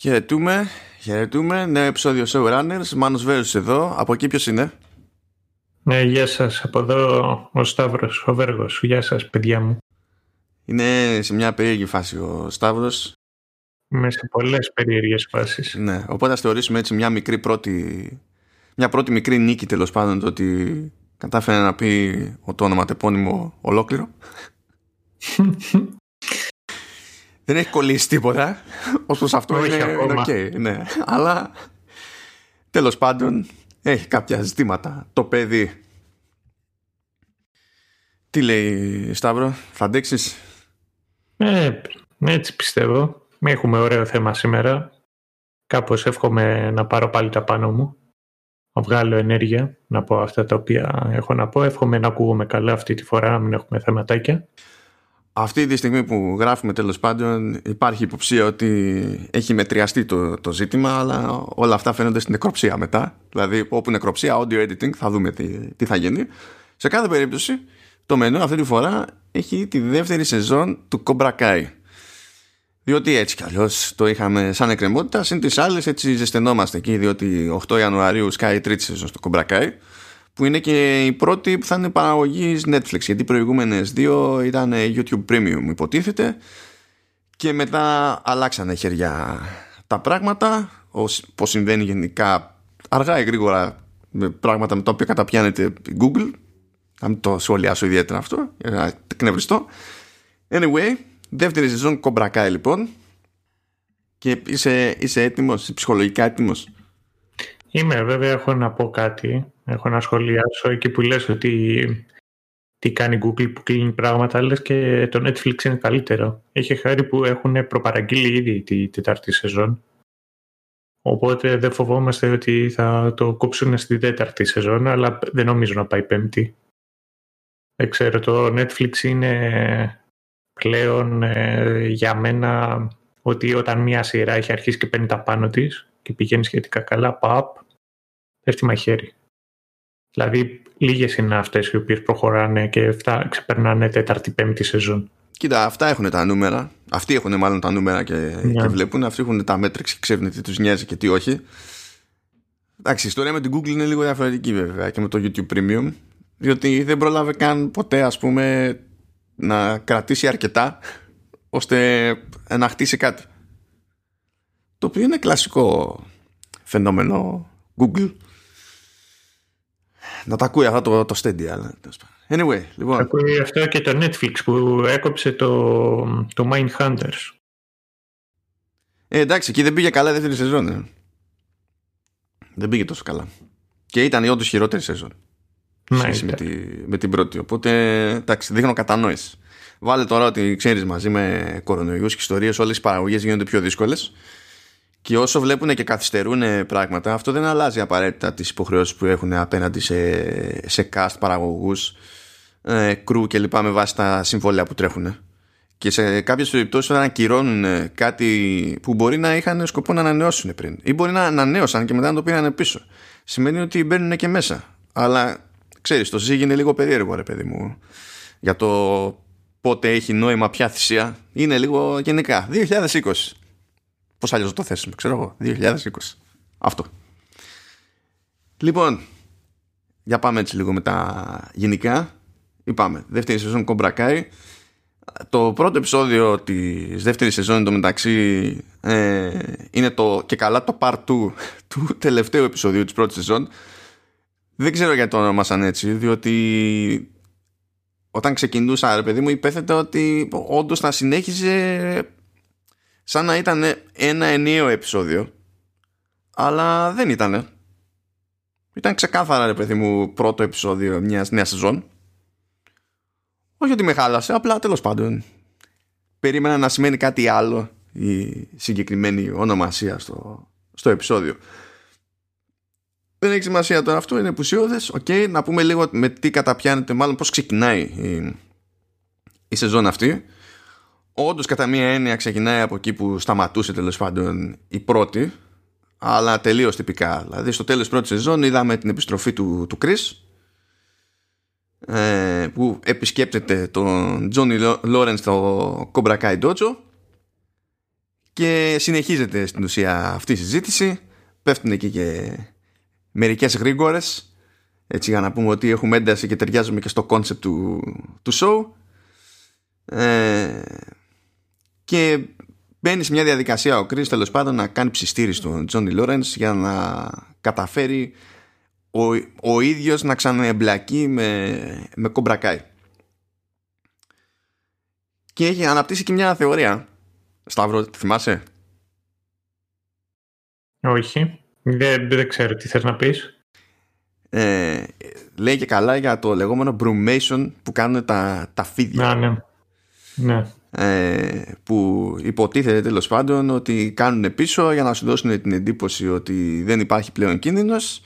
Χαιρετούμε, χαιρετούμε. Νέο επεισόδιο Showrunners. Μάνος Βέρους εδώ. Από εκεί ποιος είναι; Ναι, γεια σας. Από εδώ ο Σταύρος, ο Βέργος. Γεια σας, παιδιά μου. Είναι σε μια περίεργη φάση ο Σταύρος. Είμαι σε πολλές περίεργες φάσεις. Ναι, οπότε ας θεωρήσουμε έτσι μια μικρή πρώτη, μια πρώτη μικρή νίκη τέλος πάντων το ότι κατάφερε να πει το όνομα τεπώνυμο ολόκληρο. Δεν έχει κολλήσει τίποτα. Ω αυτό Όχι είναι, ακόμα. είναι οκ, ναι. Αλλά τέλος πάντων έχει κάποια ζητήματα. Το παιδί. Τι λέει Σταύρο, θα αντέξεις; Ε, έτσι πιστεύω. Έχουμε ωραίο θέμα σήμερα. Κάπως εύχομαι να πάρω πάλι τα πάνω μου. Να βγάλω ενέργεια, να πω αυτά τα οποία έχω να πω. Εύχομαι να ακούγομαι καλά αυτή τη φορά, να μην έχουμε θεματάκια. Αυτή τη στιγμή που γράφουμε τέλος πάντων υπάρχει υποψία ότι έχει μετριαστεί το, το ζήτημα αλλά όλα αυτά φαίνονται στην νεκροψία μετά. Δηλαδή όπου νεκροψία, audio editing, θα δούμε τι, τι θα γίνει. Σε κάθε περίπτωση το μενού αυτή τη φορά έχει τη δεύτερη σεζόν του Cobra Kai. Διότι έτσι κι αλλιώς το είχαμε σαν εκκρεμότητα, συν τις άλλες έτσι ζεσθενόμαστε εκεί, διότι 8 Ιανουαρίου σκάει η τρίτη σεζόν στο Cobra Kai, που είναι και η πρώτη που θα είναι παραγωγή Netflix, γιατί οι προηγούμενες δύο ήταν YouTube Premium, υποτίθεται, και μετά αλλάξανε χέρια τα πράγματα, όπω συμβαίνει γενικά αργά ή γρήγορα με πράγματα με τα οποία καταπιάνεται η Google. Να μην το σχολιάσω ιδιαίτερα αυτό, για να εκνευριστώ. Anyway, δεύτερη σεζόν Cobra Kai λοιπόν. Και είσαι, είσαι έτοιμος, είσαι ψυχολογικά έτοιμος; Είμαι βέβαια, έχω να πω κάτι. Έχω να σχολιάσω εκεί που λες ότι τι κάνει η Google που κλείνει πράγματα, λες και το Netflix είναι καλύτερο. Έχει χάρη που έχουν προπαραγγείλει ήδη τη τετάρτη σεζόν. Οπότε δεν φοβόμαστε ότι θα το κόψουν στη τέταρτη σεζόν, αλλά δεν νομίζω να πάει πέμπτη. Δεν ξέρω, το Netflix είναι πλέον ε, για μένα ότι όταν μία σειρά έχει αρχίσει και παίρνει τα πάνω της και πηγαίνει σχετικά καλά, παπ, πέφτει μαχαίρι. Δηλαδή, λίγες είναι αυτές οι οποίες προχωράνε και φτά, ξεπερνάνε τέταρτη, πέμπτη σεζόν. Κοίτα, αυτά έχουν τα νούμερα. Αυτοί έχουν μάλλον τα νούμερα και, Ναι. και βλέπουν. Αυτοί έχουν τα μέτρηξ και ξέρουν τι τους νοιάζει και τι όχι. Εντάξει, η ιστορία με την Google είναι λίγο διαφορετική βέβαια και με το YouTube Premium. Διότι δεν πρόλαβε καν ποτέ, ας πούμε, να κρατήσει αρκετά ώστε να χτίσει κάτι. Το οποίο είναι κλασικό φαινόμενο Google. Να τα ακούει αυτό το, το Stadia. αλλά τέλος πάντων. Anyway, λοιπόν. Ακούει αυτό και το Netflix που έκοψε το, το Mindhunters. Ε, εντάξει, εκεί δεν πήγε καλά η δεύτερη σεζόν. ε. Δεν πήγε τόσο καλά. Και ήταν η όντως χειρότερη σεζόν. Ναι, σχέση με, ήταν. τη, με την πρώτη. Οπότε, εντάξει, δείχνω κατανόηση. Βάλε τώρα ότι ξέρεις μαζί με κορονοϊούς και ιστορίες, όλες οι παραγωγές γίνονται πιο δύσκολες. Και όσο βλέπουν και καθυστερούν πράγματα, αυτό δεν αλλάζει απαραίτητα τις υποχρεώσεις που έχουν απέναντι σε, σε cast, παραγωγούς, ε, crew κλπ. με βάση τα συμβόλαια που τρέχουν. Και σε κάποιες περιπτώσεις όταν ακυρώνουν κάτι που μπορεί να είχαν σκοπό να ανανεώσουν πριν, ή μπορεί να ανανέωσαν και μετά να το πήραν πίσω, σημαίνει ότι μπαίνουν και μέσα. Αλλά ξέρεις, το ζύγι είναι λίγο περίεργο, ρε παιδί μου, για το πότε έχει νόημα ποια θυσία. Είναι λίγο γενικά. 2020. Πώς αλλιώς το θέσουμε, ξέρω εγώ. 2020. Αυτό. Λοιπόν, για πάμε έτσι λίγο με τα γενικά. Είπαμε, δεύτερη σεζόν Cobra Kai. Το πρώτο επεισόδιο της δεύτερης σεζόν εντωμεταξύ ε, είναι το και καλά το part 2 του τελευταίου επεισοδίου της πρώτης σεζόν. Δεν ξέρω γιατί το ονομάσαν έτσι, διότι όταν ξεκινούσα, ρε παιδί μου, υπέθετα ότι όντως θα συνέχιζε σαν να ήταν ένα ενιαίο επεισόδιο. Αλλά δεν ήτανε. Ήταν ξεκάθαρα, ρε παιδί μου, πρώτο επεισόδιο μιας νέας σεζόν. Όχι ότι με χάλασε, απλά τέλος πάντων. Περίμενα να σημαίνει κάτι άλλο η συγκεκριμένη ονομασία στο, στο επεισόδιο. Δεν έχει σημασία τώρα αυτό, είναι επουσιώδες. Οκ, να πούμε λίγο με τι καταπιάνεται, μάλλον πώς ξεκινάει η, η σεζόν αυτή. Όντως κατά μία έννοια ξεκινάει από εκεί που σταματούσε τέλος πάντων η πρώτη, αλλά τελείως τυπικά. Δηλαδή στο τέλος της πρώτης σεζόν είδαμε την επιστροφή του, του Chris, ε, που επισκέπτεται τον Johnny Lawrence στο Cobra Kai Dojo και συνεχίζεται στην ουσία αυτή η συζήτηση πέφτουν εκεί και μερικές γρήγορες έτσι για να πούμε ότι έχουμε ένταση και ταιριάζουμε και στο κόνσεπτ του, του show ε, και μπαίνει σε μια διαδικασία ο Kreese τέλος πάντων να κάνει ψηστήρι στον Τζόνι Λόρενς για να καταφέρει ο, ο ίδιος να ξαναεμπλακεί με, με Cobra Kai και έχει αναπτύσσει και μια θεωρία Σταύρο, θυμάσαι; Όχι δεν, δεν ξέρω τι θες να πεις ε, λέει και καλά για το λεγόμενο brumation που κάνουν τα, τα φίδια. ναι. ναι. Ε, που υποτίθεται τέλος πάντων ότι κάνουν πίσω για να σου δώσουν την εντύπωση ότι δεν υπάρχει πλέον κίνδυνος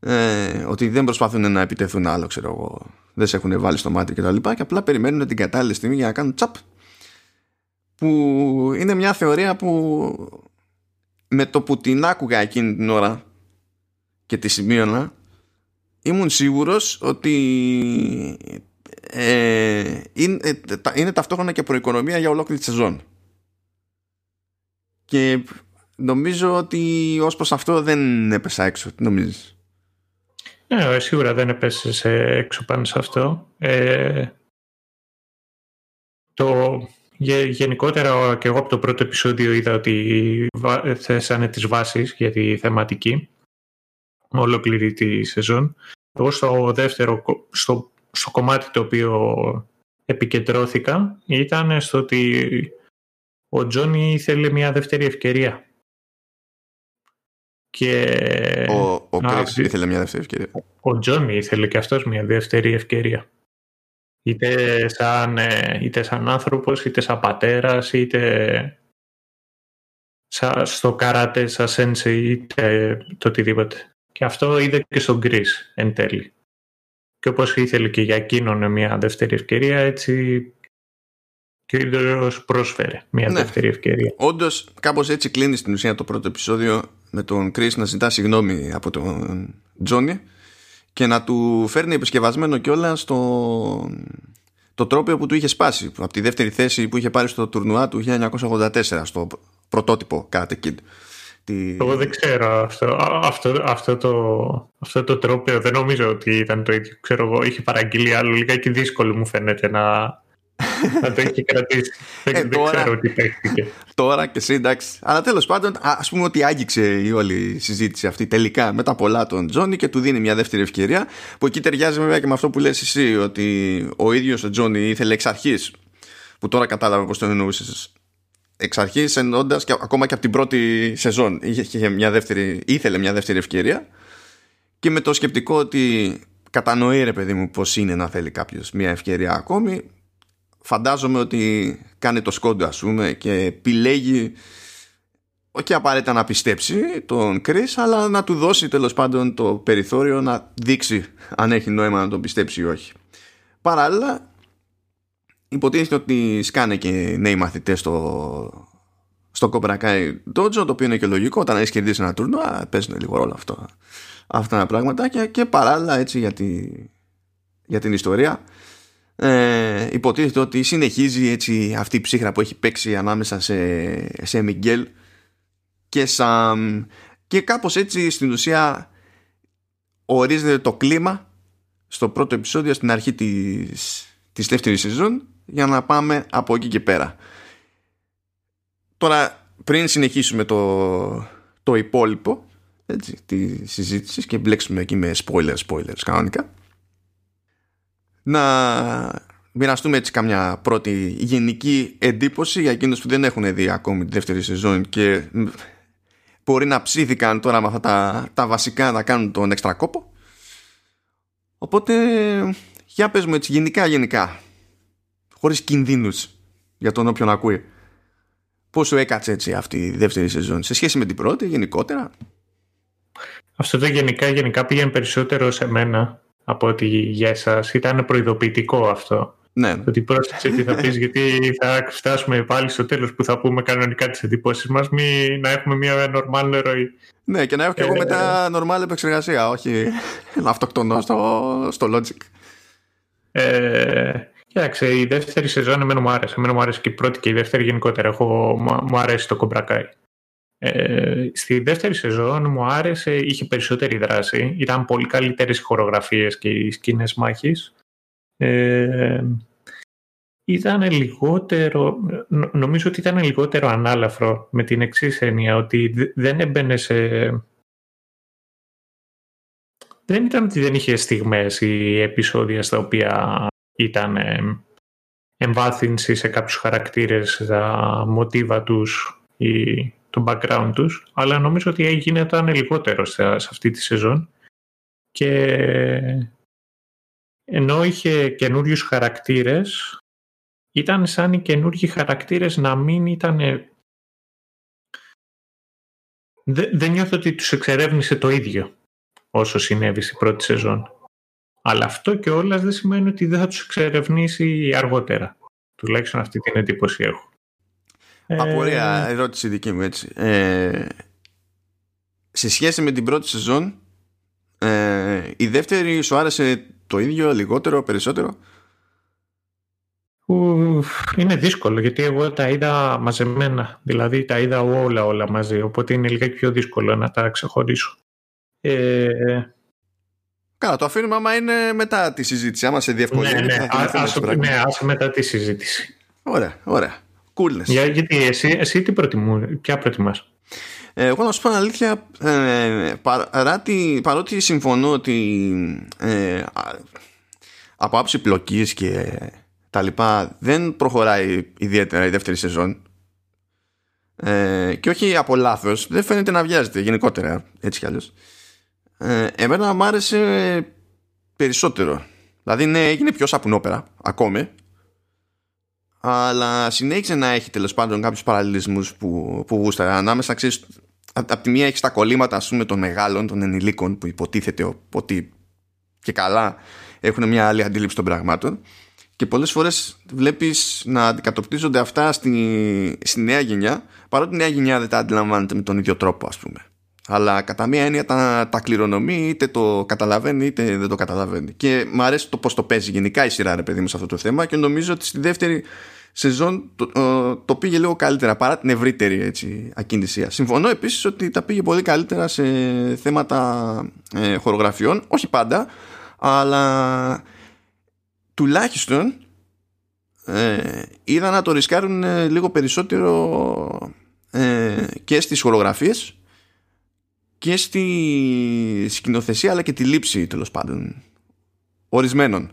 ε, ότι δεν προσπαθούν να επιτεθούν άλλο ξέρω εγώ δεν σε έχουν βάλει στο μάτι και τα λοιπά και απλά περιμένουν την κατάλληλη στιγμή για να κάνουν τσαπ. Που είναι μια θεωρία που με το που την άκουγα εκείνη την ώρα και τη σημείωνα ήμουν σίγουρος ότι ε, είναι, ε, είναι ταυτόχρονα και προοικονομία για ολόκληρη τη σεζόν. Και νομίζω ότι ως προς αυτό δεν έπεσα έξω. Τι νομίζεις; Ναι, σίγουρα δεν έπεσες έξω πάνω σε αυτό. Ε, το, γενικότερα και εγώ από το πρώτο επεισόδιο είδα ότι θέσανε τις βάσεις για τη θεματική ολόκληρη τη σεζόν. Εγώ στο δεύτερο, στο, στο κομμάτι το οποίο επικεντρώθηκα ήταν στο ότι ο Τζόνι ήθελε μια δεύτερη ευκαιρία. Και... Ο, ο ήθελε μια δεύτερη ευκαιρία. Ο Τζόνι ήθελε και αυτός μια δεύτερη ευκαιρία. Είτε σαν, ε, είτε σαν άνθρωπος, είτε σαν πατέρας, είτε στο καράτε, σαν σένσε, είτε το οτιδήποτε. Και αυτό είδε και στον Γκρι εν τέλει. Και όπως ήθελε και για εκείνον μια δεύτερη ευκαιρία, έτσι και ο ίδιος πρόσφερε μια ναι. δεύτερη ευκαιρία. Όντως, κάπως έτσι κλείνει στην ουσία το πρώτο επεισόδιο με τον Κρι να ζητά συγγνώμη από τον Τζόνι και να του φέρνει επισκευασμένο κιόλα στο το τρόπο που του είχε σπάσει από τη δεύτερη θέση που είχε πάρει στο τουρνουά του 1984 στο πρωτότυπο Karate Kid. Εγώ δεν ξέρω αυτό, αυτό, αυτό, το, αυτό το τρόπο δεν νομίζω ότι ήταν το ίδιο. Ξέρω εγώ, είχε παραγγείλει άλλο, λιγάκι δύσκολο μου φαίνεται να, να το έχει κρατήσει. δεν, ε, τώρα, ξέρω τι παίχτηκε. Τώρα και εσύ εντάξει. Αλλά τέλος πάντων, α πούμε ότι άγγιξε η όλη συζήτηση αυτή τελικά μετά πολλά τον Τζόνι και του δίνει μια δεύτερη ευκαιρία. Που εκεί ταιριάζει βέβαια και με αυτό που λες εσύ, ότι ο ίδιος ο Τζόνι ήθελε εξ αρχής. Που τώρα κατάλαβα πώ το εννοούσες εξ αρχής εννοώντας και ακόμα και από την πρώτη σεζόν είχε μια δεύτερη, ήθελε μια δεύτερη ευκαιρία και με το σκεπτικό ότι κατανοεί ρε παιδί μου πως είναι να θέλει κάποιος μια ευκαιρία ακόμη φαντάζομαι ότι κάνει το σκόντο ας πούμε και επιλέγει όχι απαραίτητα να πιστέψει τον Chris αλλά να του δώσει τέλος πάντων το περιθώριο να δείξει αν έχει νόημα να τον πιστέψει ή όχι. Παράλληλα υποτίθεται ότι σκάνε και νέοι μαθητές στο, στο Cobra Kai Dojo το οποίο είναι και λογικό όταν έχεις κερδίσει ένα τουρνό παίζουν λίγο ρόλο αυτό. Αυτά τα πράγματα και, και παράλληλα έτσι για, τη, για την ιστορία ε, υποτίθεται ότι συνεχίζει έτσι αυτή η ψύχρα που έχει παίξει ανάμεσα σε, σε Μιγγέλ και Σαμ και κάπως έτσι στην ουσία ορίζεται το κλίμα στο πρώτο επεισόδιο στην αρχή της, της δεύτερης σεζόν για να πάμε από εκεί και πέρα. Τώρα πριν συνεχίσουμε το, το υπόλοιπο έτσι, τη συζήτηση και μπλέξουμε εκεί με spoilers, spoilers κανονικά να μοιραστούμε έτσι καμιά πρώτη γενική εντύπωση για εκείνους που δεν έχουν δει ακόμη τη δεύτερη σεζόν και μπορεί να ψήθηκαν τώρα με αυτά τα, τα βασικά να κάνουν τον έξτρα κόπο οπότε για πες μου έτσι γενικά γενικά χωρίς κινδύνους για τον όποιον ακούει πόσο έκατσε έτσι αυτή η δεύτερη σεζόν σε σχέση με την πρώτη γενικότερα; Αυτό το γενικά γενικά πήγαινε περισσότερο σε μένα από ότι για εσάς. Ήταν προειδοποιητικό αυτό. Ναι. Ότι πρόσεξε τι θα πεις γιατί θα φτάσουμε πάλι στο τέλος που θα πούμε κανονικά τις εντυπώσεις μας μη να έχουμε μια νορμάλ ροή. Ναι και να έχω και εγώ ε, μετά νορμάλ επεξεργασία όχι να αυτοκτονώ στο, στο Logic. Ε, Κοίταξε, η δεύτερη σεζόν εμένα μου άρεσε. Εμένα μου άρεσε και η πρώτη και η δεύτερη γενικότερα. Έχω, μου αρέσει το κομπρακάι. Ε, στη δεύτερη σεζόν μου άρεσε, είχε περισσότερη δράση. Ήταν πολύ καλύτερες οι χορογραφίες και οι σκηνές μάχης. Ε, ήταν λιγότερο, νομίζω ότι ήταν λιγότερο ανάλαφρο με την εξής έννοια, ότι δεν έμπαινε σε... Δεν ήταν ότι δεν είχε στιγμές ή επεισόδια στα οποία ήταν εμβάθυνση σε κάποιους χαρακτήρες, τα μοτίβα τους ή το background τους, αλλά νομίζω ότι έγινε ήταν λιγότερο σε, αυτή τη σεζόν και ενώ είχε καινούριους χαρακτήρες ήταν σαν οι καινούργιοι χαρακτήρες να μην ήταν... Δεν, νιώθω ότι τους εξερεύνησε το ίδιο όσο συνέβη στην πρώτη σεζόν. Αλλά αυτό και όλας δεν σημαίνει ότι δεν θα τους εξερευνήσει αργότερα. Τουλάχιστον αυτή την εντύπωση έχω. Απορία, ε... ερώτηση δική μου έτσι. Ε, σε σχέση με την πρώτη σεζόν, ε, η δεύτερη σου άρεσε το ίδιο, λιγότερο, περισσότερο; Είναι δύσκολο γιατί εγώ τα είδα μαζεμένα, δηλαδή τα είδα όλα όλα μαζί, οπότε είναι λίγα πιο δύσκολο να τα ξεχωρίσω. Ε... Καλά, το αφήνουμε άμα είναι μετά τη συζήτηση, άμα σε διευκολύνει. Ναι, ναι, ναι, άσε μετά τη συζήτηση. Ωραία, ωραία. Coolness. Για, γιατί εσύ, εσύ τι προτιμού, ποια προτιμάς; Ε, εγώ να σου πω αλήθεια, ε, παράτι, παρότι συμφωνώ ότι ε, από άψη πλοκής και τα λοιπά δεν προχωράει ιδιαίτερα η δεύτερη σεζόν ε, και όχι από λάθος, δεν φαίνεται να βιάζεται γενικότερα έτσι κι αλλιώς ε, εμένα μου άρεσε περισσότερο. Δηλαδή ναι έγινε πιο σαπουνόπερα ακόμη. Αλλά συνέχισε να έχει τέλος πάντων κάποιους παραλληλισμούς που, που γούσταρα ανάμεσα ξέρεις από τη μία έχεις τα κολλήματα ας πούμε των μεγάλων των ενηλίκων που υποτίθεται ότι και καλά έχουν μια άλλη αντίληψη των πραγμάτων. Και πολλές φορές βλέπεις να αντικατοπτρίζονται αυτά στη, στη νέα γενιά παρότι η νέα γενιά δεν τα αντιλαμβάνεται με τον ίδιο τρόπο ας πούμε αλλά κατά μία έννοια τα, τα κληρονομεί είτε το καταλαβαίνει είτε δεν το καταλαβαίνει. Και μου αρέσει το πως το παίζει γενικά η σειρά ρε παιδί μου σε αυτό το θέμα. Και νομίζω ότι στη δεύτερη σεζόν το, το πήγε λίγο καλύτερα παρά την ευρύτερη έτσι, ακίνησία. Συμφωνώ επίσης ότι τα πήγε πολύ καλύτερα σε θέματα ε, χορογραφιών, όχι πάντα, αλλά τουλάχιστον ε, είδα να το ρισκάρουν ε, λίγο περισσότερο ε, και στις χορογραφίες και στη σκηνοθεσία αλλά και τη λήψη τέλος πάντων ορισμένων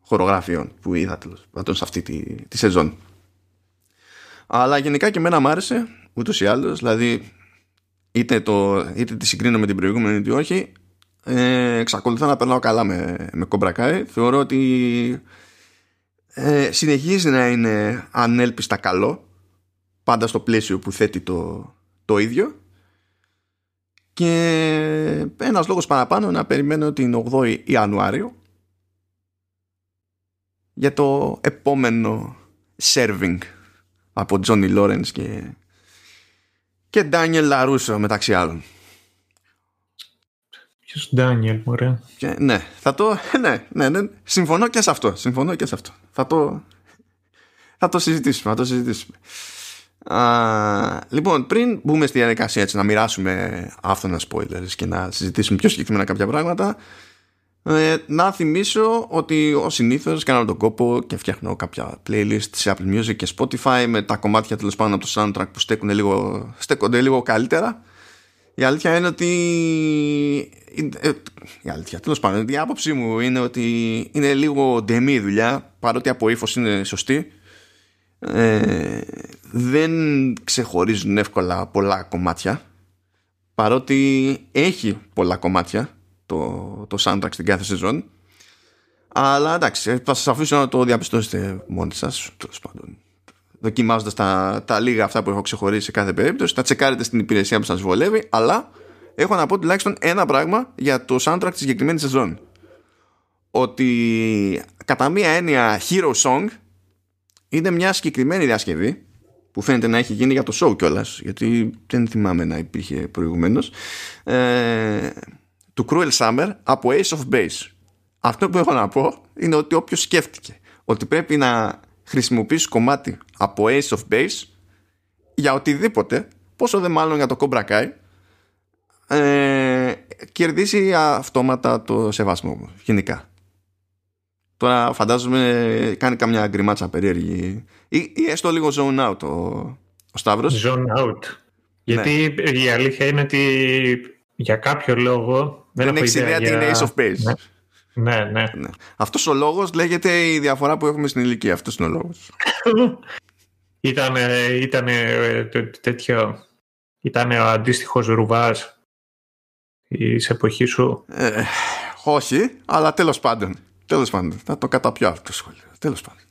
χορογραφιών που είδα τέλος πάντων σε αυτή τη, τη σεζόν. Αλλά γενικά και εμένα μ' άρεσε ούτως ή άλλως, δηλαδή είτε, το, είτε τη συγκρίνω με την προηγούμενη είτε όχι, ε, εξακολουθώ να περνάω καλά με, με Κομπρακάι. Θεωρώ ότι ε, συνεχίζει να είναι ανέλπιστα καλό πάντα στο πλαίσιο που θέτει το, το ίδιο και ένας λόγος παραπάνω να περιμένω την 8η Ιανουάριο για το επόμενο serving από Johnny Lawrence και, και Daniel LaRusso μεταξύ άλλων. Ποιος Ντάνιελ, ωραία. ναι, θα το, ναι, ναι, ναι, συμφωνώ και σε αυτό, συμφωνώ και σε αυτό. Θα το, θα το συζητήσουμε, θα το συζητήσουμε. Α, λοιπόν, πριν μπούμε στη διαδικασία έτσι, να μοιράσουμε άφθονα spoilers και να συζητήσουμε πιο συγκεκριμένα κάποια πράγματα, ε, να θυμίσω ότι ο συνήθως κάνω τον κόπο και φτιάχνω κάποια playlist σε Apple Music και Spotify με τα κομμάτια τέλος πάνω από το soundtrack που στέκουν λίγο, στέκονται λίγο καλύτερα. Η αλήθεια είναι ότι ε, η αλήθεια, τέλος πάντων, η άποψή μου είναι ότι είναι λίγο ντεμή η δουλειά, παρότι από ύφος είναι σωστή. Ε, δεν ξεχωρίζουν εύκολα πολλά κομμάτια παρότι έχει πολλά κομμάτια το, το soundtrack στην κάθε σεζόν αλλά εντάξει θα σας αφήσω να το διαπιστώσετε μόνοι σας τέλος πάντων δοκιμάζοντας τα, τα λίγα αυτά που έχω ξεχωρίσει σε κάθε περίπτωση θα τσεκάρετε στην υπηρεσία που σας βολεύει αλλά έχω να πω τουλάχιστον ένα πράγμα για το soundtrack της συγκεκριμένης σεζόν. Ότι κατά μία έννοια Hero Song είναι μια συγκεκριμένη διασκευή που φαίνεται να έχει γίνει για το show κιόλας, γιατί δεν θυμάμαι να υπήρχε προηγουμένως ε, του Cruel Summer από Ace of Base. Αυτό που έχω να πω είναι ότι όποιος σκέφτηκε ότι πρέπει να χρησιμοποιήσει κομμάτι από Ace of Base για οτιδήποτε, πόσο δε μάλλον για το Cobra Kai, ε, κερδίσει αυτόματα το σεβασμό μου, γενικά. Τώρα φαντάζομαι κάνει καμιά γκριμάτσα περίεργη ή, ή έστω λίγο zone out ο, ο Σταύρος. Zone out. Γιατί ναι. η αλήθεια είναι ότι για κάποιο λόγο δεν, δεν έχεις ιδέα τι είναι Ace of Base. Ναι. Ναι, ναι. ναι. Αυτός ο λόγος λέγεται η διαφορά που έχουμε στην ηλικία. Αυτός είναι ο λόγος. ήταν, ήταν τέτοιο... Ήταν ο αντίστοιχος Ρουβάς της εποχής σου. Ε, όχι, αλλά τέλος πάντων. Τέλος πάντων. Θα το καταπιώ αυτό το σχόλιο. Τέλος πάντων.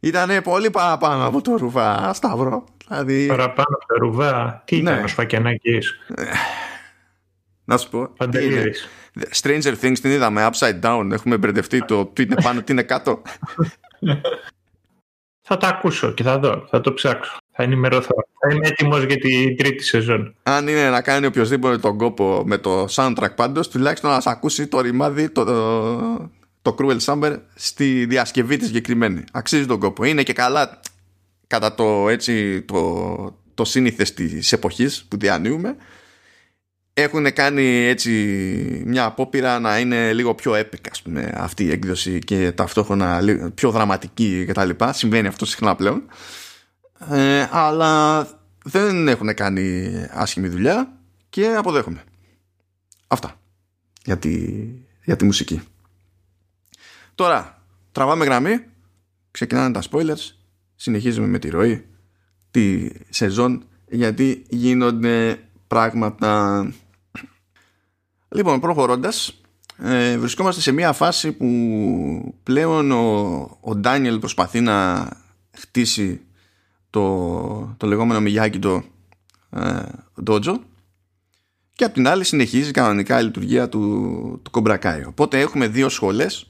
Ήταν πολύ παραπάνω από το Ρουβά, Σταύρο. Δηλαδή... Παραπάνω από το Ρουβά; Τι ήταν ναι. ο Σφακιανάκης; Ε, να σου πω. Stranger Things την είδαμε upside down. Έχουμε μπερδευτεί το τι είναι πάνω, τι είναι κάτω. θα τα ακούσω και θα δω. Θα το ψάξω. Θα ενημερωθώ. Θα είμαι έτοιμος για την τρίτη σεζόν. Αν είναι να κάνει οποιοδήποτε τον κόπο με το soundtrack πάντως, τουλάχιστον να σα ακούσει το ρημάδι, το, το, το Cruel Summer στη διασκευή της συγκεκριμένη. Αξίζει τον κόπο. Είναι και καλά κατά το έτσι το, το σύνηθες της εποχής που διανύουμε έχουν κάνει έτσι μια απόπειρα να είναι λίγο πιο epic ας πούμε, αυτή η έκδοση και ταυτόχρονα πιο δραματική κτλ. Συμβαίνει αυτό συχνά πλέον. Ε, αλλά δεν έχουν κάνει άσχημη δουλειά και αποδέχομαι. Αυτά για τη, για τη μουσική. Τώρα, τραβάμε γραμμή, ξεκινάνε τα spoilers, συνεχίζουμε με τη ροή, τη σεζόν, γιατί γίνονται πράγματα Λοιπόν, προχωρώντας, ε, βρισκόμαστε σε μια φάση που πλέον ο, Ντάνιελ προσπαθεί να χτίσει το, το λεγόμενο Μιγιάκι το ε, Dojo και απ' την άλλη συνεχίζει κανονικά η λειτουργία του, του Κομπρακάι. Οπότε έχουμε δύο σχολές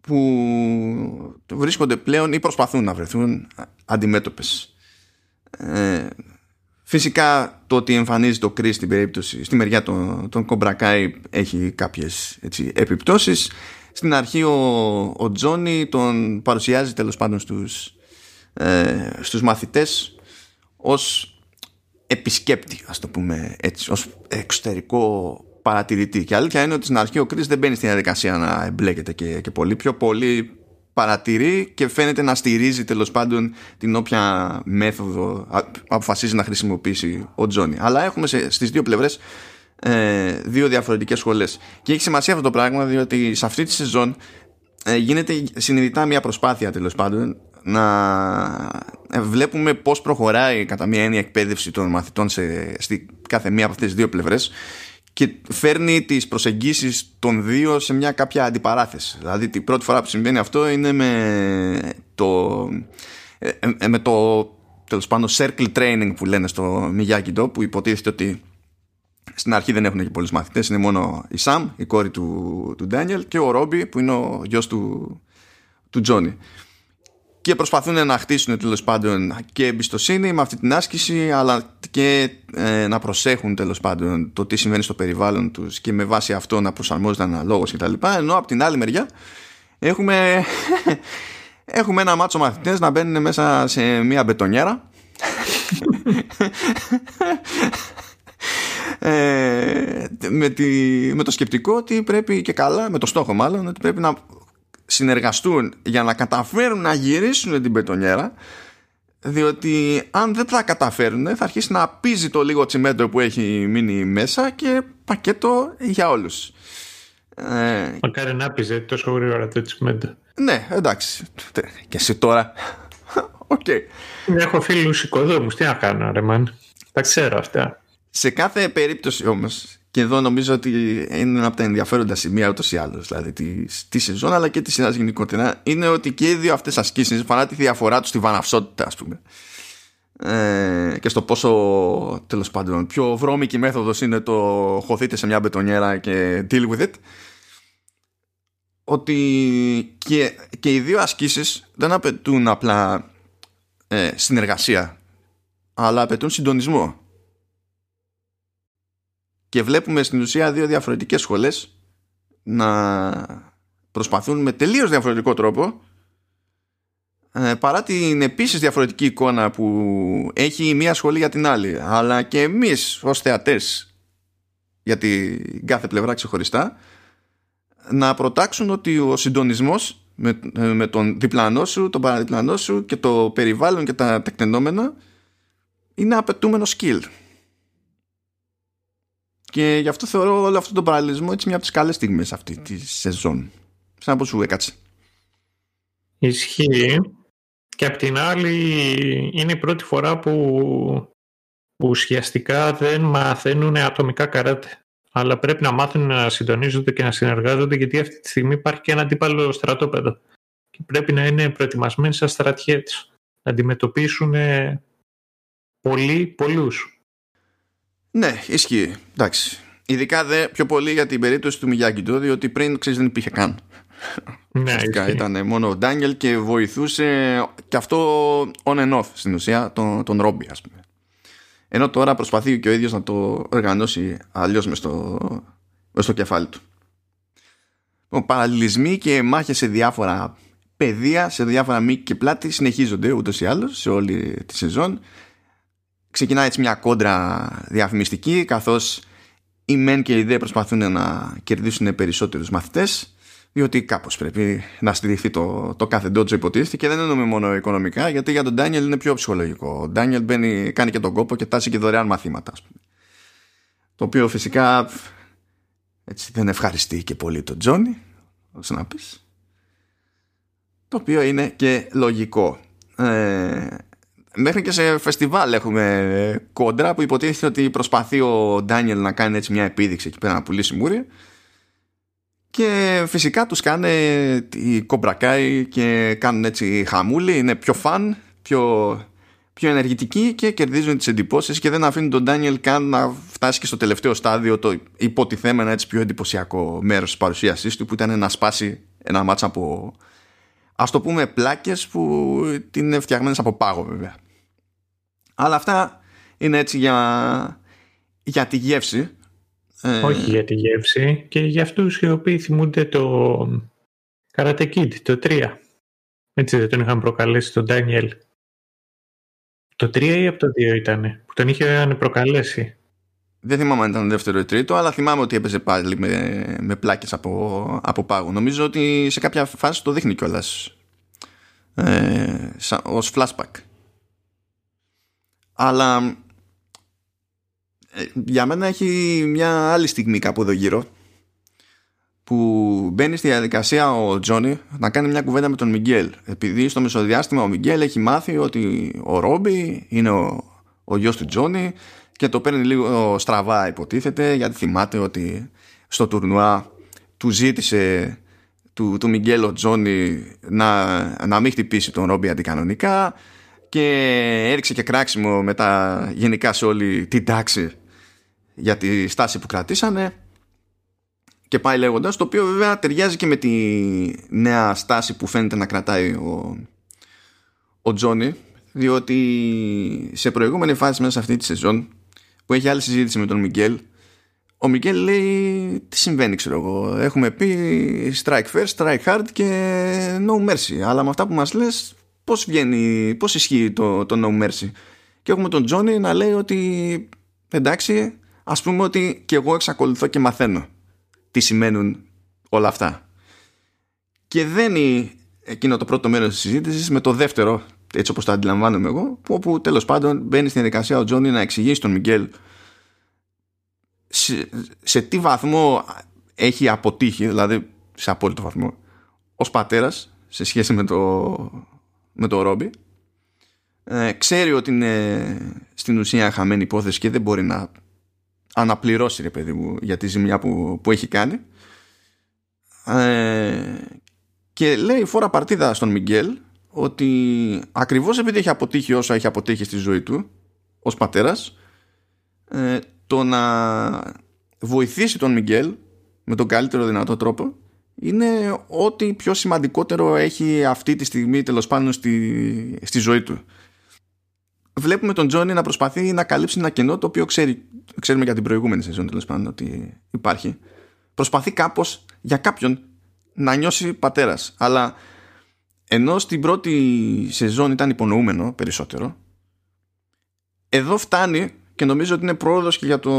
που βρίσκονται πλέον ή προσπαθούν να βρεθούν αντιμέτωπες. Ε, Φυσικά το ότι εμφανίζει το Chris στην περίπτωση, στη μεριά των, των έχει κάποιες έτσι, επιπτώσεις. Στην αρχή ο, ο Τζόνι τον παρουσιάζει τέλος πάντων στους, ε, στους μαθητές ως επισκέπτη ας το πούμε έτσι, ως εξωτερικό παρατηρητή και αλήθεια είναι ότι στην αρχή ο Chris δεν μπαίνει στην διαδικασία να εμπλέκεται και, και πολύ πιο πολύ παρατηρεί και φαίνεται να στηρίζει τέλος πάντων την όποια μέθοδο αποφασίζει να χρησιμοποιήσει ο Τζόνι. Αλλά έχουμε σε, στις δύο πλευρές ε, δύο διαφορετικές σχολές. Και έχει σημασία αυτό το πράγμα διότι σε αυτή τη σεζόν ε, γίνεται συνειδητά μια προσπάθεια τέλος πάντων να ε, βλέπουμε πώς προχωράει κατά μια έννοια εκπαίδευση των μαθητών σε, στη κάθε μία από αυτές τις δύο πλευρές και φέρνει τις προσεγγίσεις των δύο σε μια κάποια αντιπαράθεση. Δηλαδή την πρώτη φορά που συμβαίνει αυτό είναι με το, ε, ε, με το τέλος πάντων circle training που λένε στο Miyagi-Do που υποτίθεται ότι στην αρχή δεν έχουν και πολλούς μαθητές είναι μόνο η Sam, η κόρη του, του Daniel και ο Robbie που είναι ο γιος του, του Johnny και προσπαθούν να χτίσουν τέλος πάντων και εμπιστοσύνη με αυτή την άσκηση αλλά και ε, να προσέχουν τέλος πάντων το τι συμβαίνει στο περιβάλλον τους και με βάση αυτό να προσαρμόζονται αναλόγως κτλ. Ενώ από την άλλη μεριά έχουμε, έχουμε ένα μάτσο μαθητές να μπαίνουν μέσα σε μια μπετονιέρα ε, με, τη, με το σκεπτικό ότι πρέπει και καλά, με το στόχο μάλλον, ότι πρέπει να συνεργαστούν για να καταφέρουν να γυρίσουν την πετονιέρα διότι αν δεν τα καταφέρουν θα αρχίσει να πήζει το λίγο τσιμέντο που έχει μείνει μέσα και πακέτο για όλους. Ε, Μακάρι να πήζει τόσο γρήγορα το τσιμέντο. Ναι, εντάξει. Και εσύ τώρα. Okay. Έχω φίλους οικοδόμους. Τι να κάνω ρε man. Τα ξέρω αυτά. Σε κάθε περίπτωση όμως και εδώ νομίζω ότι είναι ένα από τα ενδιαφέροντα σημεία ούτως ή άλλως, δηλαδή της, της σεζόν αλλά και της σειράς γενικότερα, είναι ότι και οι δύο αυτές ασκήσεις, παρά τη διαφορά τους στη βαναυσότητα, ας πούμε, ε, και στο πόσο τέλος πάντων πιο βρώμικη μέθοδος είναι το χωθείτε σε μια μπετονιέρα και deal with it, ότι και, και οι δύο ασκήσεις δεν απαιτούν απλά ε, συνεργασία, αλλά απαιτούν συντονισμό και βλέπουμε στην ουσία δύο διαφορετικές σχολές να, προσπαθούν με τελείως διαφορετικό τρόπο ε, παρά την επίσης διαφορετική εικόνα που έχει η μία σχολή για την άλλη αλλά και εμείς ως θεατές για την κάθε πλευρά ξεχωριστά να προτάξουν ότι ο συντονισμός με, με τον διπλανό σου, τον παραδιπλανό σου και το περιβάλλον και τα τεκτενόμενα είναι απαιτούμενο skill. Και γι' αυτό θεωρώ όλο αυτό τον παραλληλισμό έτσι μια από τις καλές στιγμές αυτή τη σεζόν. Σαν να σου έκατσε. Ισχύει. Και απ' την άλλη είναι η πρώτη φορά που ουσιαστικά δεν μαθαίνουν ατομικά καράτε. Αλλά πρέπει να μάθουν να συντονίζονται και να συνεργάζονται γιατί αυτή τη στιγμή υπάρχει και ένα αντίπαλο στρατόπεδο. Και πρέπει να είναι προετοιμασμένοι σαν στρατιέτες. Να αντιμετωπίσουν πολλοί, πολλούς. Ναι, ισχύει. Εντάξει. Ειδικά δε πιο πολύ για την περίπτωση του Μιγιάκη διότι πριν ξέρεις δεν υπήρχε καν. Ναι, ήταν μόνο ο Ντάνιελ και βοηθούσε και αυτό on and off στην ουσία τον, τον Ρόμπι ας πούμε. Ενώ τώρα προσπαθεί και ο ίδιος να το οργανώσει αλλιώς μες στο, στο κεφάλι του. Λοιπόν, παραλληλισμοί και μάχες σε διάφορα πεδία, σε διάφορα μήκη και πλάτη συνεχίζονται ούτως ή άλλως σε όλη τη σεζόν. Ξεκινάει έτσι μια κόντρα διαφημιστική καθώς οι μεν και οι δε προσπαθούν να κερδίσουν περισσότερους μαθητές διότι κάπως πρέπει να στηριχθεί το, το κάθε ντότζο υποτίθεται και δεν εννοούμε μόνο οικονομικά, γιατί για τον Ντάνιελ είναι πιο ψυχολογικό. Ο Ντάνιελ μπαίνει, κάνει και τον κόπο και τάσει και δωρεάν μαθήματα, ας πούμε. Το οποίο φυσικά έτσι δεν ευχαριστεί και πολύ τον Τζόνι, όσο να πεις. Το οποίο είναι και λογικό. Ε, μέχρι και σε φεστιβάλ έχουμε κόντρα που υποτίθεται ότι προσπαθεί ο Ντάνιελ να κάνει έτσι μια επίδειξη εκεί πέρα να πουλήσει μούρι και φυσικά τους κάνε οι κομπρακάοι και κάνουν έτσι χαμούλη, είναι πιο φαν, πιο, πιο ενεργητικοί και κερδίζουν τις εντυπώσεις και δεν αφήνουν τον Ντάνιελ καν να φτάσει και στο τελευταίο στάδιο το υποτιθέμενα έτσι πιο εντυπωσιακό μέρος της παρουσίασής του που ήταν να σπάσει ένα μάτσα από ας το πούμε πλάκες που είναι φτιαγμένες από πάγο βέβαια. Αλλά αυτά είναι έτσι για, για τη γεύση ε, Όχι για τη γεύση και για αυτούς οι οποίοι θυμούνται το Karate Kid, το 3. Έτσι δεν τον είχαν προκαλέσει τον Ντάνιελ. Το 3 ή από το 2 ήταν που τον είχε προκαλέσει. Δεν θυμάμαι αν ήταν δεύτερο ή τρίτο, αλλά θυμάμαι ότι έπαιζε πάλι με, με πλάκες από, από πάγου. Νομίζω ότι σε κάποια φάση το δείχνει κιόλας ε, ως flashback. Αλλά ε, για μένα έχει μια άλλη στιγμή κάπου εδώ γύρω που μπαίνει στη διαδικασία ο Τζόνι να κάνει μια κουβέντα με τον Μιγγέλ. Επειδή στο μεσοδιάστημα ο Μιγγέλ έχει μάθει ότι ο Ρόμπι είναι ο, ο γιος του Τζόνι και το παίρνει λίγο στραβά υποτίθεται γιατί θυμάται ότι στο τουρνουά του ζήτησε του, του Μιγγέλ ο Τζόνι να, να μην χτυπήσει τον Ρόμπι αντικανονικά και έριξε και κράξιμο μετά γενικά σε όλη την τάξη για τη στάση που κρατήσανε. Και πάει λέγοντας το οποίο βέβαια ταιριάζει και με τη νέα στάση που φαίνεται να κρατάει ο, ο Τζόνι διότι σε προηγούμενη φάση μέσα σε αυτή τη σεζόν που έχει άλλη συζήτηση με τον Μιγγέλ ο Μιγγέλ λέει τι συμβαίνει ξέρω εγώ έχουμε πει strike first, strike hard και no mercy αλλά με αυτά που μας λες πώς βγαίνει, πώς ισχύει το, το no mercy και έχουμε τον Τζόνι να λέει ότι εντάξει ας πούμε ότι και εγώ εξακολουθώ και μαθαίνω τι σημαίνουν όλα αυτά. Και δεν είναι εκείνο το πρώτο μέρος της συζήτησης με το δεύτερο, έτσι όπως το αντιλαμβάνομαι εγώ, που όπου τέλος πάντων μπαίνει στην διαδικασία ο Τζόνι να εξηγήσει τον Μιγγέλ σε, σε τι βαθμό έχει αποτύχει, δηλαδή σε απόλυτο βαθμό, ως πατέρας σε σχέση με το, με το Ρόμπι. Ε, ξέρει ότι είναι στην ουσία χαμένη υπόθεση και δεν μπορεί να αναπληρώσει ρε παιδί μου για τη ζημιά που, που έχει κάνει ε, και λέει φορά παρτίδα στον Μιγγέλ ότι ακριβώς επειδή έχει αποτύχει όσο έχει αποτύχει στη ζωή του ως πατέρας ε, το να βοηθήσει τον Μιγγέλ με τον καλύτερο δυνατό τρόπο είναι ό,τι πιο σημαντικότερο έχει αυτή τη στιγμή τέλος πάντων στη, στη ζωή του. Βλέπουμε τον Τζόνι να προσπαθεί να καλύψει ένα κενό το οποίο ξέρει, ξέρουμε για την προηγούμενη σεζόν τέλος πάντων ότι υπάρχει. Προσπαθεί κάπως για κάποιον να νιώσει πατέρας. Αλλά ενώ στην πρώτη σεζόν ήταν υπονοούμενο περισσότερο εδώ φτάνει και νομίζω ότι είναι πρόοδος και για, το,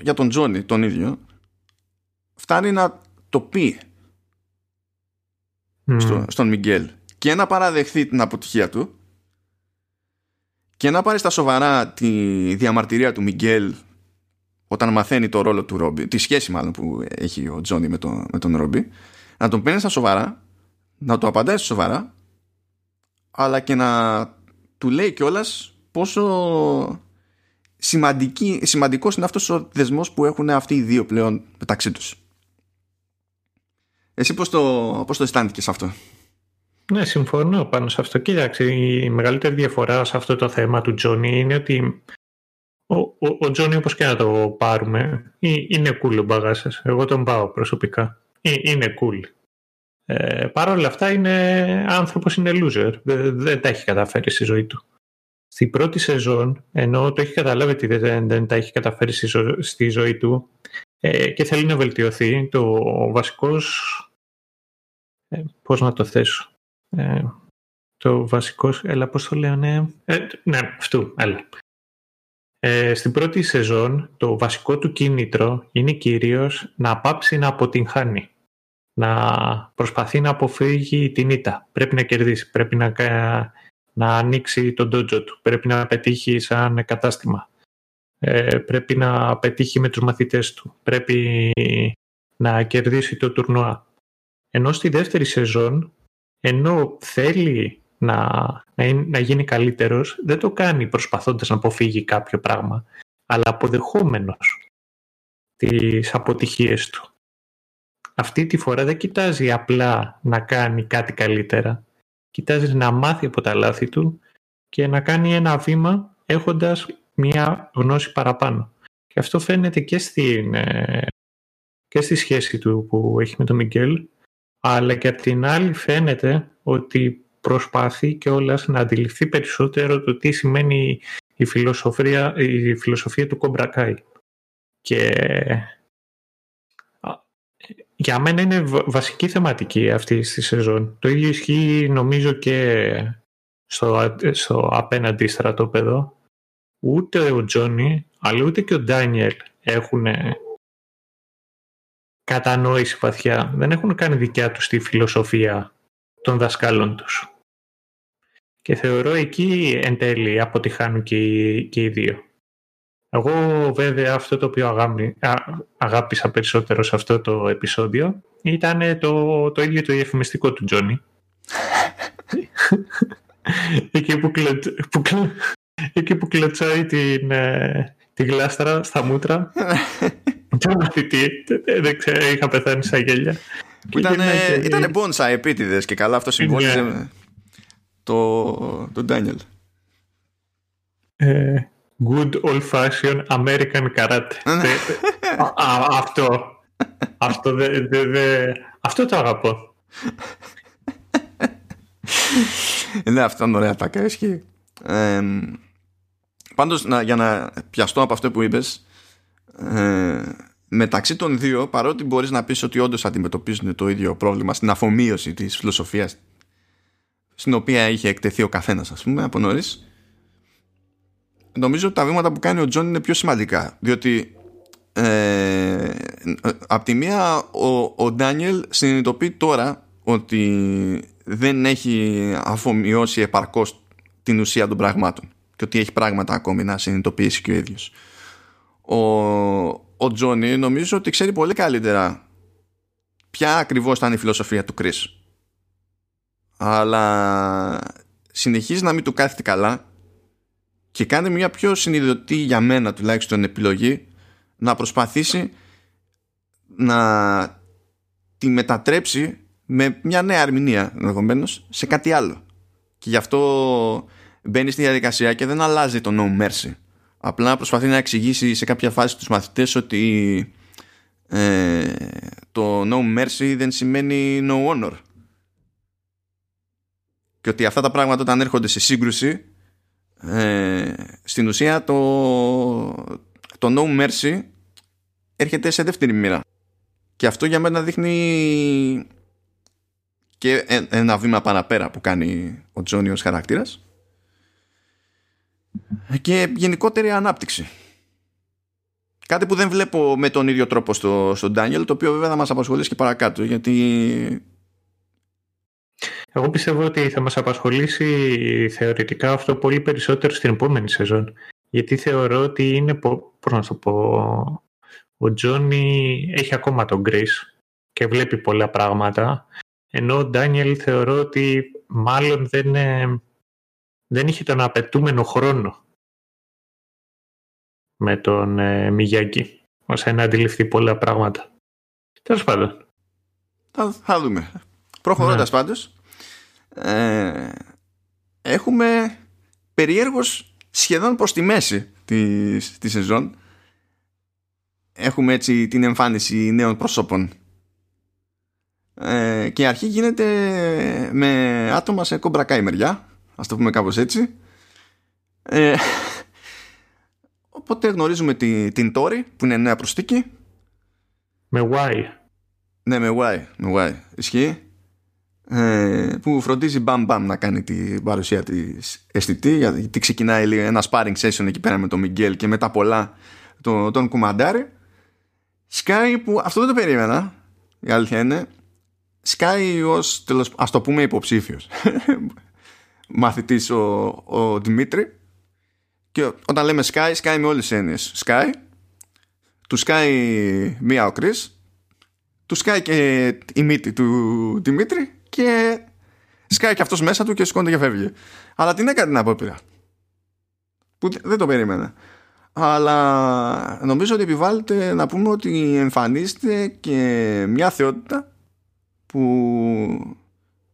για τον Τζόνι τον ίδιο φτάνει να το πει στο, στον Μιγγέλ. Και να παραδεχθεί την αποτυχία του. Και να πάρει στα σοβαρά τη διαμαρτυρία του Μιγγέλ όταν μαθαίνει το ρόλο του Ρόμπι, τη σχέση μάλλον που έχει ο Τζόνι με, το, με τον Ρόμπι, να τον παίρνει στα σοβαρά, να το απαντάει στα σοβαρά, αλλά και να του λέει κιόλας πόσο σημαντική, σημαντικός είναι αυτός ο δεσμός που έχουν αυτοί οι δύο πλέον μεταξύ τους. Εσύ πώς το, πώς το αισθάνθηκες αυτό; Ναι, συμφωνώ πάνω σε αυτό. Κοίταξε, η μεγαλύτερη διαφορά σε αυτό το θέμα του Τζόνι είναι ότι ο, ο, ο Τζόνι, όπως και να το πάρουμε, είναι cool ο μπαγάσας. Εγώ τον πάω προσωπικά. Είναι cool. Ε, Παρ' όλα αυτά είναι άνθρωπος, είναι loser. Δεν, δεν τα έχει καταφέρει στη ζωή του. Στην πρώτη σεζόν, ενώ το έχει καταλάβει ότι δεν, δεν τα έχει καταφέρει στη, στη ζωή του ε, και θέλει να βελτιωθεί, το βασικός... Ε, πώς να το θέσω. Ε, το βασικό... Έλα, πώς το λέω, ναι. Ε, ναι, αυτού, έλα. Ε, στην πρώτη σεζόν το βασικό του κίνητρο είναι κυρίως να πάψει να αποτυγχάνει. Να προσπαθεί να αποφύγει την ήττα. Πρέπει να κερδίσει, πρέπει να, να ανοίξει τον ντότζο του, πρέπει να πετύχει σαν κατάστημα. Ε, πρέπει να πετύχει με τους μαθητές του, πρέπει να κερδίσει το τουρνουά. Ενώ στη δεύτερη σεζόν, ενώ θέλει να, να, να γίνει καλύτερος, δεν το κάνει προσπαθώντας να αποφύγει κάποιο πράγμα, αλλά αποδεχόμενος τις αποτυχίες του. Αυτή τη φορά δεν κοιτάζει απλά να κάνει κάτι καλύτερα. Κοιτάζει να μάθει από τα λάθη του και να κάνει ένα βήμα έχοντας μία γνώση παραπάνω. Και αυτό φαίνεται και, στην, ε, και στη σχέση του που έχει με τον Μιγγέλ, αλλά και από την άλλη φαίνεται ότι προσπαθεί και όλας να αντιληφθεί περισσότερο το τι σημαίνει η φιλοσοφία, η φιλοσοφία του Κομπρακάη. Και για μένα είναι βασική θεματική αυτή στη σεζόν. Το ίδιο ισχύει νομίζω και στο, στο απέναντι στρατόπεδο. Ούτε ο Τζόνι, αλλά ούτε και ο Ντάνιελ έχουν κατανόηση βαθιά. Δεν έχουν κάνει δικιά τους τη φιλοσοφία των δασκάλων τους. Και θεωρώ εκεί εν τέλει αποτυχάνουν και οι, και οι δύο. Εγώ βέβαια αυτό το οποίο αγάπησα περισσότερο σε αυτό το επεισόδιο ήταν το, το ίδιο το διαφημιστικό του Τζόνι. εκεί, που που, εκεί που κλωτσάει την, ε, τη γλάστρα στα μούτρα. και μαθητή. Δεν ξέρω, είχα πεθάνει σαν γέλια. Ήταν μπόνσα επίτηδες και καλά αυτό συμβόλιζε ναι το, το Daniel. Ε, good old fashioned American karate. Ναι. αυτό. αυτό, δε, δε, αυτό το αγαπώ. ναι, αυτό είναι ωραία τα ισχύει. Ε, πάντως, να, για να πιαστώ από αυτό που είπες, ε, μεταξύ των δύο, παρότι μπορείς να πεις ότι όντως αντιμετωπίζουν το ίδιο πρόβλημα στην αφομοίωση της φιλοσοφίας στην οποία είχε εκτεθεί ο καθένας, ας πούμε, από νωρίς. Νομίζω ότι τα βήματα που κάνει ο Τζον είναι πιο σημαντικά. Διότι ε, από τη μία ο, ο Ντάνιελ συνειδητοποιεί τώρα ότι δεν έχει αφομοιώσει επαρκώς την ουσία των πραγμάτων και ότι έχει πράγματα ακόμη να συνειδητοποιήσει και ο ίδιος. Ο, ο Τζόνι νομίζω ότι ξέρει πολύ καλύτερα ποια ακριβώς ήταν η φιλοσοφία του Κρίς αλλά συνεχίζει να μην του κάθεται καλά και κάνει μια πιο συνειδητή για μένα τουλάχιστον επιλογή να προσπαθήσει να τη μετατρέψει με μια νέα αρμηνία ενδεχομένως σε κάτι άλλο. Και γι' αυτό μπαίνει στη διαδικασία και δεν αλλάζει το no mercy απλά προσπαθεί να εξηγήσει σε κάποια φάση τους μαθητές ότι ε, το no mercy δεν σημαίνει no honor. Και ότι αυτά τα πράγματα όταν έρχονται σε σύγκρουση ε, στην ουσία το, το no mercy έρχεται σε δεύτερη μοίρα. Και αυτό για μένα δείχνει και ένα βήμα παραπέρα που κάνει ο Τζόνι ως χαρακτήρας και γενικότερη ανάπτυξη. Κάτι που δεν βλέπω με τον ίδιο τρόπο στο, στον Daniel, το οποίο βέβαια θα μας απασχολήσει και παρακάτω, γιατί... Εγώ πιστεύω ότι θα μας απασχολήσει θεωρητικά αυτό πολύ περισσότερο στην επόμενη σεζόν. Γιατί θεωρώ ότι είναι, πώς να το πω, ο Τζόνι έχει ακόμα τον Chris και βλέπει πολλά πράγματα, ενώ ο Ντάνιελ θεωρώ ότι μάλλον δεν, δεν είχε τον απαιτούμενο χρόνο με τον ε, Μιγιάκη, ώστε να αντιληφθεί πολλά πράγματα. Τέλος πάντων. Θα, θα δούμε. Προχωρώντας ναι. πάντως, ε, έχουμε περιέργως σχεδόν προς τη μέση της, της σεζόν έχουμε έτσι την εμφάνιση νέων προσώπων ε, και η αρχή γίνεται με άτομα σε κομπρακά μεριά ας το πούμε κάπως έτσι. Ε, οπότε γνωρίζουμε τη, την Τόρη που είναι νέα προστίκη με Y. Ναι με Y, με y. ισχύει. Ε, που φροντίζει μπαμ μπαμ να κάνει την παρουσία της αισθητή γιατί ξεκινάει ένα sparring session εκεί πέρα με τον Μιγγέλ και μετά πολλά τον, τον κουμαντάρει Sky που αυτό δεν το περίμενα η αλήθεια είναι. Sky ως τέλος, ας το πούμε υποψήφιος μαθητής ο, ο Δημήτρη και όταν λέμε Sky, Sky με όλες τις έννοιες Sky του Sky μία ο Chris του Sky και η μύτη του Δημήτρη και σκάει και αυτός μέσα του και σηκώνεται και φεύγει. Αλλά την έκανε την απόπειρα. Που δεν το περίμενα. Αλλά νομίζω ότι επιβάλλεται να πούμε ότι εμφανίζεται και μια θεότητα που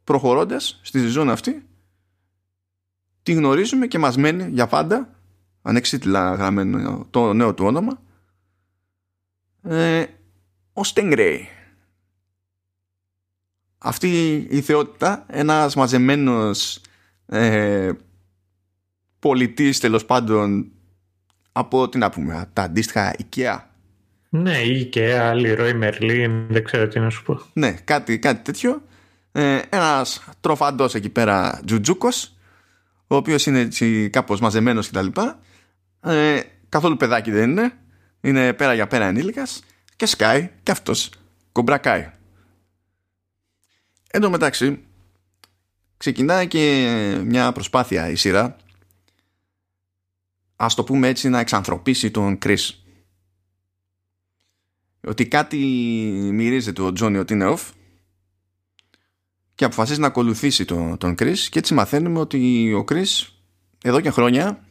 προχωρώντας στη ζώνη αυτή τη γνωρίζουμε και μας μένει για πάντα. Ανεξίτηλα γραμμένο το νέο του όνομα. Ε, ο Στέγκρεϊ αυτή η θεότητα ένας μαζεμένος ε, πολιτής τέλος πάντων από τι να πούμε τα αντίστοιχα IKEA. Ναι η IKEA, Leroy Merlin δεν ξέρω τι να σου πω. Ναι κάτι, κάτι τέτοιο. Ε, ένας τροφαντός εκεί πέρα τζουτζούκος ο οποίος είναι έτσι κάπως μαζεμένος κτλ ε, καθόλου παιδάκι δεν είναι. Είναι πέρα για πέρα ενήλικας και σκάει και αυτός κομπρακάει. Εν τω μεταξύ, ξεκινάει και μια προσπάθεια η σειρά ας το πούμε έτσι να εξανθρωπίσει τον Κρίς ότι κάτι μυρίζεται ο Τζόνι ότι είναι off και αποφασίζει να ακολουθήσει τον, τον Κρίς και έτσι μαθαίνουμε ότι ο Κρίς εδώ και χρόνια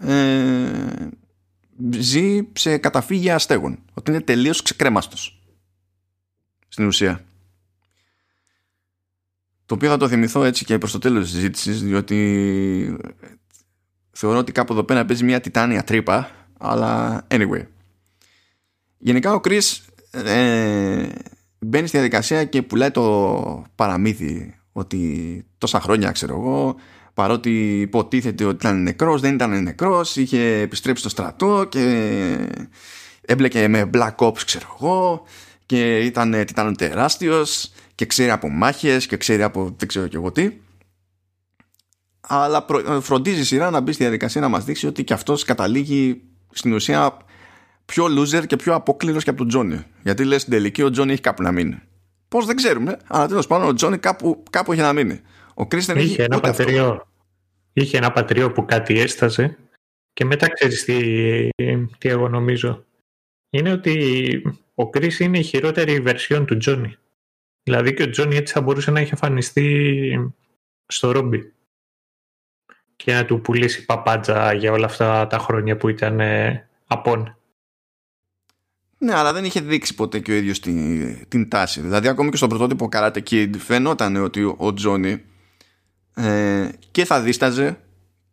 ε, ζει σε καταφύγια αστέγων ότι είναι τελείως ξεκρέμαστος στην ουσία. Το οποίο θα το θυμηθώ έτσι και προς το τέλος της συζήτησης διότι θεωρώ ότι κάπου εδώ πέρα παίζει μια τιτάνια τρύπα αλλά anyway. Γενικά ο Chris ε, μπαίνει στη διαδικασία και πουλάει το παραμύθι ότι τόσα χρόνια ξέρω εγώ παρότι υποτίθεται ότι ήταν νεκρός δεν ήταν νεκρός είχε επιστρέψει στο στρατό και έμπλεκε με Black Ops ξέρω εγώ και ήταν, ήταν τεράστιος και ξέρει από μάχες και ξέρει από δεν ξέρω και εγώ τι. Αλλά φροντίζει η σειρά να μπει στη διαδικασία να μας δείξει ότι και αυτός καταλήγει στην ουσία πιο loser και πιο απόκληρος και από τον Τζόνι. Γιατί λες στην τελική ο Τζόνι έχει κάπου να μείνει. Πώς δεν ξέρουμε αλλά τέλος πάντων ο Τζόνι κάπου, κάπου έχει να μείνει. Ο Κρίστεν είχε, ένα πατριό. είχε ένα πατριό που κάτι έστασε και μετά ξέρεις τι, τι εγώ νομίζω. Είναι ότι ο Κρίς είναι η χειρότερη βερσιόν του Τζόνι. Δηλαδή και ο Τζόνι έτσι θα μπορούσε να έχει εμφανιστεί στο Ρόμπι. Και να του πουλήσει παπάντζα για όλα αυτά τα χρόνια που ήταν ε, απόν. Ναι, αλλά δεν είχε δείξει ποτέ και ο ίδιος την, την τάση. Δηλαδή ακόμη και στο πρωτότυπο Karate Kid φαινόταν ότι ο Τζόνι ε, και θα δίσταζε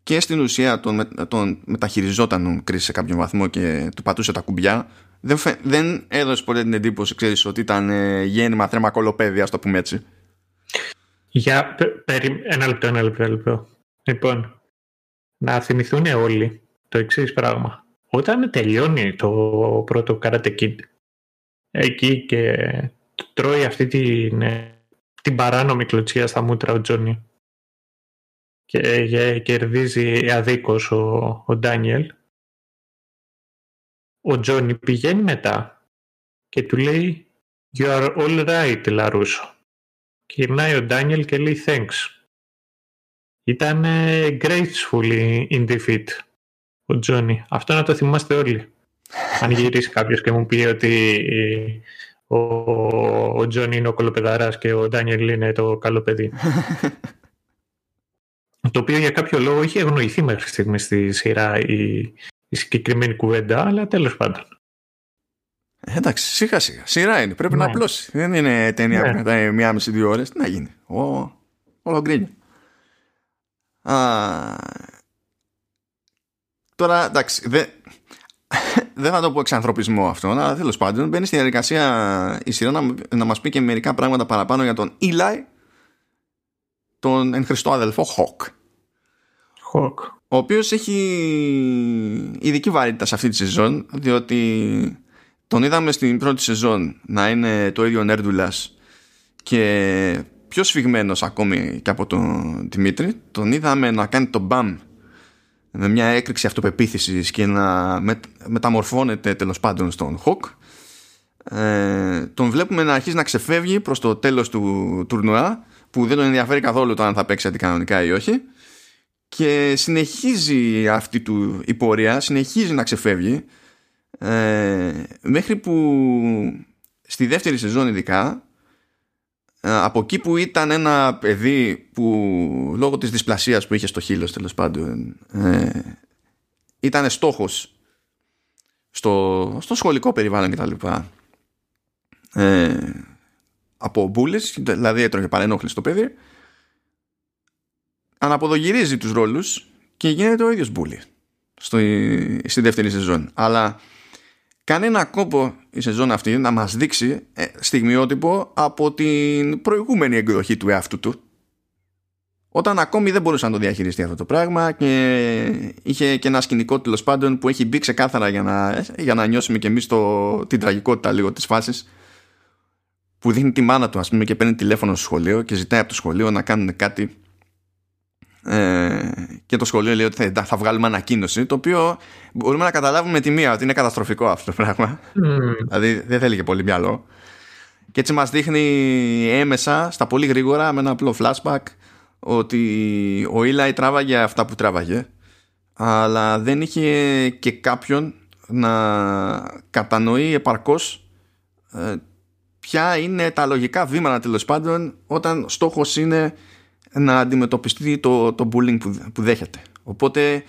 και στην ουσία τον, τον μεταχειριζόταν ο Chris σε κάποιο βαθμό και του πατούσε τα κουμπιά δεν, φε... δεν έδωσε ποτέ την εντύπωση, ξέρεις, ότι ήταν ε, γέννημα θρέμα κολοπέδια, ας το πούμε έτσι. Για περι... ένα λεπτό, ένα λεπτό, ένα λεπτό. Λοιπόν, να θυμηθούν όλοι το εξής πράγμα. Όταν τελειώνει το πρώτο Karate Kid εκεί και τρώει αυτή την, ε, την παράνομη κλωτσία στα μούτρα ο Τζόνι και κερδίζει αδίκως ο, ο Ντάνιελ ο Τζόνι πηγαίνει μετά και του λέει You are all right, Λαρούσο. Και γυρνάει ο Ντάνιελ και λέει Thanks. Ήταν graceful in defeat ο Τζόνι. Αυτό να το θυμάστε όλοι. Αν γυρίσει κάποιος και μου πει ότι ο, ο Τζόνι είναι ο κολοπεδαράς και ο Ντάνιελ είναι το καλό παιδί. το οποίο για κάποιο λόγο είχε ευνοηθεί μέχρι στιγμής στη σειρά η, η συγκεκριμένη κουβέντα, αλλά τέλος πάντων. Ε, εντάξει, σιγά σιγά. Σειρά είναι. Πρέπει ναι. να απλώσει. Δεν είναι ταινία ναι. που κρατάει μία μισή δύο ώρες. Τι να γίνει. Ο, όλο γκρίνιο. Τώρα εντάξει, δεν, δεν θα το πω εξανθρωπισμό αυτό, αλλά τέλος πάντων μπαίνει στη διαδικασία η σειρά να, να μας πει και μερικά πράγματα παραπάνω για τον Eli, τον εν Χριστώ αδελφό Hawk. Hawk. Ο οποίος έχει ειδική βαρύτητα σε αυτή τη σεζόν, διότι τον είδαμε στην πρώτη σεζόν να είναι το ίδιο νέρντουλας και πιο σφιγμένος ακόμη και από τον Δημήτρη. Τον είδαμε να κάνει το μπαμ με μια έκρηξη αυτοπεποίθησης και να μεταμορφώνεται τέλος πάντων στον Χοκ. Ε, τον βλέπουμε να αρχίζει να ξεφεύγει προς το τέλος του τουρνουά που δεν τον ενδιαφέρει καθόλου το αν θα παίξει αντικανονικά ή όχι και συνεχίζει αυτή του η πορεία, συνεχίζει να ξεφεύγει ε, μέχρι που στη δεύτερη σεζόν ειδικά ε, από εκεί που ήταν ένα παιδί που λόγω της δυσπλασίας που είχε στο χείλος τέλος πάντων ε, ήταν στόχος στο, στο σχολικό περιβάλλον κτλ. Ε, από μπούλες, δηλαδή έτρωγε παρενόχληση το παιδί αναποδογυρίζει τους ρόλους και γίνεται ο ίδιος μπούλη στο, στη δεύτερη σεζόν αλλά κάνει ένα κόπο η σεζόν αυτή να μας δείξει ε, στιγμιότυπο από την προηγούμενη εκδοχή του εαυτού του. Όταν ακόμη δεν μπορούσε να το διαχειριστεί αυτό το πράγμα και είχε και ένα σκηνικό τέλος πάντων που έχει μπει ξεκάθαρα για να, για να νιώσουμε και εμείς το, την τραγικότητα λίγο της φάσης που δείχνει τη μάνα του ας πούμε και παίρνει τηλέφωνο στο σχολείο και ζητάει από το σχολείο να κάνουν κάτι ε, και το σχολείο λέει ότι θα, θα βγάλουμε ανακοίνωση το οποίο μπορούμε να καταλάβουμε με τη μία ότι είναι καταστροφικό αυτό το πράγμα mm. δηλαδή δεν θέλει και πολύ μυαλό και έτσι μας δείχνει έμεσα στα πολύ γρήγορα με ένα απλό flashback ότι ο Ήλαϊ τράβαγε αυτά που τράβαγε αλλά δεν είχε και κάποιον να κατανοεί επαρκώς ε, ποια είναι τα λογικά βήματα τέλος πάντων όταν στόχος είναι να αντιμετωπιστεί το, το bullying που, που δέχεται. Οπότε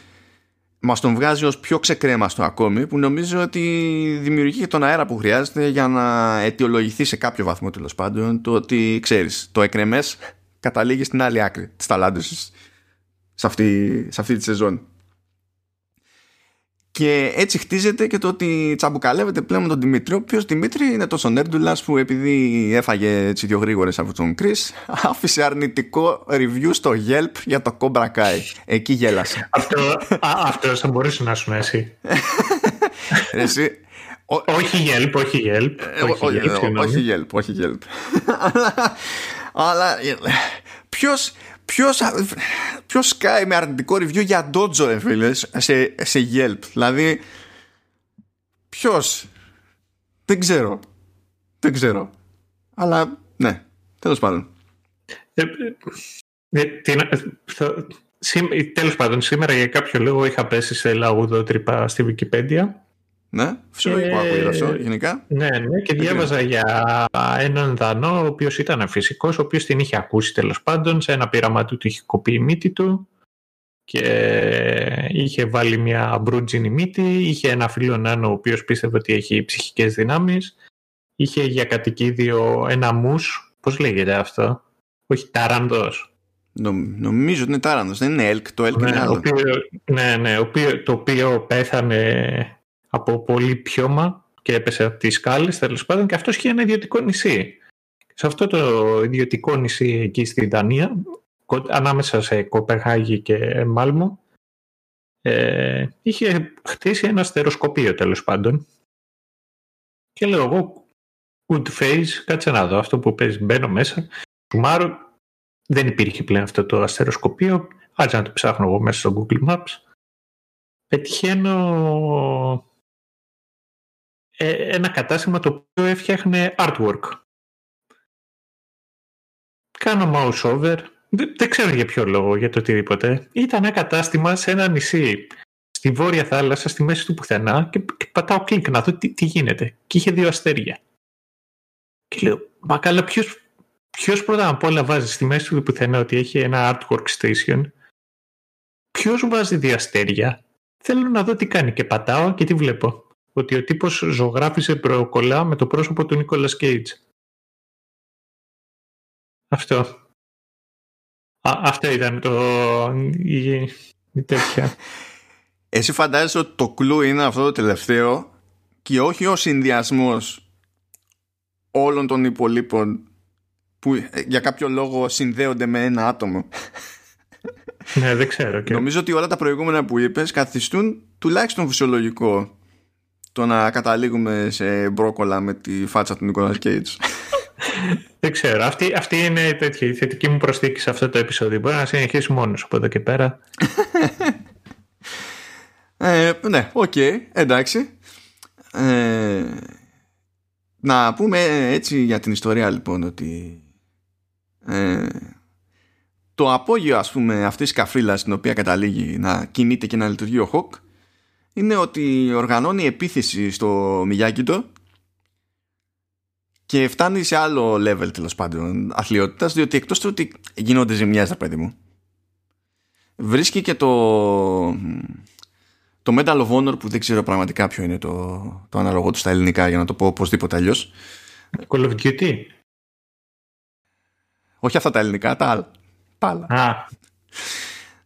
μας τον βγάζει ως πιο ξεκρέμαστο ακόμη που νομίζω ότι δημιουργεί και τον αέρα που χρειάζεται για να αιτιολογηθεί σε κάποιο βαθμό τέλος πάντων το ότι ξέρεις το εκρεμές καταλήγει στην άλλη άκρη της ταλάντωσης σε αυτή, σε αυτή τη σεζόν. Και έτσι χτίζεται και το ότι τσαμπουκαλεύεται πλέον με τον Δημήτρη. Ο οποίο Δημήτρη; Είναι τόσο νέρντουλα που επειδή έφαγε έτσι δύο γρήγορες από τον Κρι, άφησε αρνητικό review στο Yelp για το Cobra Kai. Εκεί γέλασε. Αυτό, αυτός θα μπορούσε να σου εσύ. εσύ όχι Yelp, όχι Yelp. Ε, όχι Yelp, όχι Yelp. Αλλά ποιος Ποιος, ποιος σκάει με αρνητικό review για Dojo, ρε φίλε, σε, σε Yelp; Δηλαδή, ποιος; Δεν ξέρω. Δεν ξέρω. Αλλά, ναι. Τέλος πάντων. Ε, ε, ε, τέλος πάντων, σήμερα για κάποιο λόγο είχα πέσει σε λαγούδο τρύπα στη Wikipedia ναι, φυσιολογικό και... ακούγεται αυτό γενικά. Ναι, ναι, και διάβαζα για έναν Δανό, ο οποίος ήταν φυσικός, ο οποίος την είχε ακούσει τέλος πάντων. Σε ένα πείραμα του του είχε κοπεί η μύτη του και είχε βάλει μια μπρούτζινη μύτη. Είχε ένα φίλο νάνο, ο οποίος πίστευε ότι έχει ψυχικές δυνάμεις. Είχε για κατοικίδιο ένα μους. Πώς λέγεται αυτό, Όχι τάραντος. νομίζω ότι είναι τάραντος, δεν είναι ελκ, το ελκ ναι, είναι άλλο. Οποίο, ναι, ναι, το οποίο πέθανε από πολύ πιώμα και έπεσε από τις σκάλες τέλος πάντων και αυτός είχε ένα ιδιωτικό νησί. Σε αυτό το ιδιωτικό νησί εκεί στη Δανία, ανάμεσα σε Κοπεχάγη και Μάλμο, ε, είχε χτίσει ένα στεροσκοπείο τέλος πάντων. Και λέω εγώ, good face, κάτσε να δω αυτό που παίζει, μπαίνω μέσα Σουμάρου δεν υπήρχε πλέον αυτό το αστεροσκοπείο. Άρχισα να το ψάχνω εγώ μέσα στο Google Maps. Πετυχαίνω ε, ένα κατάστημα το οποίο έφτιαχνε artwork. Κάνω mouse over. Δεν, δεν ξέρω για ποιο λόγο, για το οτιδήποτε. Ήταν ένα κατάστημα σε ένα νησί στη βόρεια θάλασσα, στη μέση του πουθενά και, και πατάω κλικ να δω τι, τι γίνεται. Και είχε δύο αστέρια. Και λέω, μα καλά, ποιος, ποιος πρώτα απ' όλα βάζει στη μέση του πουθενά ότι έχει ένα art workstation. Ποιος βάζει δύο αστέρια; Θέλω να δω τι κάνει και πατάω και τι βλέπω. Ότι ο τύπος ζωγράφισε προκολά με το πρόσωπο του Νίκολα Κέιτ. Αυτό. Α, αυτό ήταν το... η, η τέτοια. Εσύ φαντάζεσαι ότι το κλου είναι αυτό το τελευταίο και όχι ο συνδυασμός όλων των υπολείπων που για κάποιο λόγο συνδέονται με ένα άτομο. Ναι, δεν ξέρω. Και... Νομίζω ότι όλα τα προηγούμενα που είπες καθιστούν τουλάχιστον φυσιολογικό το να καταλήγουμε σε μπρόκολα με τη φάτσα του Νικόλας Κέιτζ. δεν ξέρω. Αυτή, αυτή είναι τέτοια, η θετική μου προσθήκη σε αυτό το επεισόδιο. Μπορεί να συνεχίσει μόνος από εδώ και πέρα. Ε, ναι, ok, okay, εντάξει. Ε, να πούμε έτσι για την ιστορία λοιπόν ότι ε, το απόγειο ας πούμε αυτής της καφρίλας στην οποία καταλήγει να κινείται και να λειτουργεί ο Χοκ είναι ότι οργανώνει επίθεση στο Μιγιάκητο και φτάνει σε άλλο level τέλος πάντων αθλειότητας διότι εκτός του ότι γίνονται ζημιές παιδί μου βρίσκει και το το Medal of Honor που δεν ξέρω πραγματικά ποιο είναι το, το αναλογό του στα ελληνικά για να το πω οπωσδήποτε αλλιώς. Call of Duty; Όχι αυτά τα ελληνικά, τα άλλα. Τα άλλα. Α.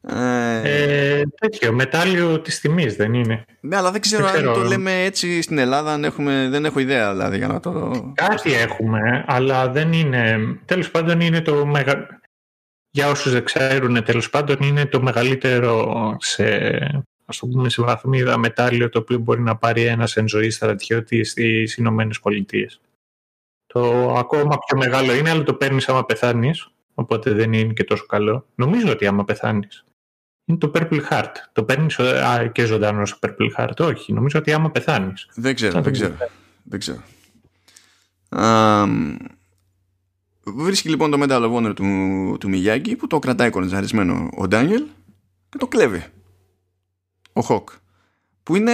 Ε, ε, τέτοιο, μετάλλιο της τιμής δεν είναι; Ναι, αλλά δεν ξέρω, αν το λέμε έτσι στην Ελλάδα. Αν έχουμε, δεν έχω ιδέα δηλαδή για να το. Κάτι έχουμε, αλλά δεν είναι. Τέλος πάντων είναι το μεγα... Για όσους δεν ξέρουν, τέλος πάντων είναι το μεγαλύτερο σε ας το πούμε σε βαθμίδα μετάλλιο το οποίο μπορεί να πάρει ένας εν ζωή στρατιώτης στις Ηνωμένες Πολιτείες. Το ακόμα πιο μεγάλο είναι, αλλά το παίρνεις άμα πεθάνεις, οπότε δεν είναι και τόσο καλό. Νομίζω ότι άμα πεθάνεις. Είναι το Purple Heart. Το παίρνεις και ζωντανό το Purple Heart. Όχι, νομίζω ότι άμα πεθάνεις. Δεν ξέρω, δεν ξέρω. Δεν ξέρω. Um, βρίσκει λοιπόν το Medal of Honor του, του Μιγιάγκη που το κρατάει κονζαρισμένο ο Ντάνιελ και το κλέβει ο Χοκ που είναι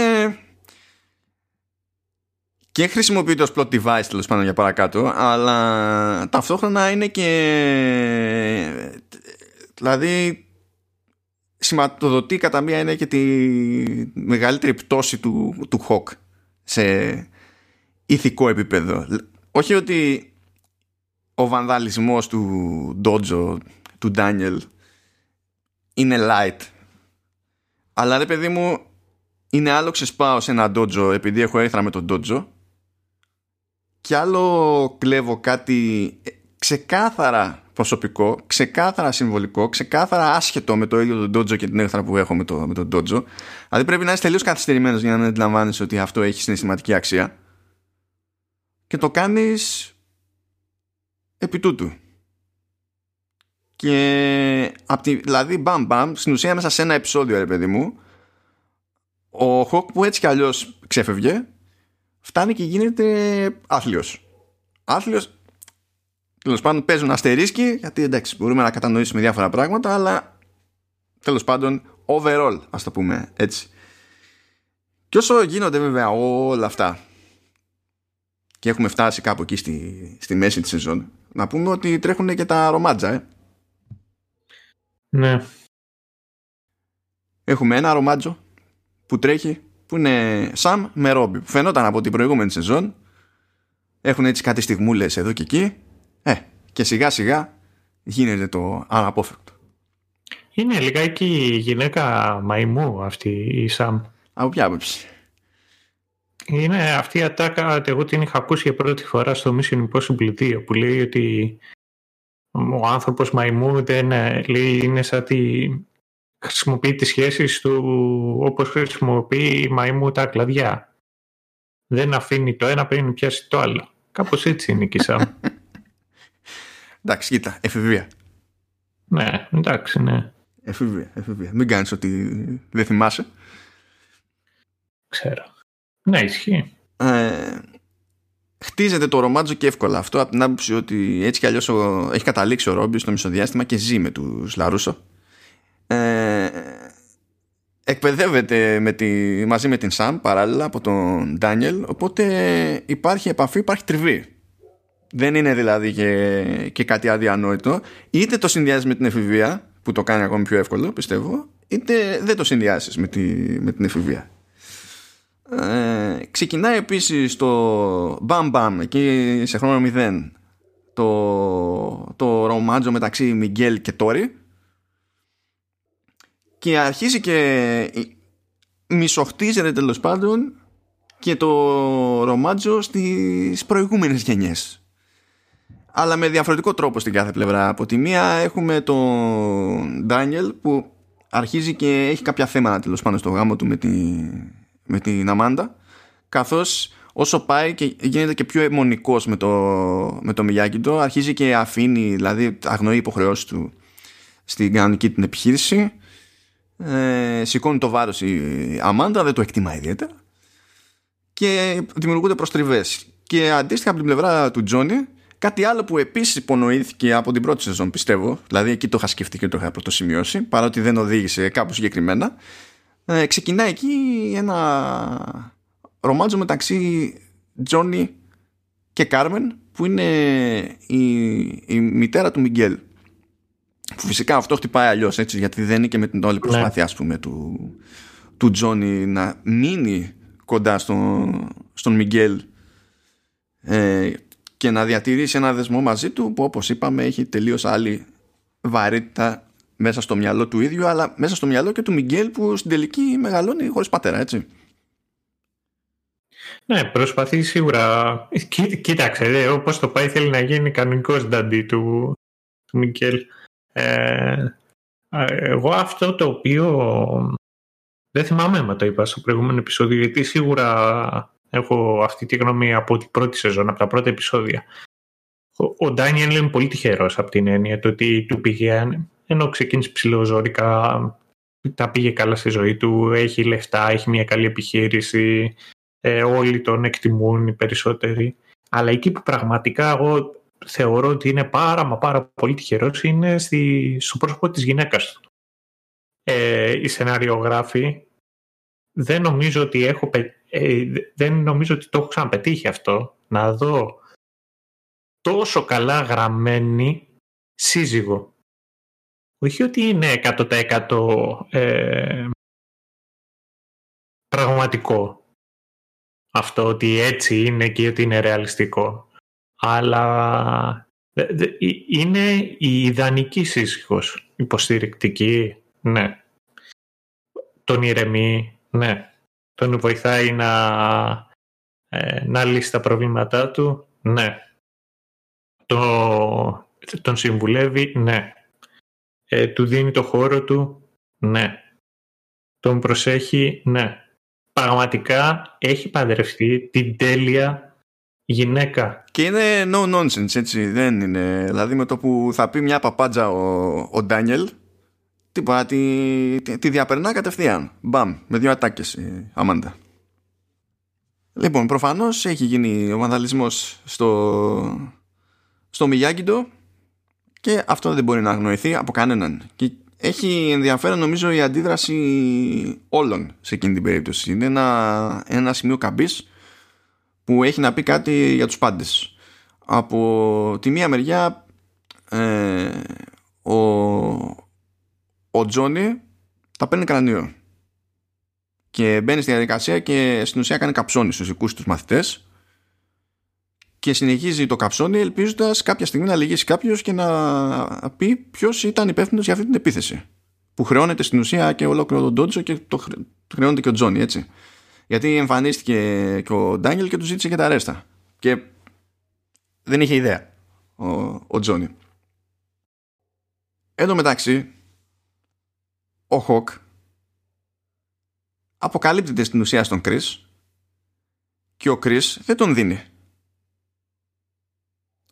και χρησιμοποιείται ως plot device τέλος πάντων για παρακάτω αλλά ταυτόχρονα είναι και δηλαδή σηματοδοτεί κατά μία είναι και τη μεγαλύτερη πτώση του, του Χοκ σε ηθικό επίπεδο. Όχι ότι ο βανδαλισμός του Ντότζο του Ντάνιελ είναι light. Αλλά ρε παιδί μου, είναι άλλο ξεσπάω σε ένα ντότζο επειδή έχω έρθρα με τον ντότζο και άλλο κλέβω κάτι ε, ξεκάθαρα προσωπικό, ξεκάθαρα συμβολικό, ξεκάθαρα άσχετο με το ίδιο τον ντότζο και την έρθρα που έχω με, το, με τον ντότζο. Δηλαδή πρέπει να είσαι τελείως καθυστερημένος για να αντιλαμβάνει ότι αυτό έχει συναισθηματική αξία. Και το κάνεις επί τούτου. Και απ τη, δηλαδή μπαμ μπαμ στην ουσία μέσα σε ένα επεισόδιο ρε παιδί μου ο Χοκ που έτσι κι αλλιώς ξέφευγε φτάνει και γίνεται άθλιος. Άθλιος τέλος πάντων παίζουν αστερίσκοι γιατί εντάξει μπορούμε να κατανοήσουμε διάφορα πράγματα αλλά τέλος πάντων overall ας το πούμε έτσι. Και όσο γίνονται βέβαια όλα αυτά και έχουμε φτάσει κάπου εκεί στη, στη μέση της σεζόν να πούμε ότι τρέχουν και τα ρομάτζα ε. Ναι. Έχουμε ένα ρομάτζο που τρέχει που είναι Σαμ με Ρόμπι που φαινόταν από την προηγούμενη σεζόν. Έχουν έτσι κάτι στιγμούλες εδώ και εκεί. Ε, και σιγά σιγά γίνεται το αναπόφευκτο. Είναι λιγάκι η γυναίκα μαϊμού αυτή η Σαμ. Από ποια άποψη; Είναι αυτή η ατάκα εγώ την είχα ακούσει για πρώτη φορά στο Mission Impossible 2 που λέει ότι ο άνθρωπος μαϊμού δεν λέει είναι σαν τη χρησιμοποιεί τις σχέσεις του όπως χρησιμοποιεί η μαϊμού τα κλαδιά. Δεν αφήνει το ένα πριν πιάσει το άλλο. Κάπως έτσι είναι η Κισά. Εντάξει, κοίτα, εφηβεία. Ναι, εντάξει, ναι. Εφηβεία, εφηβεία. Μην κάνεις ότι δεν θυμάσαι. Ξέρω. Ναι, ισχύει. Ε, χτίζεται το ρομάτζο και εύκολα. Αυτό από την άποψη ότι έτσι κι αλλιώς έχει καταλήξει ο Ρόμπι στο μισοδιάστημα και ζει με τους Λαρούσο. Ε, εκπαιδεύεται με τη, μαζί με την Σαμ παράλληλα από τον Ντάνιελ οπότε υπάρχει επαφή, υπάρχει τριβή. Δεν είναι δηλαδή και, και κάτι αδιανόητο. Είτε το συνδυάζεις με την εφηβεία που το κάνει ακόμη πιο εύκολο πιστεύω είτε δεν το συνδυάσεις με, τη, με την εφηβεία. Ε, ξεκινάει επίσης το μπαμ μπαμ εκεί σε χρόνο 0 το, το ρομάτζο μεταξύ Μιγγέλ και Τόρι και αρχίζει και μισοχτίζεται τέλος πάντων και το ρομάτζο στις προηγούμενες γενιές. Αλλά με διαφορετικό τρόπο στην κάθε πλευρά. Από τη μία έχουμε τον Ντάνιελ που αρχίζει και έχει κάποια θέματα τέλος πάνω στο γάμο του με, τη, με την Αμάντα. Καθώς όσο πάει και γίνεται και πιο αιμονικός με το, με το Μιγιάκιντο αρχίζει και αφήνει δηλαδή αγνοεί υποχρεώσεις του στην κανονική την επιχείρηση ε, σηκώνει το βάρος η Αμάντα δεν το εκτιμά ιδιαίτερα και δημιουργούνται προστριβές. Και αντίστοιχα από την πλευρά του Τζόνι κάτι άλλο που επίσης υπονοήθηκε από την πρώτη σεζόν πιστεύω δηλαδή εκεί το είχα σκεφτεί και το είχα πρωτοσημειώσει παρότι δεν οδήγησε κάπου συγκεκριμένα ε, ξεκινάει εκεί ένα ρομάτζο μεταξύ Τζόνι και Κάρμεν που είναι η, η μητέρα του Μιγγέλ Φυσικά αυτό χτυπάει αλλιώς έτσι, γιατί δεν είναι και με την όλη ναι. προσπάθεια ας πούμε, του, του Τζόνι να μείνει κοντά στον, στον Μιγγέλ ε, και να διατηρήσει ένα δεσμό μαζί του που όπως είπαμε έχει τελείως άλλη βαρύτητα μέσα στο μυαλό του ίδιου αλλά μέσα στο μυαλό και του Μιγγέλ που στην τελική μεγαλώνει χωρίς πατέρα έτσι. Ναι, προσπαθεί σίγουρα. κοίταξε, όπως το πάει θέλει να γίνει κανονικός νταντί του, του Μιγγέλ. Ε, εγώ αυτό το οποίο δεν θυμάμαι αν το είπα στο προηγούμενο επεισόδιο γιατί σίγουρα έχω αυτή τη γνώμη από την πρώτη σεζόν, από τα πρώτα επεισόδια. Ο, Ντάνιελ είναι πολύ τυχερός από την έννοια το ότι του πήγε ενώ ξεκίνησε ψηλοζόρικα τα πήγε καλά στη ζωή του, έχει λεφτά, έχει μια καλή επιχείρηση, ε, όλοι τον εκτιμούν οι περισσότεροι. Αλλά εκεί που πραγματικά εγώ θεωρώ ότι είναι πάρα μα πάρα πολύ τυχερός είναι στη, στο πρόσωπο της γυναίκας του. Ε, οι σενάριογράφοι δεν νομίζω ότι έχω ε, δεν νομίζω ότι το έχω ξαναπετύχει αυτό να δω τόσο καλά γραμμένη σύζυγο. Όχι ότι είναι 100% ε, πραγματικό αυτό ότι έτσι είναι και ότι είναι ρεαλιστικό αλλά είναι η ιδανική σύζυγος υποστηρικτική, ναι. Τον ηρεμεί, ναι. Τον βοηθάει να, ε, να λύσει τα προβλήματά του, ναι. Το, τον συμβουλεύει, ναι. Ε, του δίνει το χώρο του, ναι. Τον προσέχει, ναι. Πραγματικά έχει παντρευτεί την τέλεια γυναίκα. Και είναι no nonsense, έτσι. Δεν είναι. Δηλαδή με το που θα πει μια παπάντζα ο, ο Ντάνιελ, τίποτα, τη, τη, τη διαπερνά κατευθείαν. Μπαμ, με δύο ατάκες η Αμάντα. Λοιπόν, προφανώς έχει γίνει ο βανδαλισμός στο, στο Μιγιάγκιντο και αυτό δεν μπορεί να αγνοηθεί από κανέναν. Και έχει ενδιαφέρον νομίζω η αντίδραση όλων σε εκείνη την περίπτωση. Είναι ένα, ένα σημείο καμπής που έχει να πει κάτι για τους πάντες. Από τη μία μεριά ε, ο, ο Τζόνι τα παίρνει κρανίο και μπαίνει στη διαδικασία και στην ουσία κάνει καψόνι στους δικούς τους μαθητές και συνεχίζει το καψόνι ελπίζοντας κάποια στιγμή να λυγίσει κάποιος και να πει ποιος ήταν υπεύθυνος για αυτή την επίθεση που χρεώνεται στην ουσία και ολόκληρο τον Ντότζο και το χρεώνεται και ο Τζόνι έτσι γιατί εμφανίστηκε και ο Ντάνιελ και του ζήτησε και τα ρέστα. Και δεν είχε ιδέα ο, ο Τζόνι. Εν τω μεταξύ, ο Χοκ αποκαλύπτεται στην ουσία στον Κρίς και ο Κρίς δεν τον δίνει.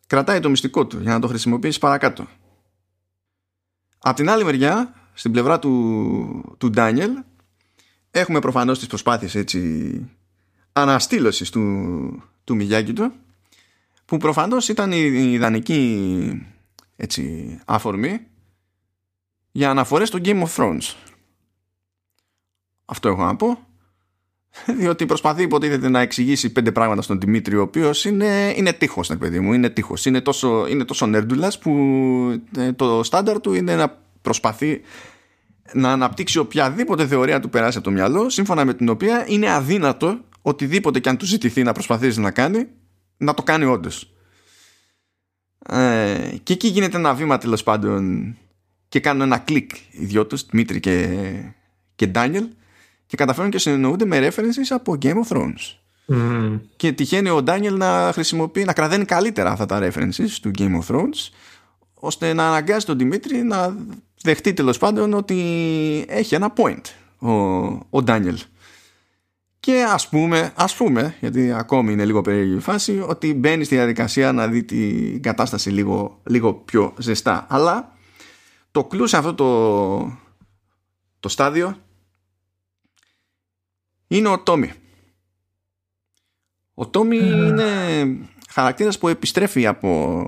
κρατάει το μυστικό του για να το χρησιμοποιήσει παρακάτω. Απ' την άλλη μεριά, στην πλευρά του, του Daniel, έχουμε προφανώς τις προσπάθειες έτσι αναστήλωσης του, του Μιγιάκη του, που προφανώς ήταν η ιδανική έτσι, αφορμή για αναφορές στο Game of Thrones. Αυτό έχω να πω. Διότι προσπαθεί υποτίθεται να εξηγήσει πέντε πράγματα στον Δημήτρη, ο οποίος είναι, είναι τείχος, ναι, παιδί μου. Είναι τείχος. Είναι τόσο, είναι τόσο νέρντουλα που ε, το στάνταρ του είναι να προσπαθεί να αναπτύξει οποιαδήποτε θεωρία του περάσει από το μυαλό, σύμφωνα με την οποία είναι αδύνατο οτιδήποτε και αν του ζητηθεί να προσπαθήσει να κάνει, να το κάνει όντως. Ε, και εκεί γίνεται ένα βήμα τέλος πάντων και κάνουν ένα κλικ οι δυο τους, Δημήτρη και, και Ντάνιελ, και καταφέρουν και συνεννοούνται με references από Game of Thrones. Mm. Και τυχαίνει ο Ντάνιελ να χρησιμοποιεί, να κραδαίνει καλύτερα αυτά τα references του Game of Thrones, ώστε να αναγκάζει τον Δημήτρη να δεχτεί τέλος πάντων ότι έχει ένα point ο, ο Ντάνιελ. Και ας πούμε, ας πούμε, γιατί ακόμη είναι λίγο περίεργη η φάση, ότι μπαίνει στη διαδικασία να δει την κατάσταση λίγο, λίγο πιο ζεστά. Αλλά το κλου σε αυτό το, το στάδιο είναι ο Τόμι. Ο Τόμι είναι χαρακτήρας που επιστρέφει από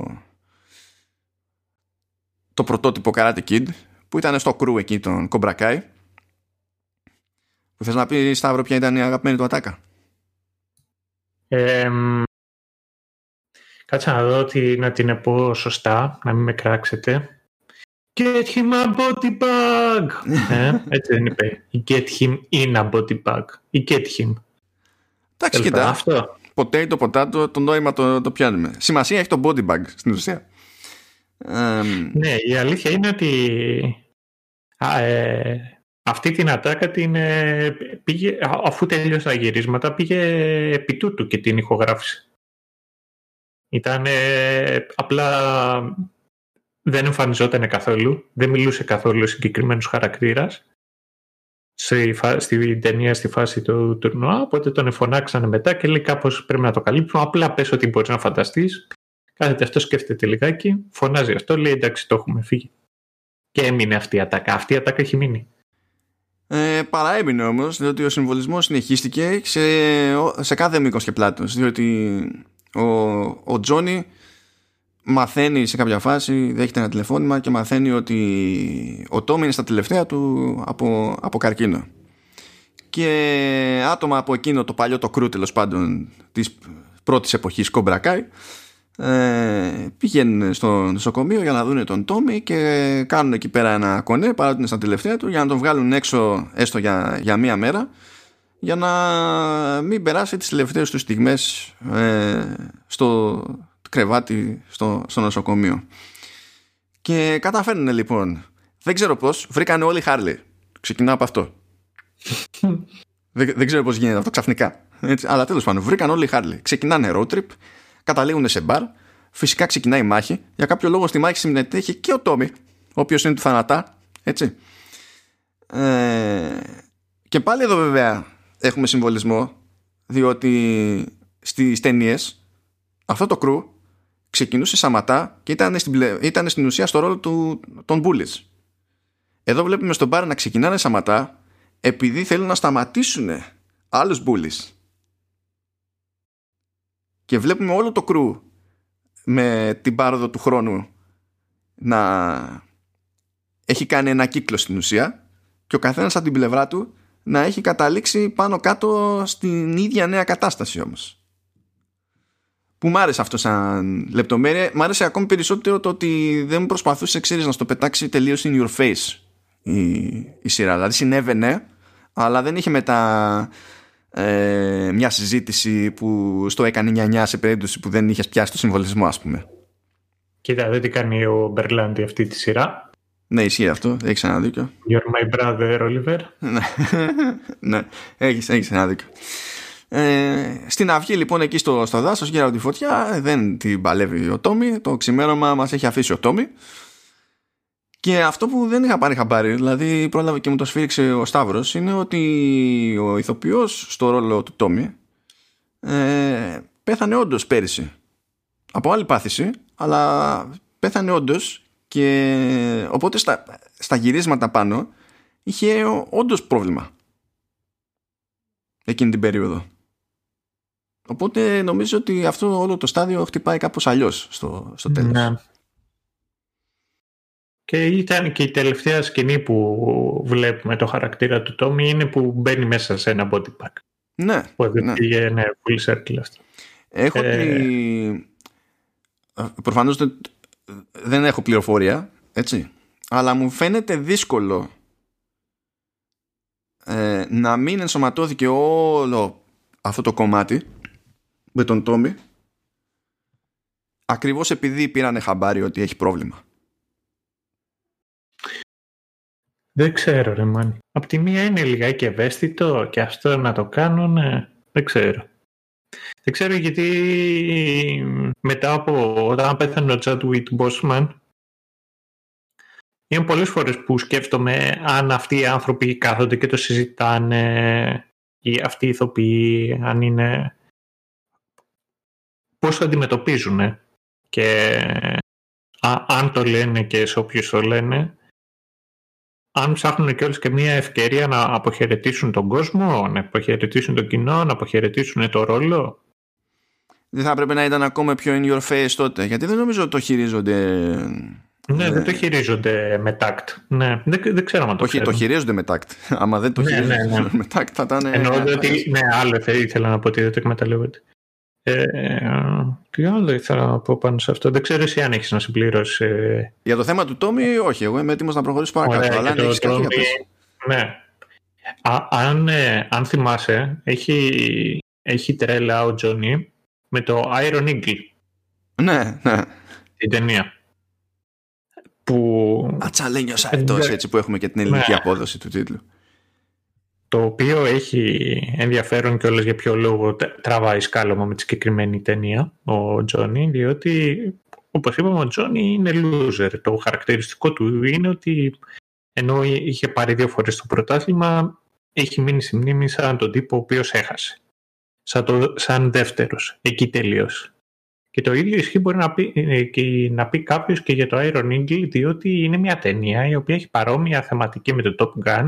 το πρωτότυπο Karate Kid που ήταν στο κρού εκεί τον Κομπρακάι που θες να πεις Σταύρο ποια ήταν η αγαπημένη του ατάκα; Ε, Κάτσε να δω ότι να την πω σωστά να μην με κράξετε Get him a body bag. ε, έτσι δεν είπε. Get him in a body bag. Ή get him. Εντάξει, κοιτά. Αυτό. Ποτέ το ποτάτο, το νόημα το, το πιάνουμε. Σημασία έχει το body bag στην ουσία. Ναι, η αλήθεια είναι ότι α, ε, αυτή την ατάκα την ε, πήγε, αφού τελείωσε τα γυρίσματα, πήγε επί τούτου και την ηχογράφηση. Ήταν απλά δεν εμφανιζόταν καθόλου, δεν μιλούσε καθόλου συγκεκριμένους χαρακτήρας στη, στη ταινία στη φάση του τουρνουά, οπότε τον εφωνάξανε μετά και λέει κάπως πρέπει να το καλύψουμε, απλά πες ότι μπορείς να φανταστείς. Κάθεται αυτό, σκέφτεται λιγάκι, φωνάζει αυτό, λέει εντάξει το έχουμε φύγει. Και έμεινε αυτή η ατάκα. Αυτή η ατάκα έχει μείνει. Ε, παραέμεινε όμως, διότι ο συμβολισμός συνεχίστηκε σε, σε κάθε μήκος και πλάτος. Διότι ο, ο Τζόνι μαθαίνει σε κάποια φάση, δέχεται ένα τηλεφώνημα και μαθαίνει ότι ο Τόμι είναι στα τελευταία του από, από καρκίνο. Και άτομα από εκείνο το παλιό το κρού τέλος πάντων της πρώτης εποχής Κομπρακάι ε, πηγαίνουν στο νοσοκομείο για να δουν τον Τόμι και κάνουν εκεί πέρα ένα κονέ παρά είναι στα τελευταία του για να τον βγάλουν έξω έστω για, για μία μέρα για να μην περάσει τις τελευταίες του στιγμές ε, στο κρεβάτι στο, στο νοσοκομείο. Και καταφέρνουν λοιπόν. Δεν ξέρω πώς, βρήκαν όλοι Χάρλι. Ξεκινάω από αυτό. δεν, δεν ξέρω πώς γίνεται αυτό ξαφνικά. Έτσι, αλλά τέλος πάντων, βρήκαν όλοι Χάρλι. Ξεκινάνε road trip, καταλήγουν σε μπαρ. Φυσικά ξεκινάει η μάχη. Για κάποιο λόγο στη μάχη συμμετέχει και ο Τόμι, ο οποίος είναι του θανατά. Έτσι. Ε, και πάλι εδώ βέβαια έχουμε συμβολισμό, διότι στι ταινίες αυτό το κρού ξεκινούσε σαματά και ήταν στην, ήταν στην ουσία στο ρόλο του, των bullies. Εδώ βλέπουμε στον μπαρ να ξεκινάνε σαματά επειδή θέλουν να σταματήσουν άλλους bullies. Και βλέπουμε όλο το κρού με την πάροδο του χρόνου να έχει κάνει ένα κύκλο στην ουσία και ο καθένας από την πλευρά του να έχει καταλήξει πάνω κάτω στην ίδια νέα κατάσταση όμως που μ' άρεσε αυτό σαν λεπτομέρεια. Μ' άρεσε ακόμη περισσότερο το ότι δεν προσπαθούσε, ξέρεις, να στο πετάξει τελείως in your face η, η σειρά. Δηλαδή συνέβαινε, αλλά δεν είχε μετά ε, μια συζήτηση που στο έκανε 9 σε περίπτωση που δεν είχες πιάσει το συμβολισμό, ας πούμε. Κοίτα, δεν τι κάνει ο Μπερλάντι αυτή τη σειρά. Ναι, ισχύει αυτό. Έχεις ένα δίκιο. You're my brother, Oliver. ναι, ναι. έχεις ένα δίκιο. Ε, στην αυγή λοιπόν εκεί στο, στο δάσος γύρω από τη φωτιά δεν την παλεύει ο Τόμι το ξημέρωμα μας έχει αφήσει ο Τόμι και αυτό που δεν είχα πάρει χαμπάρι δηλαδή πρόλαβε και μου το σφίριξε ο Σταύρος είναι ότι ο ηθοποιός στο ρόλο του Τόμι ε, πέθανε όντως πέρυσι από άλλη πάθηση αλλά πέθανε όντως και οπότε στα, στα γυρίσματα πάνω είχε όντως πρόβλημα εκείνη την περίοδο. Οπότε νομίζω ότι αυτό όλο το στάδιο χτυπάει κάπως αλλιώς στο, στο τέλος. Ναι. Και ήταν και η τελευταία σκηνή που βλέπουμε το χαρακτήρα του Τόμι είναι που μπαίνει μέσα σε ένα body pack. Ναι. Που ναι. πήγε ναι, full circle αυτό. Έχω ε... τη... Προφανώς δεν έχω πληροφορία, έτσι. Αλλά μου φαίνεται δύσκολο ε, να μην ενσωματώθηκε όλο αυτό το κομμάτι με τον Τόμι ακριβώς επειδή πήρανε χαμπάρι ότι έχει πρόβλημα. Δεν ξέρω ρε μάνι. Απ' τη μία είναι λιγάκι ευαίσθητο και αυτό να το κάνουν, δεν ξέρω. Δεν ξέρω γιατί μετά από όταν πέθανε ο Chadwick Boseman είναι πολλές φορές που σκέφτομαι αν αυτοί οι άνθρωποι κάθονται και το συζητάνε ή αυτοί οι ηθοποιοί αν είναι πώς το αντιμετωπίζουν και αν το λένε και σε όποιους το λένε αν ψάχνουν και όλες και μια ευκαιρία να αποχαιρετήσουν τον κόσμο, να αποχαιρετήσουν τον κοινό, να αποχαιρετήσουν το ρόλο. Δεν θα έπρεπε να ήταν ακόμα πιο in your face τότε, γιατί δεν νομίζω ότι το χειρίζονται... Ναι, δεν το χειρίζονται με τάκτ. Ναι, δεν, δεν ξέρω αν το Όχι, το χειρίζονται με τάκτ. Άμα δεν το ναι, χειρίζονται ναι, ναι. με τάκτ θα ήταν... Εννοώ ότι, ναι, άλλο ήθελα να πω ότι δεν το εκμεταλλεύονται. Ε, τι άλλο ήθελα να πω πάνω σε αυτό. Δεν ξέρω εσύ αν έχεις να συμπληρώσεις. Ε. Για το θέμα του Τόμι, όχι. Εγώ είμαι έτοιμος να προχωρήσω παρακάτω. αλλά αν έχεις κάτι Ναι. Α, αν, ε, αν θυμάσαι, έχει, έχει τρέλα ο Τζόνι με το Iron Eagle. Ναι, ναι. Την ταινία. Που... Ατσαλένιος αετό, έτσι που έχουμε και την ελληνική ναι. απόδοση του τίτλου το οποίο έχει ενδιαφέρον και όλες για ποιο λόγο τραβάει σκάλωμα με τη συγκεκριμένη ταινία ο Τζόνι, διότι όπως είπαμε ο Τζόνι είναι loser. Το χαρακτηριστικό του είναι ότι ενώ είχε πάρει δύο φορές το πρωτάθλημα, έχει μείνει στη μνήμη σαν τον τύπο ο οποίος έχασε. Σαν, το, σαν δεύτερος, εκεί τελείω. Και το ίδιο ισχύει μπορεί να πει, ε, και να πει κάποιος και για το Iron Eagle, διότι είναι μια ταινία η οποία έχει παρόμοια θεματική με το Top Gun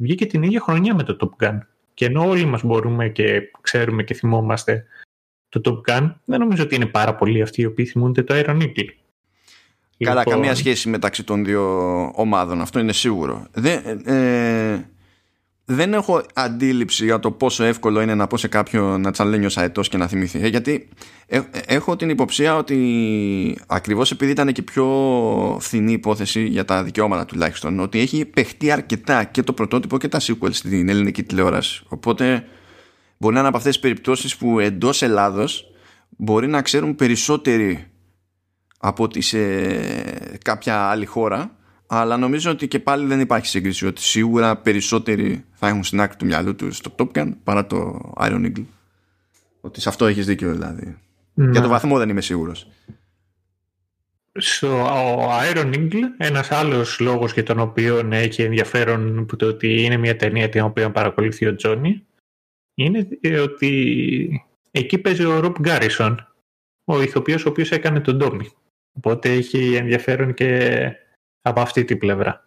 βγήκε την ίδια χρονιά με το Top Gun. Και ενώ όλοι μας μπορούμε και ξέρουμε και θυμόμαστε το Top Gun, δεν νομίζω ότι είναι πάρα πολλοί αυτοί οι οποίοι θυμούνται το Iron Eagle. Καλά, λοιπόν... καμία σχέση μεταξύ των δύο ομάδων, αυτό είναι σίγουρο. Δεν, ε, δεν έχω αντίληψη για το πόσο εύκολο είναι να πω σε κάποιον να τσαλένει ο αετός και να θυμηθεί. Ε, γιατί ε, έχω την υποψία ότι ακριβώς επειδή ήταν και πιο φθηνή υπόθεση για τα δικαιώματα τουλάχιστον, ότι έχει παιχτεί αρκετά και το πρωτότυπο και τα sequel στην ελληνική τηλεόραση. Οπότε μπορεί να είναι από αυτές τις περιπτώσεις που εντός Ελλάδος μπορεί να ξέρουν περισσότεροι από ότι σε κάποια άλλη χώρα αλλά νομίζω ότι και πάλι δεν υπάρχει σύγκριση ότι σίγουρα περισσότεροι θα έχουν στην άκρη του μυαλού τους το Top Gun παρά το Iron Eagle. Ότι σε αυτό έχεις δίκιο δηλαδή. Ναι. για το βαθμό δεν είμαι σίγουρος. Στο Iron Eagle ένας άλλος λόγος για τον οποίο έχει ενδιαφέρον που το ότι είναι μια ταινία την οποία παρακολουθεί ο Τζόνι είναι ότι εκεί παίζει ο Ρουπ Γκάρισον ο ηθοποιός ο οποίος έκανε τον Ντόμι. Οπότε έχει ενδιαφέρον και από αυτή την πλευρά.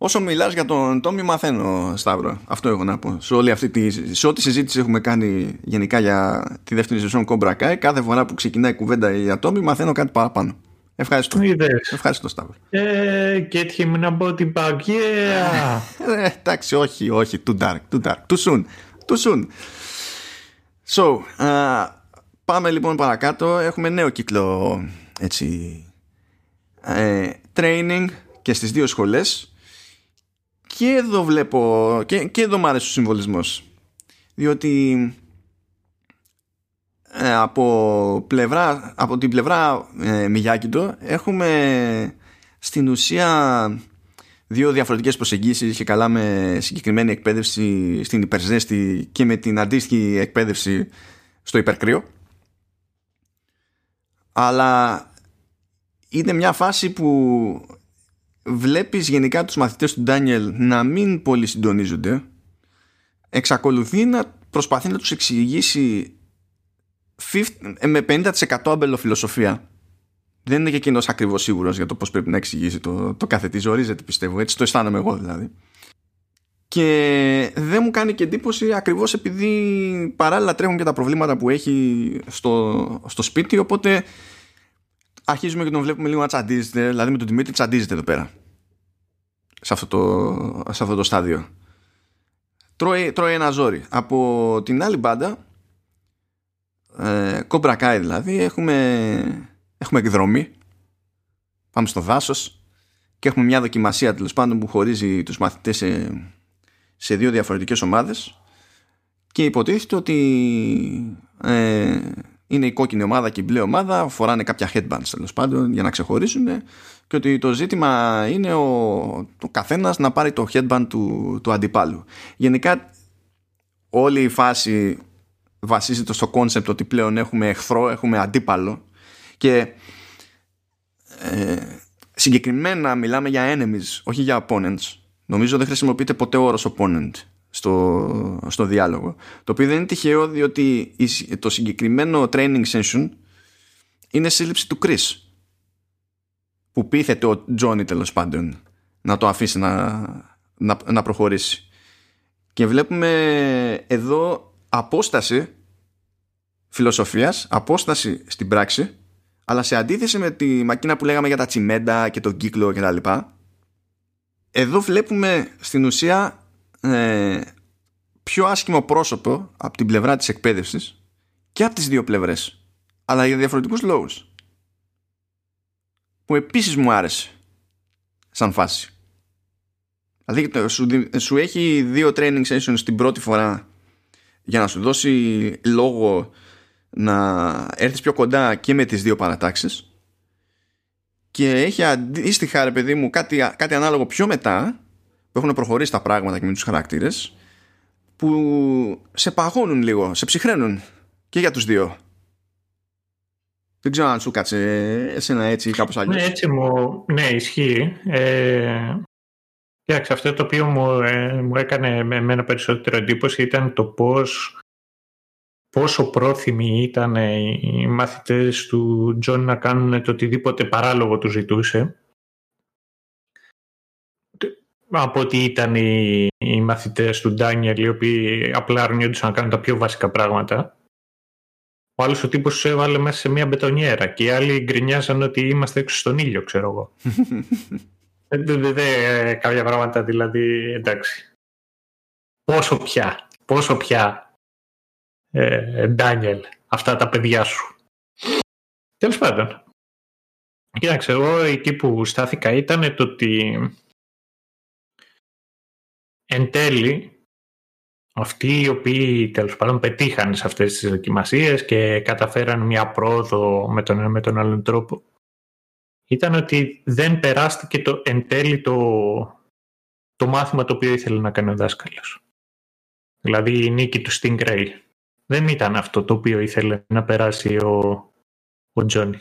Όσο μιλάς για τον Τόμι μαθαίνω Σταύρο Αυτό έχω να πω Σε, όλη αυτή τη, σε ό,τι συζήτηση έχουμε κάνει Γενικά για τη δεύτερη σεζόν Cobra Kai Κάθε φορά που ξεκινάει η κουβέντα για Τόμι Μαθαίνω κάτι παραπάνω. Ευχαριστώ. Είδες. Ευχαριστώ Σταύρο. Ε, Get him in a body bag Yeah ε, Εντάξει όχι όχι Too dark Too dark. Too soon Too soon. So uh, Πάμε λοιπόν παρακάτω. Έχουμε νέο κύκλο Έτσι ε, training και στις δύο σχολές. Και εδώ βλέπω και, και εδώ μου άρεσε ο συμβολισμός. Διότι ε, από, πλευρά, από την πλευρά ε, Μιγιάκητο έχουμε στην ουσία δύο διαφορετικές προσεγγίσεις και καλά με συγκεκριμένη εκπαίδευση στην υπερζέστη και με την αντίστοιχη εκπαίδευση στο υπερκρύο. Αλλά είναι μια φάση που βλέπεις γενικά τους μαθητές του Ντάνιελ να μην πολύ συντονίζονται εξακολουθεί να προσπαθεί να τους εξηγήσει 50, με 50% αμπελοφιλοσοφία. Δεν είναι και εκείνος ακριβώς σίγουρος για το πώς πρέπει να εξηγήσει το, το κάθε τι ζορίζεται, πιστεύω. Έτσι το αισθάνομαι εγώ δηλαδή. Και δεν μου κάνει και εντύπωση ακριβώς επειδή παράλληλα τρέχουν και τα προβλήματα που έχει στο, στο σπίτι. Οπότε αρχίζουμε και τον βλέπουμε λίγο να τσαντίζεται. Δηλαδή με τον Δημήτρη τσαντίζεται εδώ πέρα. Σε αυτό το, σε αυτό το στάδιο. Τρώει, τρώει ένα ζόρι. Από την άλλη μπάντα, ε, Cobra Kai δηλαδή, έχουμε, έχουμε εκδρομή. Πάμε στο δάσος και έχουμε μια δοκιμασία τέλος πάντων που χωρίζει τους μαθητές σε, σε δύο διαφορετικές ομάδες και υποτίθεται ότι ε, είναι η κόκκινη ομάδα και η μπλε ομάδα, φοράνε κάποια headbands τέλος πάντων για να ξεχωρίσουν και ότι το ζήτημα είναι ο, ο καθένας να πάρει το headband του, του αντιπάλου. Γενικά όλη η φάση βασίζεται στο concept ότι πλέον έχουμε εχθρό, έχουμε αντίπαλο και ε, συγκεκριμένα μιλάμε για enemies, όχι για opponents. Νομίζω δεν χρησιμοποιείται ποτέ ο όρος opponent στο, στο διάλογο. Το οποίο δεν είναι τυχαίο διότι το συγκεκριμένο training session είναι σύλληψη του Chris που πείθεται ο Τζόνι τέλος πάντων να το αφήσει να, να, να προχωρήσει. Και βλέπουμε εδώ απόσταση φιλοσοφίας, απόσταση στην πράξη, αλλά σε αντίθεση με τη μακίνα που λέγαμε για τα τσιμέντα και τον κύκλο κτλ. Εδώ βλέπουμε στην ουσία ε, πιο άσχημο πρόσωπο από την πλευρά της εκπαίδευσης και από τις δύο πλευρές αλλά για διαφορετικούς λόγους που επίσης μου άρεσε σαν φάση. Δηλαδή σου, σου έχει δύο training sessions την πρώτη φορά για να σου δώσει λόγο να έρθεις πιο κοντά και με τις δύο παρατάξεις. Και έχει αντίστοιχα ρε παιδί μου κάτι, κάτι ανάλογο πιο μετά που έχουν προχωρήσει τα πράγματα και με τους χαρακτήρες που σε παγώνουν λίγο, σε ψυχραίνουν και για τους δύο. Δεν ξέρω αν σου 'κατσε εσένα έτσι ή κάπως αλλιώς. Ναι, έτσι μου, ναι, ισχύει. Ε, αυτό το οποίο μου, ε, μου έκανε με ένα περισσότερο εντύπωση ήταν το πώς πόσο πρόθυμοι ήταν οι μαθητές του Τζον να κάνουν το οτιδήποτε παράλογο του ζητούσε από ότι ήταν οι, οι μαθητές του Ντάνιελ οι οποίοι απλά αρνιόντουσαν να κάνουν τα πιο βασικά πράγματα. Ο άλλος ο τύπος τους έβαλε μέσα σε μια μπετονιέρα και οι άλλοι γκρινιάζαν ότι είμαστε έξω στον ήλιο, ξέρω εγώ. Δεν δε, κάποια πράγματα δηλαδή, εντάξει. Πόσο πια, πόσο πια, ε, Ντάνιελ, αυτά τα παιδιά σου. Τέλος πάντων. Κοίταξε, εγώ εκεί που στάθηκα ήταν το ότι εν τέλει αυτοί οι οποίοι τέλος πάντων πετύχαν σε αυτές τις δοκιμασίες και καταφέραν μια πρόοδο με τον ένα με τον άλλον τρόπο ήταν ότι δεν περάστηκε το, εν τέλει το, το μάθημα το οποίο ήθελε να κάνει ο δάσκαλος. Δηλαδή η νίκη του Stingray. Δεν ήταν αυτό το οποίο ήθελε να περάσει ο, ο Τζόνι.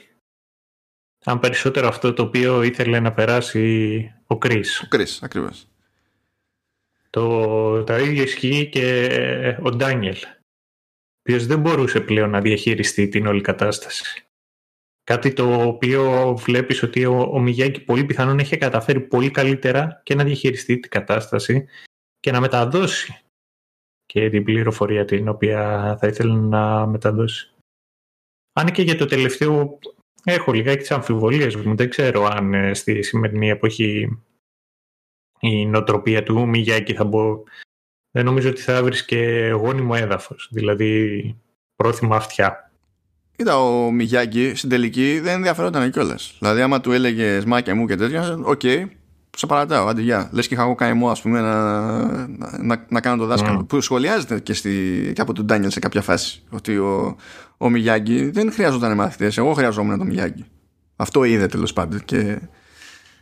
Αν περισσότερο αυτό το οποίο ήθελε να περάσει ο Κρίς. Ο Κρίς, ακριβώς. Το, το ίδιο ισχύει και ο Ντάνιελ, ο δεν μπορούσε πλέον να διαχειριστεί την όλη κατάσταση. Κάτι το οποίο βλέπεις ότι ο, ο Μιγιάκη πολύ πιθανόν έχει καταφέρει πολύ καλύτερα και να διαχειριστεί την κατάσταση και να μεταδώσει και την πληροφορία την οποία θα ήθελε να μεταδώσει. Αν και για το τελευταίο έχω λιγάκι τις αμφιβολίες μου, δεν ξέρω αν ε, στη σημερινή εποχή η νοοτροπία του Μιγιάκη θα μπω... Δεν νομίζω ότι θα και γόνιμο έδαφος, δηλαδή πρόθυμα αυτιά. Κοίτα, ο Μιγιάκη στην τελική δεν ενδιαφερόταν κιόλας. Δηλαδή, άμα του έλεγε μάκια μου και τέτοια, οκ, okay, σε παρατάω, άντε γεια. Λες και είχα εγώ κάνει μου, ας πούμε, να, να, να, κάνω το δάσκαλο. Mm. Που σχολιάζεται και, στη, και από τον Ντάνιελ σε κάποια φάση. Ότι ο, ο Μιγιάκη δεν χρειαζόταν μαθητές. Εγώ χρειαζόμουν τον Μιγιάκη. Αυτό είδε τέλος πάντων. Και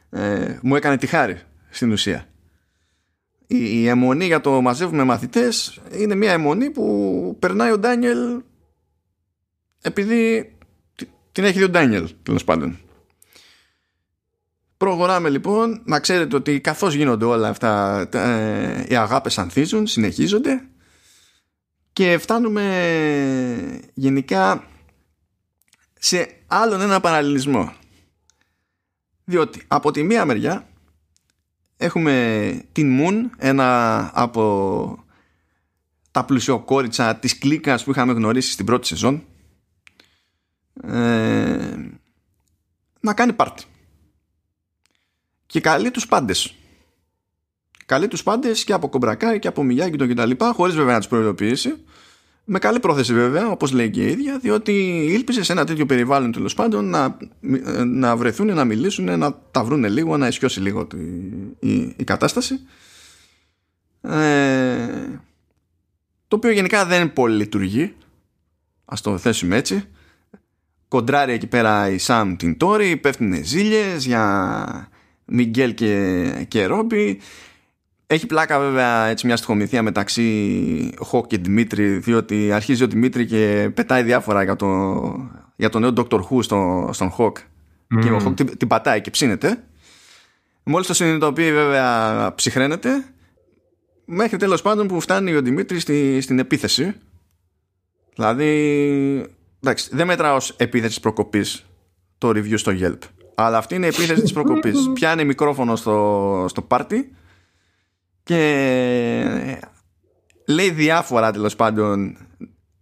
ε, μου έκανε τη χάρη στην ουσία. Η, η αιμονή για το μαζεύουμε μαθητές είναι μια αιμονή που περνάει ο Ντάνιελ επειδή την έχει δει ο Ντάνιελ τέλος πάντων. Προχωράμε λοιπόν να ξέρετε ότι καθώς γίνονται όλα αυτά ε, οι αγάπες ανθίζουν, συνεχίζονται και φτάνουμε γενικά σε άλλον ένα παραλληλισμό. Διότι από τη μία μεριά έχουμε την Moon, ένα από τα πλουσιοκόριτσα της κλίκας που είχαμε γνωρίσει στην πρώτη σεζόν ε, να κάνει πάρτι. Και καλεί τους πάντες. Καλεί τους πάντες και από κομπρακά και από Μιγιάκη και τα λοιπά, χωρίς βέβαια να τους προειδοποιήσει. Με καλή πρόθεση βέβαια, όπως λέει και η ίδια, διότι ήλπιζε σε ένα τέτοιο περιβάλλον τέλος πάντων να, να βρεθούν, να μιλήσουν, να τα βρούνε λίγο, να ισιώσει λίγο η, η, η κατάσταση. Ε, το οποίο γενικά δεν πολύ λειτουργεί ας το θέσουμε έτσι κοντράρει εκεί πέρα η Σαμ την Τόρη πέφτουν ζήλιες για Μιγκέλ και, και Ρόμπι έχει πλάκα βέβαια έτσι μια στιχομυθία μεταξύ Χοκ και Δημήτρη διότι αρχίζει ο Δημήτρη και πετάει διάφορα για το, για το νέο Dr. Who στο, στον Χοκ. Mm. και ο Χοκ την, την πατάει και ψήνεται. Μόλις το συνειδητοποιεί βέβαια ψυχραίνεται. Μέχρι τέλος πάντων που φτάνει ο Δημήτρης στη, στην επίθεση. Δηλαδή εντάξει, δεν μετράω ως επίθεση προκοπής το review στο Yelp. Αλλά αυτή είναι η επίθεση της προκοπής. Πιάνει μικρόφωνο στο, στο πάρτι και λέει διάφορα τέλος πάντων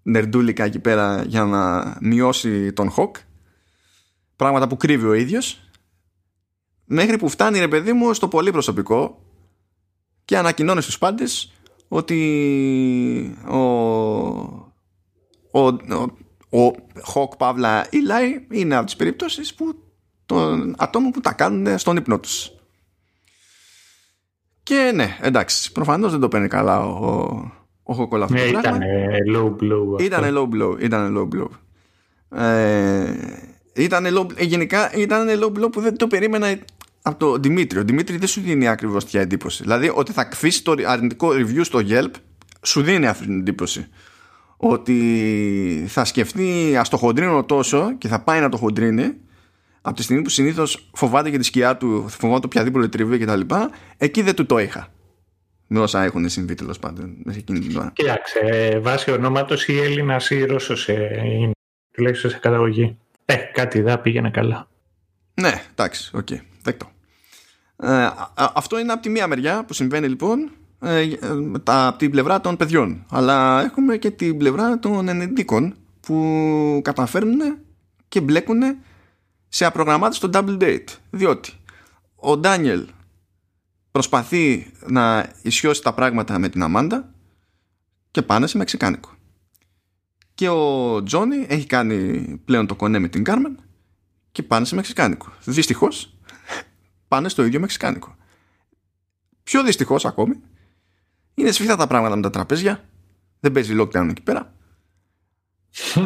νερντούλικα εκεί πέρα για να μειώσει τον Χοκ πράγματα που κρύβει ο ίδιος μέχρι που φτάνει ρε παιδί μου στο πολύ προσωπικό και ανακοινώνει στους πάντες ότι ο, ο, ο, ο Χοκ παύλα Ιλάι είναι από τις περιπτώσεις που των ατόμων που τα κάνουν στον ύπνο τους. Και ναι, εντάξει, προφανώς δεν το παίρνει καλά ο, ο Χοκ όλα αυτά. Ναι, ήταν low blow. Ήταν low blow, ήταν low blow. Ε, ήταν low, γενικά ήταν low blow που δεν το περίμενα από τον Δημήτρη. Ο Δημήτρη δεν σου δίνει ακριβώς τέτοια εντύπωση. Δηλαδή ότι θα αφήσει το αρνητικό review στο Yelp σου δίνει αυτή την εντύπωση. Ότι θα σκεφτεί ας το χοντρύνω τόσο και θα πάει να το χοντρύνει από τη στιγμή που συνήθως φοβάται για τη σκιά του, φοβάται οποιαδήποτε τριβή κτλ. Εκεί δεν του το είχα. Με όσα έχουν συμβεί τέλος πάντων μέχρι εκείνη την ώρα. Κοίταξε, βάσει ονόματος ή Έλληνας ή Ρώσος ε, είναι. Τουλάχιστον σε καταγωγή. Ε, κάτι δεν πήγαινε καλά. Ναι, εντάξει, ok, okay, δεκτό. Ε, αυτό είναι από τη μία μεριά που συμβαίνει λοιπόν ε, τα, από την πλευρά των παιδιών. Αλλά έχουμε και την πλευρά των ενεντίκων που καταφέρνουν και μπλέκουν σε απρογραμμάτες στο double date. Διότι ο Ντάνιελ προσπαθεί να ισιώσει τα πράγματα με την Αμάντα και πάνε σε μεξικάνικο. Και ο Τζόνι έχει κάνει πλέον το κονέ με την Κάρμεν και πάνε σε μεξικάνικο. Δυστυχώς πάνε στο ίδιο μεξικάνικο. Πιο δυστυχώς ακόμη είναι σφιχτά τα πράγματα με τα τραπέζια. Δεν παίζει lockdown εκεί πέρα.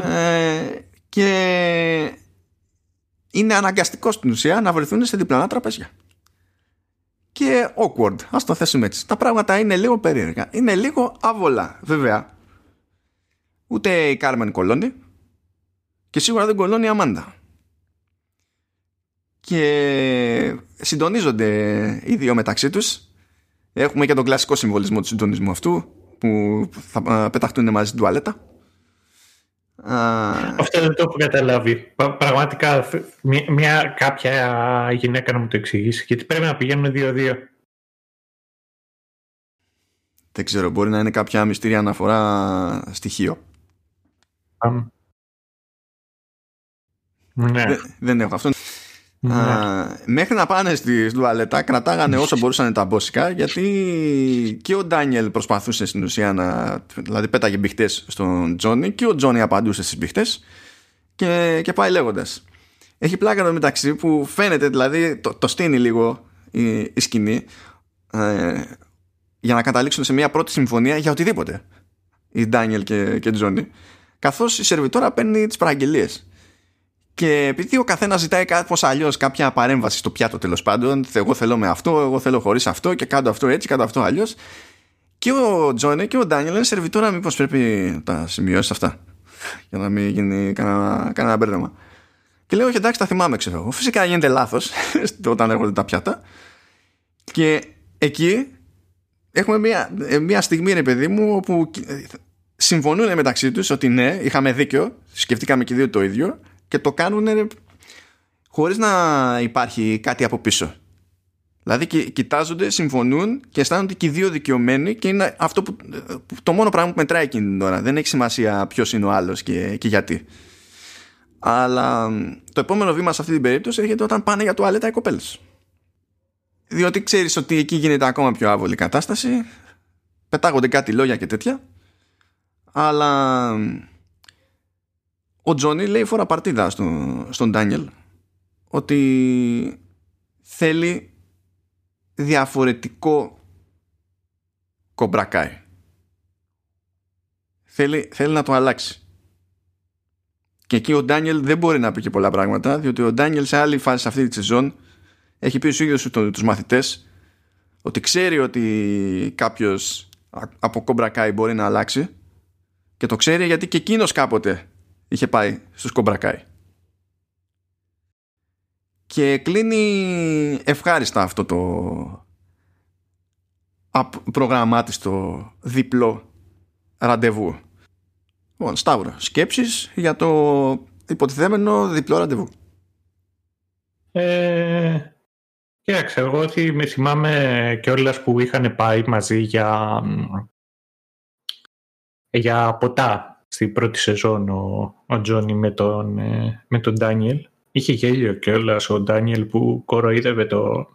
ε, και είναι αναγκαστικό στην ουσία να βρεθούν σε διπλανά τραπέζια. Και awkward, ας το θέσουμε έτσι. Τα πράγματα είναι λίγο περίεργα. Είναι λίγο άβολα, βέβαια. Ούτε η Κάρμεν κολώνει και σίγουρα δεν κολώνει η Αμάντα και συντονίζονται οι δύο μεταξύ τους έχουμε και τον κλασικό συμβολισμό του συντονισμού αυτού που θα πεταχτούν μαζί στην τουαλέτα αυτό δεν το έχω καταλάβει. Πραγματικά μια, κάποια γυναίκα να μου το εξηγήσει γιατί πρέπει να πηγαίνουν δύο-δύο. Δεν ξέρω, μπορεί να είναι κάποια μυστήρια αναφορά στοιχείο. Ναι. δεν έχω αυτό. Ναι. μέχρι να πάνε στη τουαλέτα κρατάγανε όσο μπορούσαν τα μπόσικα γιατί και ο Ντάνιελ προσπαθούσε στην ουσία να δηλαδή πέταγε μπιχτές στον Τζόνι και ο Τζόνι απαντούσε στις μπιχτές και, και πάει λέγοντας. Έχει πλάκα εδώ μεταξύ που φαίνεται δηλαδή το, το στείνει λίγο η, η σκηνή ε, για να καταλήξουν σε μια πρώτη συμφωνία για οτιδήποτε η Ντάνιελ και, και Τζόνι. Καθώς η σερβιτόρα παίρνει τις παραγγελίες και επειδή ο καθένας ζητάει κάπως αλλιώς κάποια παρέμβαση στο πιάτο τέλος πάντων, εγώ θέλω με αυτό, εγώ θέλω χωρίς αυτό και κάνω αυτό έτσι, κάνω αυτό αλλιώς. Και ο Τζόνι και ο Ντάνιελ είναι σερβιτόρα, μήπως πρέπει να τα σημειώσεις αυτά. Για να μην γίνει κανένα, κανένα μπέρδεμα. Και λέω, όχι εντάξει, τα θυμάμαι, ξέρω εγώ. Φυσικά γίνεται λάθος όταν έρχονται τα πιάτα. Και εκεί έχουμε μια, μια στιγμή, ρε παιδί μου, όπου συμφωνούν μεταξύ τους ότι ναι, είχαμε δίκιο, σκεφτήκαμε και δύο το ίδιο και το κάνουν χωρίς να υπάρχει κάτι από πίσω. Δηλαδή κοιτάζονται, συμφωνούν και αισθάνονται και οι δύο δικαιωμένοι και είναι αυτό που, το μόνο πράγμα που μετράει εκείνη την ώρα. Δεν έχει σημασία ποιος είναι ο άλλος και, και γιατί. Αλλά το επόμενο βήμα σε αυτή την περίπτωση έρχεται όταν πάνε για τουαλέτα οι κοπέλες. Διότι ξέρεις ότι εκεί γίνεται ακόμα πιο άβολη κατάσταση. Πετάγονται κάτι λόγια και τέτοια. Αλλά ο Τζόνι λέει φορά παρτίδα στον, στον Ντάνιελ ότι θέλει διαφορετικό κομπρακάι. Θέλει, θέλει να το αλλάξει. Και εκεί ο Ντάνιελ δεν μπορεί να πει και πολλά πράγματα, διότι ο Ντάνιελ σε άλλη φάση σε αυτή τη σεζόν έχει πει στους ίδιους τους μαθητές ότι ξέρει ότι κάποιος από κομπρακάι μπορεί να αλλάξει και το ξέρει γιατί και εκείνος κάποτε είχε πάει στους κομπρακάι. Και κλείνει ευχάριστα αυτό το προγραμμάτιστο διπλό ραντεβού. Λοιπόν, Σταύρο, σκέψεις για το υποτιθέμενο διπλό ραντεβού. Ε, κοίταξε, εγώ ότι με θυμάμαι κιόλας που είχαν πάει μαζί για, για ποτά στην πρώτη σεζόν ο, ο Τζόνι με τον, ε, με τον Ντάνιελ. Είχε γέλιο κιόλας ο Ντάνιελ που κοροϊδεύε το,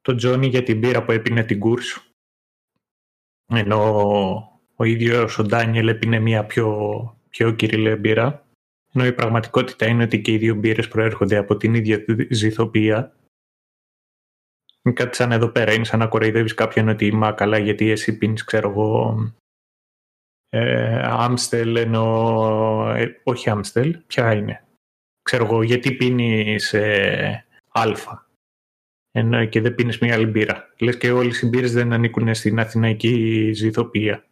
το Τζόνι για την πύρα που έπινε την Κούρς. Ενώ ο ίδιος ο Ντάνιελ έπινε μια πιο, πιο κυριλέ μπύρα. Ενώ η πραγματικότητα είναι ότι και οι δύο μπύρες προέρχονται από την ίδια ζυθοποιία. Είναι κάτι σαν εδώ πέρα. Είναι σαν να κοροϊδεύεις κάποιον ότι είμαι καλά γιατί εσύ πίνεις, ξέρω εγώ, ε, Άμστελ ενώ... Ε, όχι Άμστελ, ποια είναι; Ξέρω εγώ, γιατί πίνεις ε, Αλφα ενώ και δεν πίνεις μια άλλη μπύρα. Λες και όλες οι μπύρες δεν ανήκουν στην αθηναϊκή ζυθοποιία.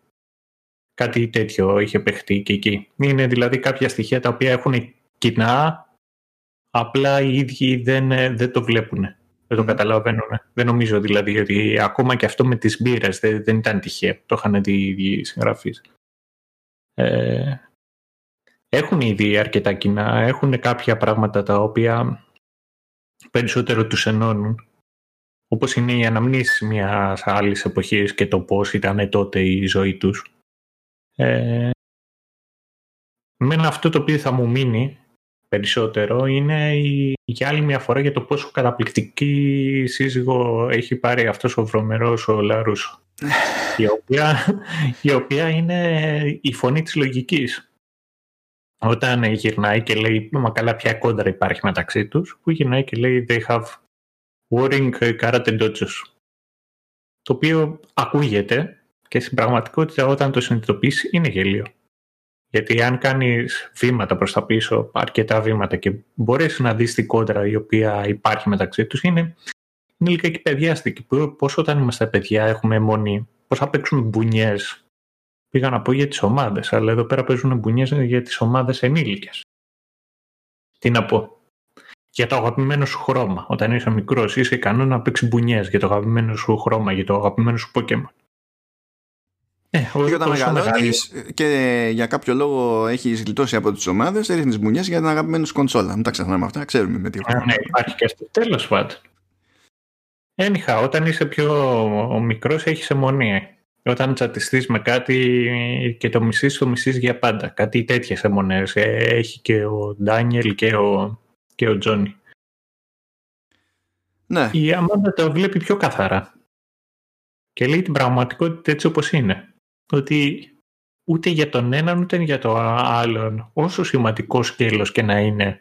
Κάτι τέτοιο είχε παιχτεί και εκεί. Είναι δηλαδή κάποια στοιχεία τα οποία έχουν κοινά, απλά οι ίδιοι δεν, δεν το βλέπουν. Δεν το καταλαβαίνουν. Δεν νομίζω δηλαδή ότι ακόμα και αυτό με τις μπύρες δεν, δεν ήταν τυχαίο. Το είχαν δει οι ίδιοι συγγραφείς. Ε, έχουν ήδη αρκετά κοινά, έχουν κάποια πράγματα τα οποία περισσότερο τους ενώνουν όπως είναι η αναμνήση μιας άλλης εποχής και το πώς ήταν τότε η ζωή τους. Ε, αυτό το οποίο θα μου μείνει περισσότερο είναι η, για άλλη μια φορά για το πόσο καταπληκτική σύζυγο έχει πάρει αυτός ο βρωμερός ο Λαρούσο. η, οποία, η οποία είναι η φωνή της λογικής. Όταν γυρνάει και λέει, μα καλά ποια κόντρα υπάρχει μεταξύ τους, που γυρνάει και λέει they have Warring Karate Dodgers. Το οποίο ακούγεται και στην πραγματικότητα όταν το συνειδητοποιήσει είναι γελίο. Γιατί αν κάνεις βήματα προς τα πίσω, αρκετά βήματα και μπορείς να δεις την κόντρα η οποία υπάρχει μεταξύ τους, είναι, είναι λιγάκι παιδιάστικη. Πώς όταν είμαστε παιδιά έχουμε μονή, πώς θα παίξουμε μπουνιές. Πήγα να πω για τις ομάδες, αλλά εδώ πέρα παίζουν μπουνιές για τις ομάδες ενήλικες. Τι να πω για το αγαπημένο σου χρώμα. Όταν είσαι μικρός, είσαι ικανό να παίξεις μπουνιές για το αγαπημένο σου χρώμα, για το αγαπημένο σου Pokémon. Ε, και όταν μεγαλώνει και για κάποιο λόγο έχει γλιτώσει από τις ομάδες, ρίχνεις μπουνιές για την αγαπημένη σου κονσόλα. Μην τα ξεχνάμε αυτά, ξέρουμε με τι χρώμα. Ναι, υπάρχει και αυτό. Τέλος πάντων. Ένιχα, όταν είσαι πιο μικρός, έχεις αιμονία. Όταν τσατιστείς με κάτι και το μισείς, το μισείς για πάντα. Κάτι τέτοιες αιμονές. Ε, έχει και ο Ντάνιελ και ο και ο Τζόνι. Ναι. Η Αμάντα το βλέπει πιο καθαρά. Και λέει την πραγματικότητα έτσι όπως είναι. Ότι ούτε για τον έναν ούτε για τον άλλον, όσο σημαντικό σκέλος και να είναι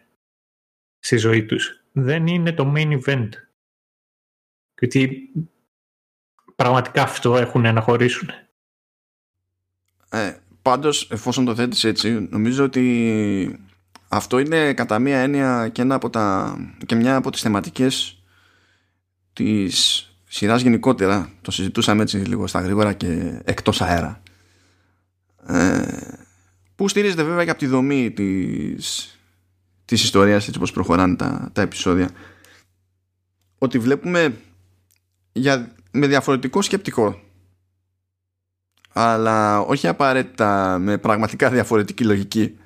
στη ζωή τους, δεν είναι το main event. Και ότι πραγματικά αυτό έχουν να χωρίσουν. Ε, πάντως, εφόσον το θέτεις έτσι, νομίζω ότι αυτό είναι κατά μία έννοια και, ένα από τα, και μια από τις θεματικές της σειράς γενικότερα. Το συζητούσαμε έτσι λίγο στα γρήγορα και εκτός αέρα. Ε, που στηρίζεται βέβαια και από τη δομή της, της ιστορίας έτσι όπως προχωράνε τα, τα επεισόδια. Ότι βλέπουμε για, με διαφορετικό σκεπτικό αλλά όχι απαραίτητα με πραγματικά διαφορετική λογική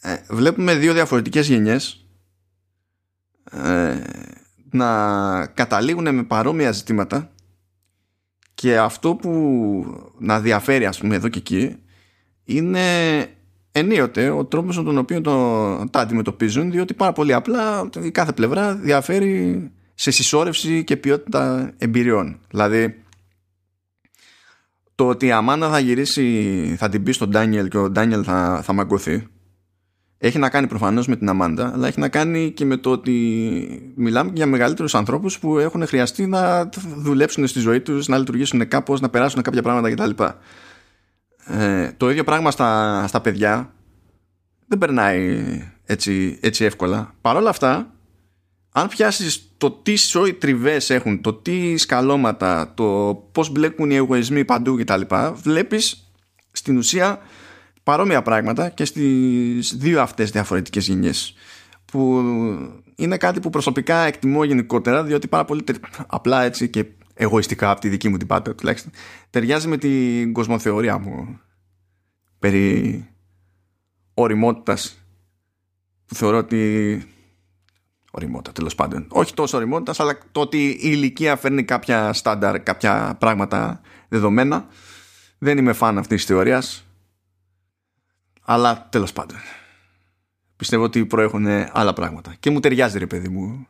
ε, βλέπουμε δύο διαφορετικές γενιές ε, να καταλήγουν με παρόμοια ζητήματα και αυτό που να διαφέρει ας πούμε εδώ και εκεί είναι ενίοτε ο τρόπος με τον οποίο το, τα αντιμετωπίζουν διότι πάρα πολύ απλά η κάθε πλευρά διαφέρει σε συσσόρευση και ποιότητα εμπειριών. Δηλαδή το ότι η Αμάνα θα γυρίσει θα την πει στον Ντάνιελ και ο Ντάνιελ θα, θα μαγκωθεί έχει να κάνει προφανώς με την Αμάντα αλλά έχει να κάνει και με το ότι μιλάμε για μεγαλύτερους ανθρώπους που έχουν χρειαστεί να δουλέψουν στη ζωή τους να λειτουργήσουν κάπως, να περάσουν κάποια πράγματα κτλ. Ε, το ίδιο πράγμα στα, στα παιδιά δεν περνάει έτσι, έτσι εύκολα. Παρ' όλα αυτά, αν πιάσεις το τι σόι τριβές έχουν, το τι σκαλώματα, το πώς μπλέκουν οι εγωισμοί παντού κτλ. Βλέπεις στην ουσία παρόμοια πράγματα και στις δύο αυτές διαφορετικές γενιές που είναι κάτι που προσωπικά εκτιμώ γενικότερα διότι πάρα πολύ απλά έτσι και εγωιστικά από τη δική μου την πάτα τουλάχιστον ταιριάζει με την κοσμοθεωρία μου περί οριμότητας που θεωρώ ότι οριμότητα τέλος πάντων. Όχι τόσο οριμότητας, αλλά το ότι η ηλικία φέρνει κάποια στάνταρ κάποια πράγματα δεδομένα. Δεν είμαι φαν αυτής της θεωρίας αλλά τέλος πάντων. Πιστεύω ότι προέχουν άλλα πράγματα. Και μου ταιριάζει ρε παιδί μου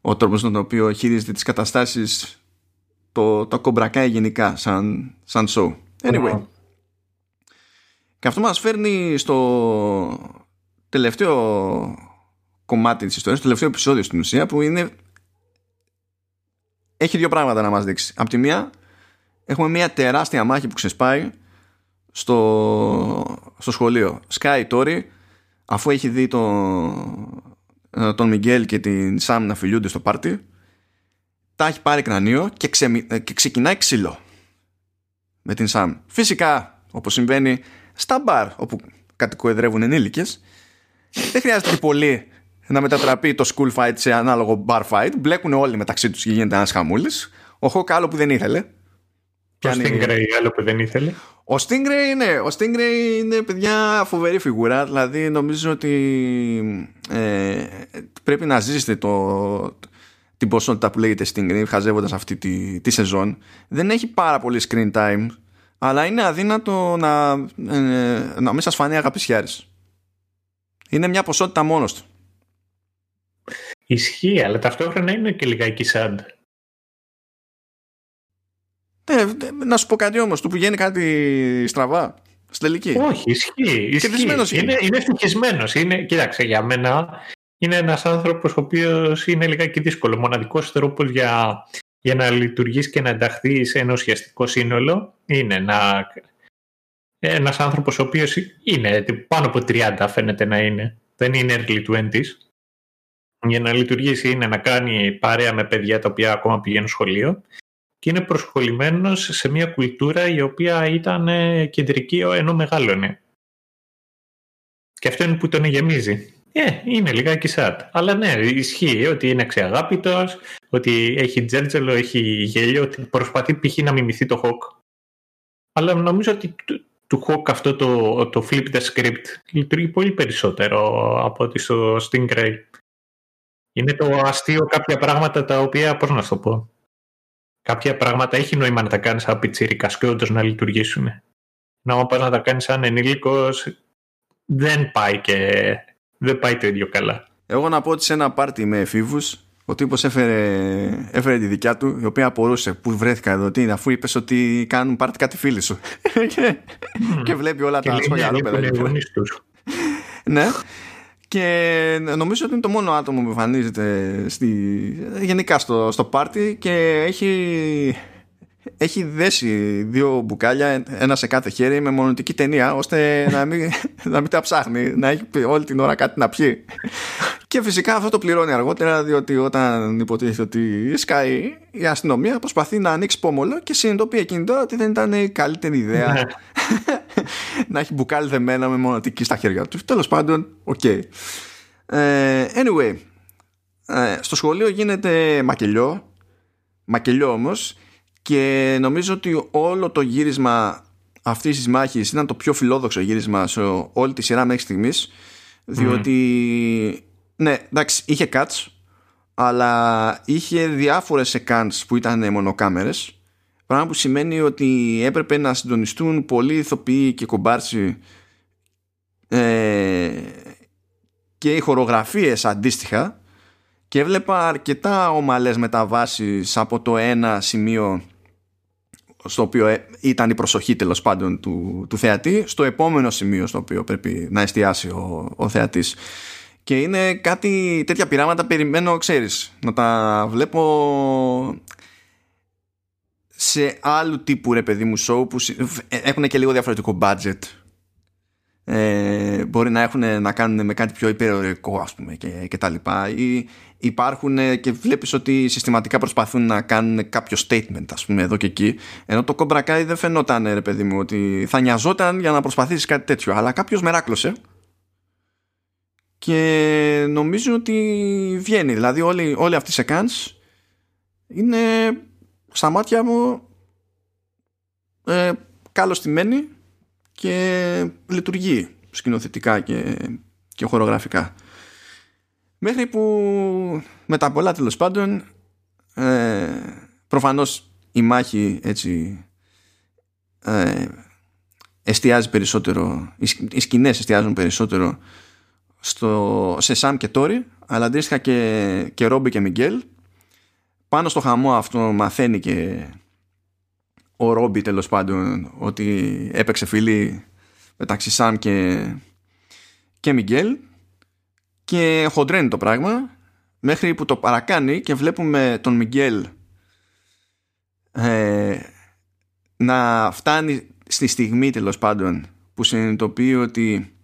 ο τρόπος με τον οποίο χειρίζεται τις καταστάσεις το, το κομπρακάει γενικά σαν, σαν show. Anyway. Και αυτό μας φέρνει στο τελευταίο κομμάτι της ιστορίας, το τελευταίο επεισόδιο στην ουσία που είναι έχει δύο πράγματα να μας δείξει. Απ' τη μία έχουμε μια τεράστια μάχη που ξεσπάει στο, στο σχολείο. Sky Tori, αφού έχει δει τον, ε, τον Μιγγέλ και την Σάμ να φιλιούνται στο πάρτι, τα έχει πάρει κρανίο και, ε, και ξεκινάει ξύλο με την Σάμ. Φυσικά, όπως συμβαίνει στα μπαρ όπου κατοικοεδρεύουν ενήλικες, δεν χρειάζεται και πολύ να μετατραπεί το school fight σε ανάλογο bar fight. Μπλέκουν όλοι μεταξύ τους και γίνεται ένας χαμούλης. Ο Χοκ άλλο που δεν ήθελε. Ο Stingray άλλο που δεν ήθελε. Ο Stingray, ναι, ο Stingray είναι παιδιά φοβερή φιγούρα. Δηλαδή νομίζω ότι ε, πρέπει να ζήσετε το, την ποσότητα που λέγεται Stingray χαζεύοντας αυτή τη, τη σεζόν. Δεν έχει πάρα πολύ screen time αλλά είναι αδύνατο να, ε, να μην σας φανεί αγαπησιάρης. Είναι μια ποσότητα μόνος του. Ισχύει, αλλά ταυτόχρονα είναι και λιγάκι sad. Ε, να σου πω κάτι όμως, του πηγαίνει κάτι στραβά στην τελική. Όχι, ισχύει. ισχύει. Είναι, είναι, είναι ευτυχισμένος. Είναι, κοίταξε, για μένα είναι ένας άνθρωπος ο οποίος είναι λιγάκι δύσκολο. Μοναδικός τρόπος για, για να λειτουργήσει και να ενταχθείς σε ένα ουσιαστικό σύνολο είναι να ένας άνθρωπος ο οποίος είναι πάνω από 30 φαίνεται να είναι. Δεν είναι early 20s. Για να λειτουργήσει είναι να κάνει παρέα με παιδιά τα οποία ακόμα πηγαίνουν σχολείο και είναι προσχολημένος σε μια κουλτούρα η οποία ήταν ε, κεντρική ενώ μεγάλωνε. Και αυτό είναι που τον γεμίζει. Ε, είναι λιγάκι σατ. Αλλά ναι, ισχύει ότι είναι ξεαγάπητος, ότι έχει τζέρτζελο, έχει γέλιο, ότι προσπαθεί π.χ. να μιμηθεί το Hawk. Αλλά νομίζω ότι του Hawk αυτό το, το flip the script λειτουργεί πολύ περισσότερο από ότι στο Stingray. Είναι το αστείο κάποια πράγματα τα οποία, πώς να σου το πω, κάποια πράγματα έχει νόημα να τα κάνεις σαν πιτσίρικα και όντως να λειτουργήσουν. Να όταν πας να τα κάνεις σαν ενήλικος, δεν πάει και δεν πάει το ίδιο καλά. Εγώ να πω ότι σε ένα πάρτι με εφήβους, ο τύπος έφερε, έφερε τη δικιά του, η οποία απορούσε πού βρέθηκα εδώ, τι είναι, αφού είπες ότι κάνουν πάρτι κάτι φίλοι σου. και, και βλέπει όλα τα σχόλια Ναι. Και νομίζω ότι είναι το μόνο άτομο που εμφανίζεται στη, γενικά στο, στο πάρτι και έχει, έχει δέσει δύο μπουκάλια, ένα σε κάθε χέρι, με μονοτική ταινία, ώστε να μην, να μην τα ψάχνει, να έχει όλη την ώρα κάτι να πιει. Και φυσικά αυτό το πληρώνει αργότερα, διότι όταν υποτίθεται ότι σκάει η αστυνομία, προσπαθεί να ανοίξει πόμολο και συνειδητοποιεί εκείνη τώρα ότι δεν ήταν η καλύτερη ιδέα ναι. να έχει μπουκάλια δεμένα με μονωτική στα χέρια του. Τέλος πάντων, ok. Okay. Ε, anyway, ε, στο σχολείο γίνεται μακελιό, μακελιό όμως και νομίζω ότι όλο το γύρισμα αυτής της μάχης ήταν το πιο φιλόδοξο γύρισμα σε όλη τη σειρά μέχρι στιγμής Διότι, ναι, εντάξει, είχε cuts, αλλά είχε διάφορες accounts που ήταν μονοκάμερες, πράγμα που σημαίνει ότι έπρεπε να συντονιστούν πολλοί ηθοποιοί και κομπάρσοι ε, και οι χορογραφίες αντίστοιχα και έβλεπα αρκετά ομαλές μεταβάσεις από το ένα σημείο στο οποίο ε, ήταν η προσοχή τέλος πάντων του, του θεατή στο επόμενο σημείο στο οποίο πρέπει να εστιάσει ο, ο θεατής. Και είναι κάτι τέτοια πειράματα περιμένω ξέρεις να τα βλέπω σε άλλου τύπου ρε παιδί μου show που ε, έχουν και λίγο διαφορετικό budget ε, μπορεί να έχουν να κάνουν με κάτι πιο υπερορικό ας πούμε και, και τα λοιπά. Ή υπάρχουν και βλέπεις ότι συστηματικά προσπαθούν να κάνουν κάποιο statement ας πούμε εδώ και εκεί. Ενώ το Cobra Kai δεν φαινόταν ρε παιδί μου ότι θα νοιαζόταν για να προσπαθήσεις κάτι τέτοιο. Αλλά κάποιος μεράκλωσε. Και νομίζω ότι βγαίνει. Δηλαδή όλοι, όλοι αυτοί σε κάνς είναι στα μάτια μου ε, καλωστημένοι και λειτουργεί σκηνοθετικά και, και χορογραφικά. Μέχρι που με τα πολλά τέλος πάντων ε, προφανώς η μάχη έτσι ε, εστιάζει περισσότερο οι σκηνές εστιάζουν περισσότερο στο, σε Σαμ και Τόρι αλλά αντίστοιχα και, και Ρόμπι και Μιγγέλ πάνω στο χαμό αυτό μαθαίνει και ο Ρόμπι τέλος πάντων ότι έπαιξε φίλη μεταξύ Σαμ και, και Μιγγέλ και χοντρένει το πράγμα μέχρι που το παρακάνει και βλέπουμε τον Μιγγέλ ε, να φτάνει στη στιγμή τέλος πάντων που συνειδητοποιεί ότι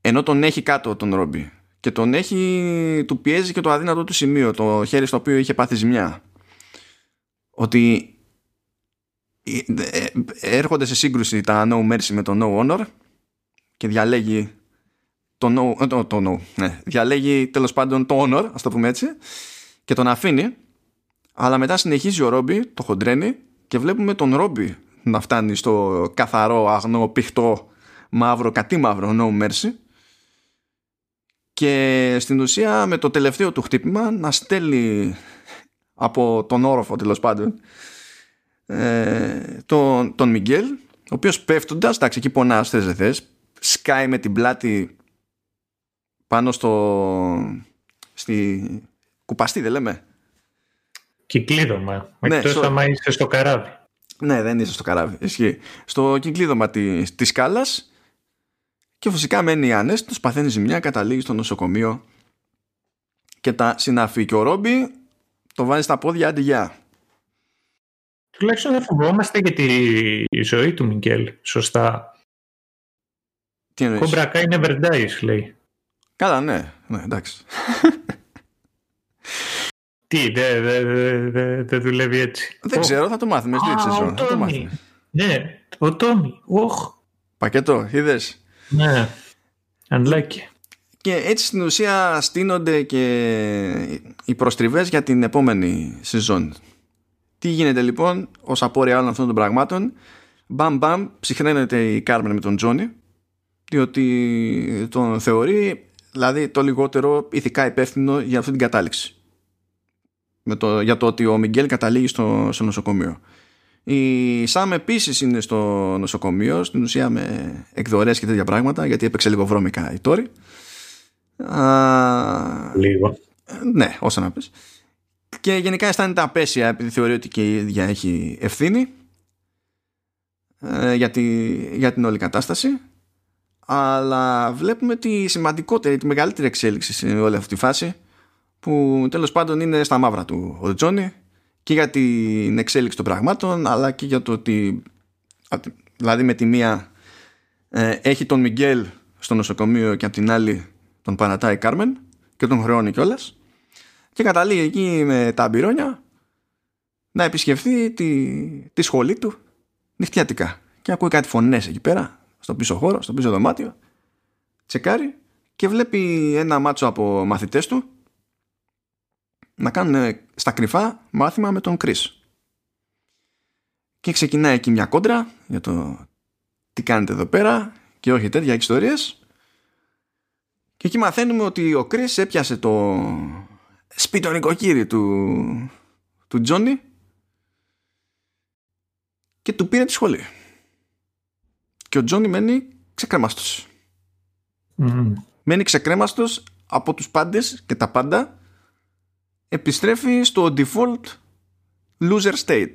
ενώ τον έχει κάτω τον Ρόμπι και τον έχει, του πιέζει και το αδύνατο του σημείο, το χέρι στο οποίο είχε πάθει ζημιά. Ότι ε, ε, έρχονται σε σύγκρουση τα No Mercy με το No Honor και διαλέγει το No, ε, το, το no ναι, διαλέγει τέλος πάντων το Honor, ας το πούμε έτσι και τον αφήνει αλλά μετά συνεχίζει ο Ρόμπι, το χοντρένει και βλέπουμε τον Ρόμπι να φτάνει στο καθαρό, αγνό, πηχτό, μαύρο, κατή μαύρο No Mercy και στην ουσία με το τελευταίο του χτύπημα να στέλνει από τον όροφο τέλος πάντων ε, τον, τον Μιγγέλ ο οποίος πέφτοντας, εντάξει εκεί πονάς θες δεν θες σκάει με την πλάτη πάνω στο στη κουπαστή δεν λέμε κυκλίδωμα ναι, εκτός στο... άμα είσαι στο καράβι ναι δεν είσαι στο καράβι ισχύει στο κυκλίδωμα της, της σκάλας και φυσικά μένει άνες, τους παθαίνει ζημιά, καταλήγει στο νοσοκομείο και τα συναφή. Και ο Ρόμπι το βάζει στα πόδια αντιγιά. Τουλάχιστον δεν φοβόμαστε για τη ζωή του Μιγγέλ. Σωστά. Τι εννοείς; Κομπρακά είναι Verdice, λέει. Καλά, ναι. ναι εντάξει. Τι, δεν δε, δε, δε δουλεύει έτσι. Δεν ξέρω, θα το μάθουμε. Α, ο Τόμι. Ναι, ο Τόμι. Πακέτο, είδες; Ναι, unlucky. Και έτσι στην ουσία στείνονται και οι προστριβές για την επόμενη σεζόν. Τι γίνεται λοιπόν ως απόρρια όλων αυτών των πραγμάτων. Μπαμ μπαμ ψυχραίνεται η Κάρμεν με τον Τζόνι διότι τον θεωρεί δηλαδή το λιγότερο ηθικά υπεύθυνο για αυτή την κατάληξη. Με το, για το ότι ο Μιγγέλ καταλήγει στο, στο νοσοκομείο. Η Σάμ επίσης είναι στο νοσοκομείο, στην ουσία με εκδορές και τέτοια πράγματα, γιατί έπαιξε λίγο βρώμικα η Τόρη. Λίγο. Ναι, όσο να πεις. Και γενικά αισθάνεται απέσια επειδή θεωρεί ότι και η ίδια έχει ευθύνη ε, για, για την όλη κατάσταση. Αλλά βλέπουμε τη σημαντικότερη, τη μεγαλύτερη εξέλιξη σε όλη αυτή τη φάση που τέλος πάντων είναι στα μαύρα του ο Τζόνι και για την εξέλιξη των πραγμάτων αλλά και για το ότι δηλαδή με τη μία ε, έχει τον Μιγγέλ στο νοσοκομείο και από την άλλη τον παρατάει Κάρμεν και τον χρεώνει κιόλας. Και καταλήγει εκεί με τα αμπυρόνια να επισκεφθεί τη, τη σχολή του νυχτιατικά και ακούει κάτι φωνές εκεί πέρα στο πίσω χώρο, στο πίσω δωμάτιο. Τσεκάρει και βλέπει ένα μάτσο από μαθητές του να κάνουν στα κρυφά μάθημα με τον Κρίς. Και ξεκινάει εκεί μια κόντρα για το τι κάνετε εδώ πέρα και όχι τέτοια ιστορίες. Και εκεί μαθαίνουμε ότι ο Chris έπιασε το σπίτι νοικοκύρι του, του Τζόνι και του πήρε τη σχολή. Και ο Τζόνι μένει ξεκρέμαστος. Mm. Μένει ξεκρέμαστος από τους πάντες και τα πάντα επιστρέφει στο default loser state.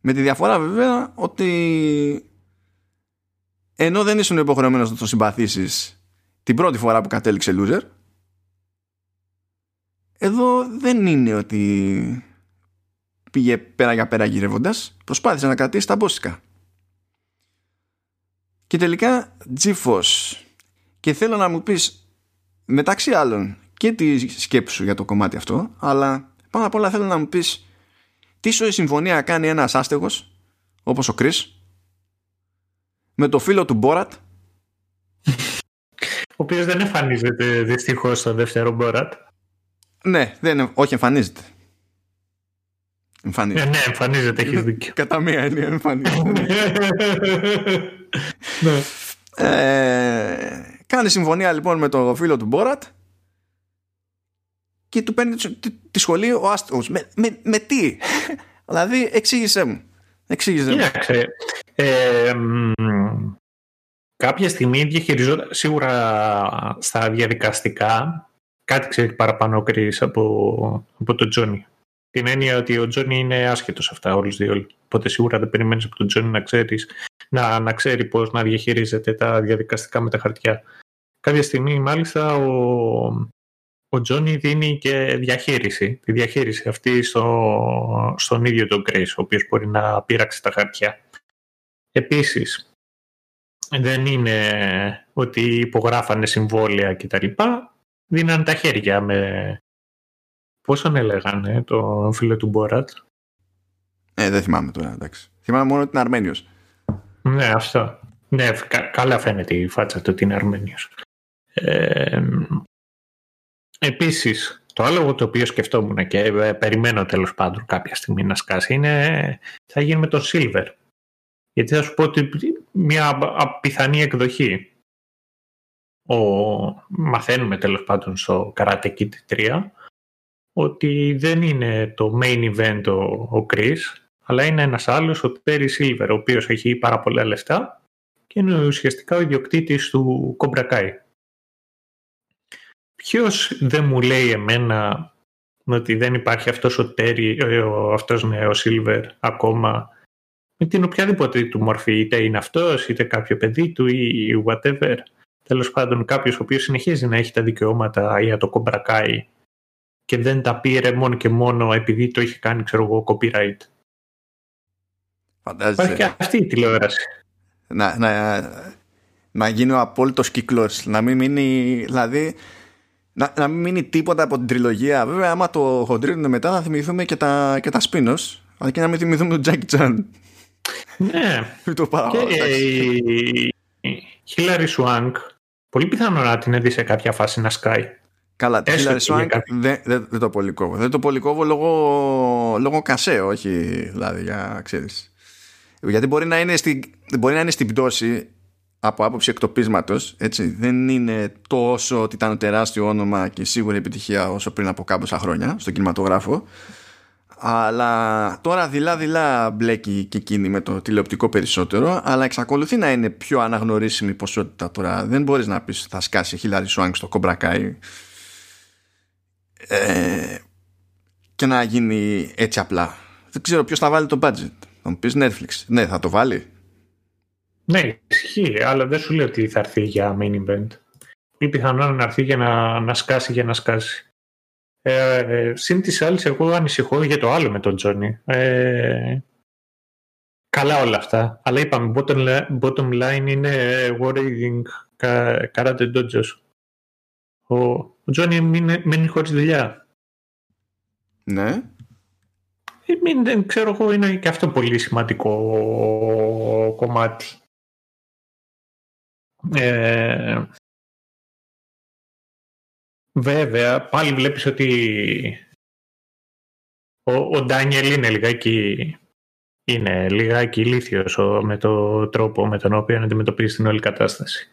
Με τη διαφορά βέβαια ότι ενώ δεν ήσουν υποχρεωμένος να το συμπαθήσεις την πρώτη φορά που κατέληξε loser εδώ δεν είναι ότι πήγε πέρα για πέρα γυρεύοντας. Προσπάθησε να κρατήσει τα μπόσικα. Και τελικά GeForce και θέλω να μου πεις μεταξύ άλλων και τη σκέψη σου για το κομμάτι αυτό αλλά πάνω απ' όλα θέλω να μου πεις τι σοή συμφωνία κάνει ένας άστεγος όπως ο Chris με το φίλο του Μπόρατ; Ο οποίος δεν εμφανίζεται δυστυχώς στο δεύτερο Μπόρατ. Ναι, δεν, όχι εμφανίζεται Ε, εμφανίζεται ναι, εμφανίζεται, έχεις δίκιο. κατά μία έννοια εμφανίζεται ναι. Ε, κάνει συμφωνία λοιπόν με το φίλο του Μπόρατ και του παίρνει τη, τη- τη σχολή ο άστεγος. Με, με, με τι; δηλαδή εξήγησέ μου. Εξήγησέ μου. Κοίταξε. Ε, μ, κάποια στιγμή διαχειριζόταν σίγουρα στα διαδικαστικά κάτι ξέρει παραπάνω ο Chris από, από τον Τζόνι. Την έννοια ότι ο Τζόνι είναι άσχετος σε αυτά όλους δύο. Οπότε σίγουρα δεν περιμένεις από τον Τζόνι να, ξέρεις, να, να ξέρει πώς να διαχειρίζεται τα διαδικαστικά με τα χαρτιά. Κάποια στιγμή μάλιστα ο, ο Τζόνι δίνει και διαχείριση. Τη διαχείριση αυτή στο, στον ίδιο τον Chris, ο οποίος μπορεί να πείρξει τα χαρτιά. Επίσης, δεν είναι ότι υπογράφανε συμβόλαια κτλ. Δίνανε τα χέρια με... Πώς τον έλεγανε το φίλο του Μπόρατ; Ε, δεν θυμάμαι τώρα, εντάξει. Θυμάμαι μόνο την Αρμένιος. Ναι, αυτό. Ναι, κα- καλά φαίνεται η φάτσα του ότι είναι Αρμένιος. Ε, επίσης, το άλλο το οποίο σκεφτόμουν και ε, περιμένω τέλος πάντων κάποια στιγμή να σκάσει είναι θα γίνει με τον Silver. Γιατί θα σου πω ότι μια α- α- πιθανή εκδοχή ο, μαθαίνουμε τέλος πάντων στο Karate Kid 3 ότι δεν είναι το main event ο, ο Chris αλλά είναι ένας άλλος, ο Terry Silver, ο οποίος έχει πάρα πολλά λεφτά και είναι ουσιαστικά ο ιδιοκτήτης του Cobra Kai. Ποιος δεν μου λέει εμένα ότι δεν υπάρχει αυτός ο Terry, ε, ο, αυτός ναι, ο Silver ακόμα με την οποιαδήποτε του μορφή, είτε είναι αυτός, είτε κάποιο παιδί του ή whatever. Τέλος πάντων κάποιος ο οποίος συνεχίζει να έχει τα δικαιώματα για το Cobra Kai και δεν τα πήρε μόνο και μόνο επειδή το είχε κάνει, ξέρω εγώ, copyright. Υπάρχει και Φαντάζεσαι. αυτή η τηλεόραση. να, να, να γίνει ο απόλυτος κύκλος. Να μην μείνει, δηλαδή, να, να μην μείνει τίποτα από την τριλογία. Βέβαια, άμα το χοντρίνουν μετά, θα θυμηθούμε και τα, και τα spin-offs. Αλλά και να μην θυμηθούμε τον Jackie Chan. Ναι. Μην το πάω. Και εντάξει. η Χίλαρη Σουάνκ πολύ πιθανό να την έδει σε κάποια φάση να σκάει. Καλά, τη Έστω Hilary και για Swank κάποιο. δεν, δεν, δεν το πολυκόβω. Δεν το πολυκόβω λόγω, λόγω κασέ, όχι δηλαδή για ξέρεις. Γιατί μπορεί να είναι, στην, μπορεί να είναι στην πτώση από άποψη εκτοπίσματος, έτσι. Δεν είναι τόσο τιτάνο τεράστιο όνομα και σίγουρη επιτυχία όσο πριν από κάμποσα χρόνια στον κινηματογράφο. Αλλά τώρα δειλά-δειλά μπλέκει και εκείνη με το τηλεοπτικό περισσότερο, αλλά εξακολουθεί να είναι πιο αναγνωρίσιμη ποσότητα τώρα. Δεν μπορείς να πεις θα σκάσει Χίλαρη Σουάνκ στο κομπρακάι ε, και να γίνει έτσι απλά. Δεν ξέρω ποιος θα βάλει το budget. Θα μου πεις Netflix. Ναι, θα το βάλει. Ναι, ισχύει, αλλά δεν σου λέω ότι θα έρθει για main event. Ή πιθανόν να έρθει για να, να σκάσει για να σκάσει. Ε, ε, συν της άλλης, εγώ ανησυχώ για το άλλο με τον Τζόνι. Ε, καλά όλα αυτά. Αλλά είπαμε, bottom, li- bottom line είναι worrying ka- karate dojos. Ο, ο Τζόνι μένει, μένει χωρίς δουλειά. Ναι. Ε, μην, δεν ξέρω εγώ, είναι και αυτό πολύ σημαντικό κομμάτι. Ε, βέβαια, πάλι βλέπεις ότι ο, ο Ντάνιελ είναι λιγάκι είναι λιγάκι ηλίθιος ο- με το τρόπο με τον οποίο αντιμετωπίζει την όλη κατάσταση.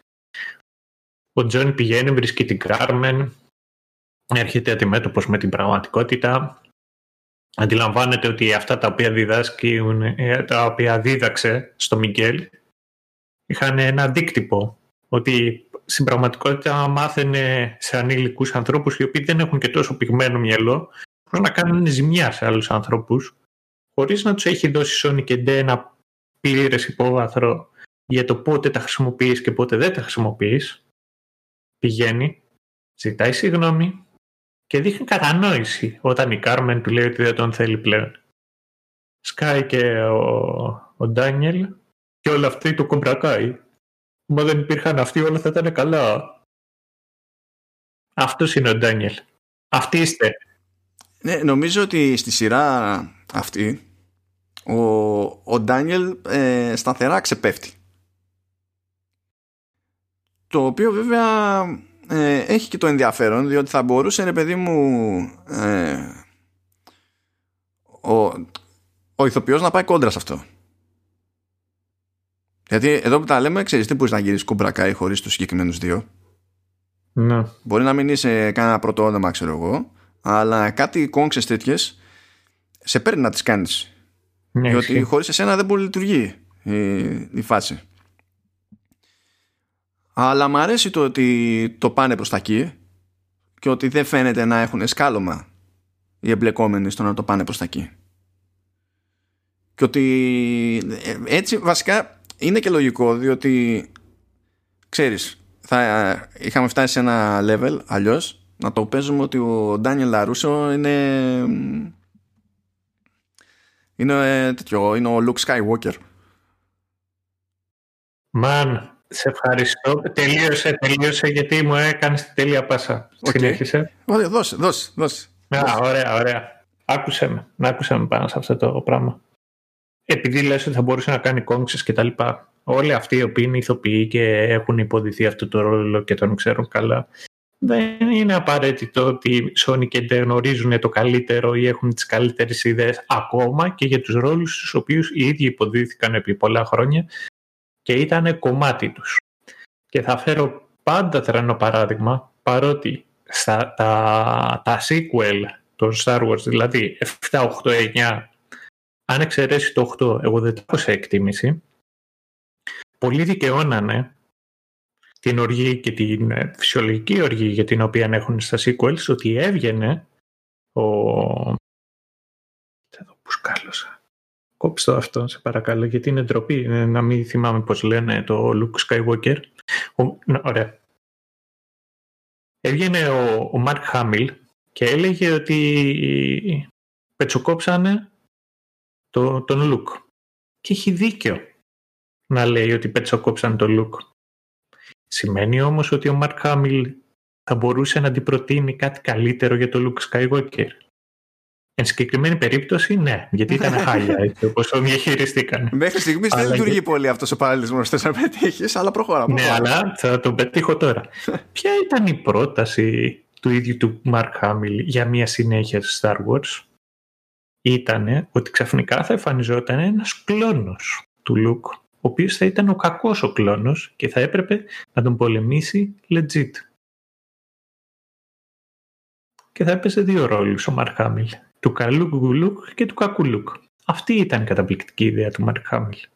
Ο Τζον πηγαίνει, βρίσκει την Κάρμεν, έρχεται αντιμέτωπος με την πραγματικότητα, αντιλαμβάνεται ότι αυτά τα οποία διδάσκουν, ε, τα οποία δίδαξε στο Μιγγέλ είχαν ένα αντίκτυπο. Ότι στην πραγματικότητα μάθαινε σε ανήλικους ανθρώπους οι οποίοι δεν έχουν και τόσο πυγμένο μυαλό να κάνουν ζημιά σε άλλους ανθρώπους χωρίς να τους έχει δώσει Sony και Ντε ένα πλήρες υπόβαθρο για το πότε τα χρησιμοποιείς και πότε δεν τα χρησιμοποιείς. Πηγαίνει, ζητάει συγγνώμη και δείχνει κατανόηση όταν η Κάρμεν του λέει ότι δεν τον θέλει πλέον. Σκάει και ο, ο Ντάνιελ και όλα αυτοί του κομπρακάει. Μα δεν υπήρχαν αυτοί όλα θα ήταν καλά. Αυτό είναι ο Ντάνιελ. Αυτοί είστε. Ναι, νομίζω ότι στη σειρά αυτή ο, ο Ντάνιελ ε, σταθερά ξεπέφτει. Το οποίο βέβαια ε, έχει και το ενδιαφέρον διότι θα μπορούσε ρε παιδί μου ε, ο, ο ηθοποιός να πάει κόντρα σε αυτό. Γιατί εδώ που τα λέμε, ξέρεις τι μπορείς να γυρίσεις κουμπρακάι χωρίς τους συγκεκριμένους δύο. Ναι. Μπορεί να μην είσαι κανένα πρώτο όνομα, ξέρω εγώ, αλλά κάτι κόμξες τέτοιες σε παίρνει να τις κάνεις. Ναι, διότι ισχύει. χωρίς εσένα δεν μπορεί να λειτουργεί η, η φάση. Αλλά μου αρέσει το ότι το πάνε προς τα εκεί και ότι δεν φαίνεται να έχουν σκάλωμα οι εμπλεκόμενοι στο να το πάνε προς τα εκεί. Και ότι ε, έτσι βασικά είναι και λογικό διότι ξέρεις θα είχαμε φτάσει σε ένα level αλλιώς να το παίζουμε ότι ο Ντάνιελ Λαρούσο είναι είναι ε, τέτοιο, είναι ο Luke Skywalker. Man, σε ευχαριστώ. Τελείωσε, τελείωσε γιατί μου έκανες τη τέλεια πάσα. Οκ. Συνέχισε. Ωραία, δώσε, δώσε, δώσε. Α, ωραία, ωραία. Άκουσε με. Να άκουσε με πάνω σε αυτό το πράγμα. Επειδή λες ότι θα μπορούσε να κάνει κόμιξες και τα λοιπά. Όλοι αυτοί οι οποίοι είναι ηθοποιοί και έχουν υποδυθεί αυτό το ρόλο και τον ξέρουν καλά, δεν είναι απαραίτητο ότι οι Τζόνι και Ντάνιελ γνωρίζουν το καλύτερο ή έχουν τις καλύτερες ιδέες ακόμα και για τους ρόλους στους οποίους οι ίδιοι υποδύθηκαν επί πολλά χρόνια και ήταν κομμάτι τους. Και θα φέρω πάντα τρανό παράδειγμα, παρότι στα, τα, τα sequel των Star Wars, δηλαδή 7, 8, 9, αν εξαιρέσει το 8, εγώ δεν το έχω σε εκτίμηση, πολλοί δικαιώνανε την οργή και την ε, φυσιολογική οργή για την οποία έχουν στα sequels ότι έβγαινε ο... Θα το πουσκάλωσα. Κόψτε το αυτό, σε παρακαλώ, γιατί είναι ντροπή ε, να μην θυμάμαι πώς λένε το Luke Skywalker. Ο... να, Ωραία. Έβγαινε ο, ο Mark Hamill και έλεγε ότι πετσοκόψανε το, τον Luke. Και έχει δίκιο να λέει ότι πετσοκόψαν τον Luke. Σημαίνει όμως ότι ο Mark Hamill θα μπορούσε να αντιπροτείνει κάτι καλύτερο για το Luke Skywalker. Εν συγκεκριμένη περίπτωση, ναι, γιατί ήταν χάλια έτσι όπως το διαχειριστήκαν. Μέχρι στιγμής δεν Αλλά λειτουργεί και- πολύ αυτός ο παραλληλισμός. Θες να πετύχεις, αλλά προχώρα. ναι, προχώρα. αλλά θα τον πετύχω τώρα. Ποια ήταν η πρόταση του ίδιου του Mark Hamill για μια συνέχεια στο Star Wars? Ήτανε ότι ξαφνικά θα εμφανιζόταν ένας κλόνος του Luke, ο οποίος θα ήταν ο κακός ο κλόνος και θα έπρεπε να τον πολεμήσει legit. Και θα έπαιζε δύο ρόλους ο Mark Hamill. Του καλού Luke και του κακού Luke. Αυτή ήταν η καταπληκτική ιδέα του Mark Hamill. Ναι,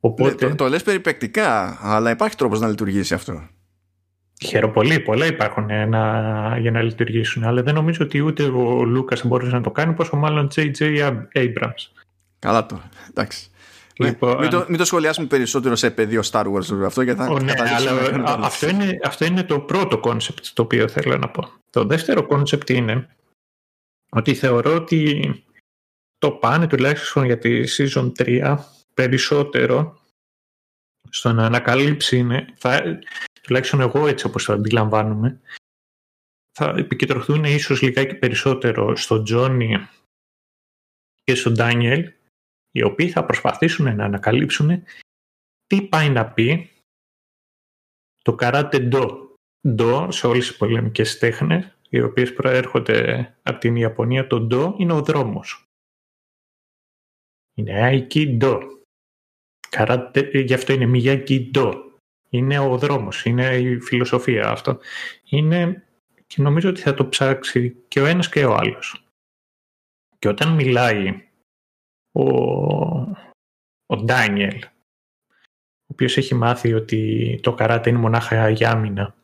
Οπότε... το, το λες περιπεκτικά, αλλά υπάρχει τρόπος να λειτουργήσει αυτό. Χαίρομαι πολύ. Πολλά υπάρχουν ε, να, για να λειτουργήσουν. Αλλά δεν νομίζω ότι ούτε ο Λούκας μπορούσε να το κάνει, πόσο μάλλον J.J. Abrams. Καλά το. Εντάξει. Λοιπόν, μην, το, μην το σχολιάσουμε περισσότερο σε πεδίο Star Wars βέβαια, αυτό γιατί θα Ω, ναι, καταλήξουμε αλλά να- α, αυτό, είναι, αυτό είναι το πρώτο concept το οποίο θέλω να πω. Το δεύτερο concept είναι ότι θεωρώ ότι το πάνε τουλάχιστον για τη season 3 περισσότερο στο να ανακαλύψει είναι, θα, τουλάχιστον εγώ έτσι όπως το αντιλαμβάνομαι θα επικεντρωθούν ίσως λιγάκι περισσότερο στον Τζόνι και στον Ντάνιελ οι οποίοι θα προσπαθήσουν να ανακαλύψουν τι πάει να πει το καράτε ντο. Ντο σε όλες τις πολεμικές τέχνες οι οποίες προέρχονται από την Ιαπωνία το ντο είναι ο δρόμος. Είναι aikido. Καράτε, γι' αυτό είναι miyaki do. Είναι ο δρόμος, είναι η φιλοσοφία αυτό. Είναι και νομίζω ότι θα το ψάξει και ο ένας και ο άλλος. Και όταν μιλάει ο, ο Ντάνιελ, ο οποίος έχει μάθει ότι το καράτε είναι μονάχα για άμυνα,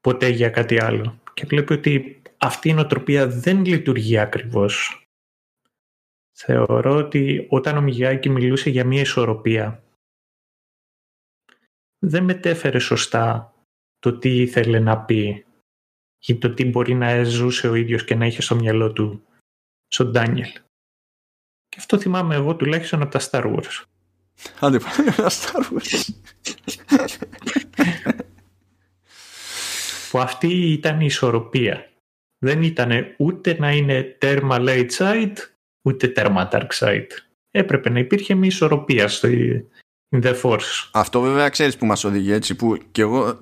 ποτέ για κάτι άλλο. Και βλέπει ότι αυτή η νοοτροπία δεν λειτουργεί ακριβώς. Θεωρώ ότι όταν ο Μιγιάκη μιλούσε για μια ισορροπία, δεν μετέφερε σωστά το τι ήθελε να πει ή το τι μπορεί να ζούσε ο ίδιος και να είχε στο μυαλό του στον Ντάνιελ. Και αυτό θυμάμαι εγώ τουλάχιστον από τα Star Wars. Άντε πάλι τα Star Wars. που αυτή ήταν η ισορροπία. Δεν ήταν ούτε να είναι τέρμα light side, ούτε τέρμα dark side. Έπρεπε να υπήρχε μια ισορροπία στο in the force. Αυτό βέβαια ξέρεις που μας οδηγεί έτσι που και εγώ,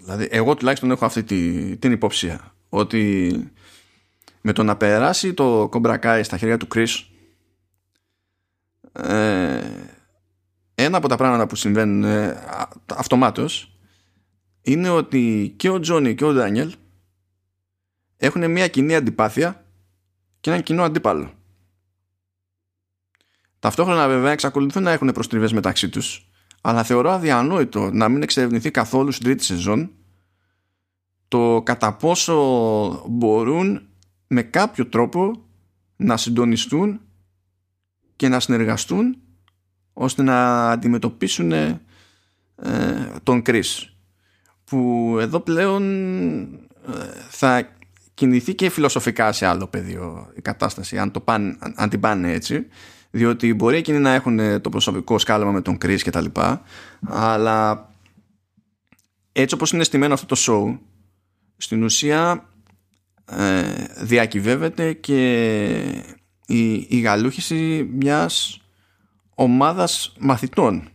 δηλαδή εγώ τουλάχιστον έχω αυτή την υποψία ότι με το να περάσει το Cobra Kai στα χέρια του Chris ε, ένα από τα πράγματα που συμβαίνουν ε, αυτομάτως είναι ότι και ο Τζόνι και ο Ντάνιελ έχουν μια κοινή αντιπάθεια και έναν κοινό αντίπαλο. Ταυτόχρονα βέβαια εξακολουθούν να έχουν προστριβές μεταξύ τους αλλά θεωρώ αδιανόητο να μην εξερευνηθεί καθόλου στην τρίτη σεζόν το κατά πόσο μπορούν με κάποιο τρόπο να συντονιστούν και να συνεργαστούν ώστε να αντιμετωπίσουν ε, τον Κρίς που εδώ πλέον ε, θα κινηθεί και φιλοσοφικά σε άλλο πεδίο η κατάσταση αν, το πάνε, αν την πάνε έτσι διότι μπορεί εκείνοι να έχουν το προσωπικό σκάλαμα με τον Chris και τα λοιπά αλλά έτσι όπως είναι στημένο αυτό το show στην ουσία ε, διακυβεύεται και η, η γαλούχηση μιας ομάδας μαθητών.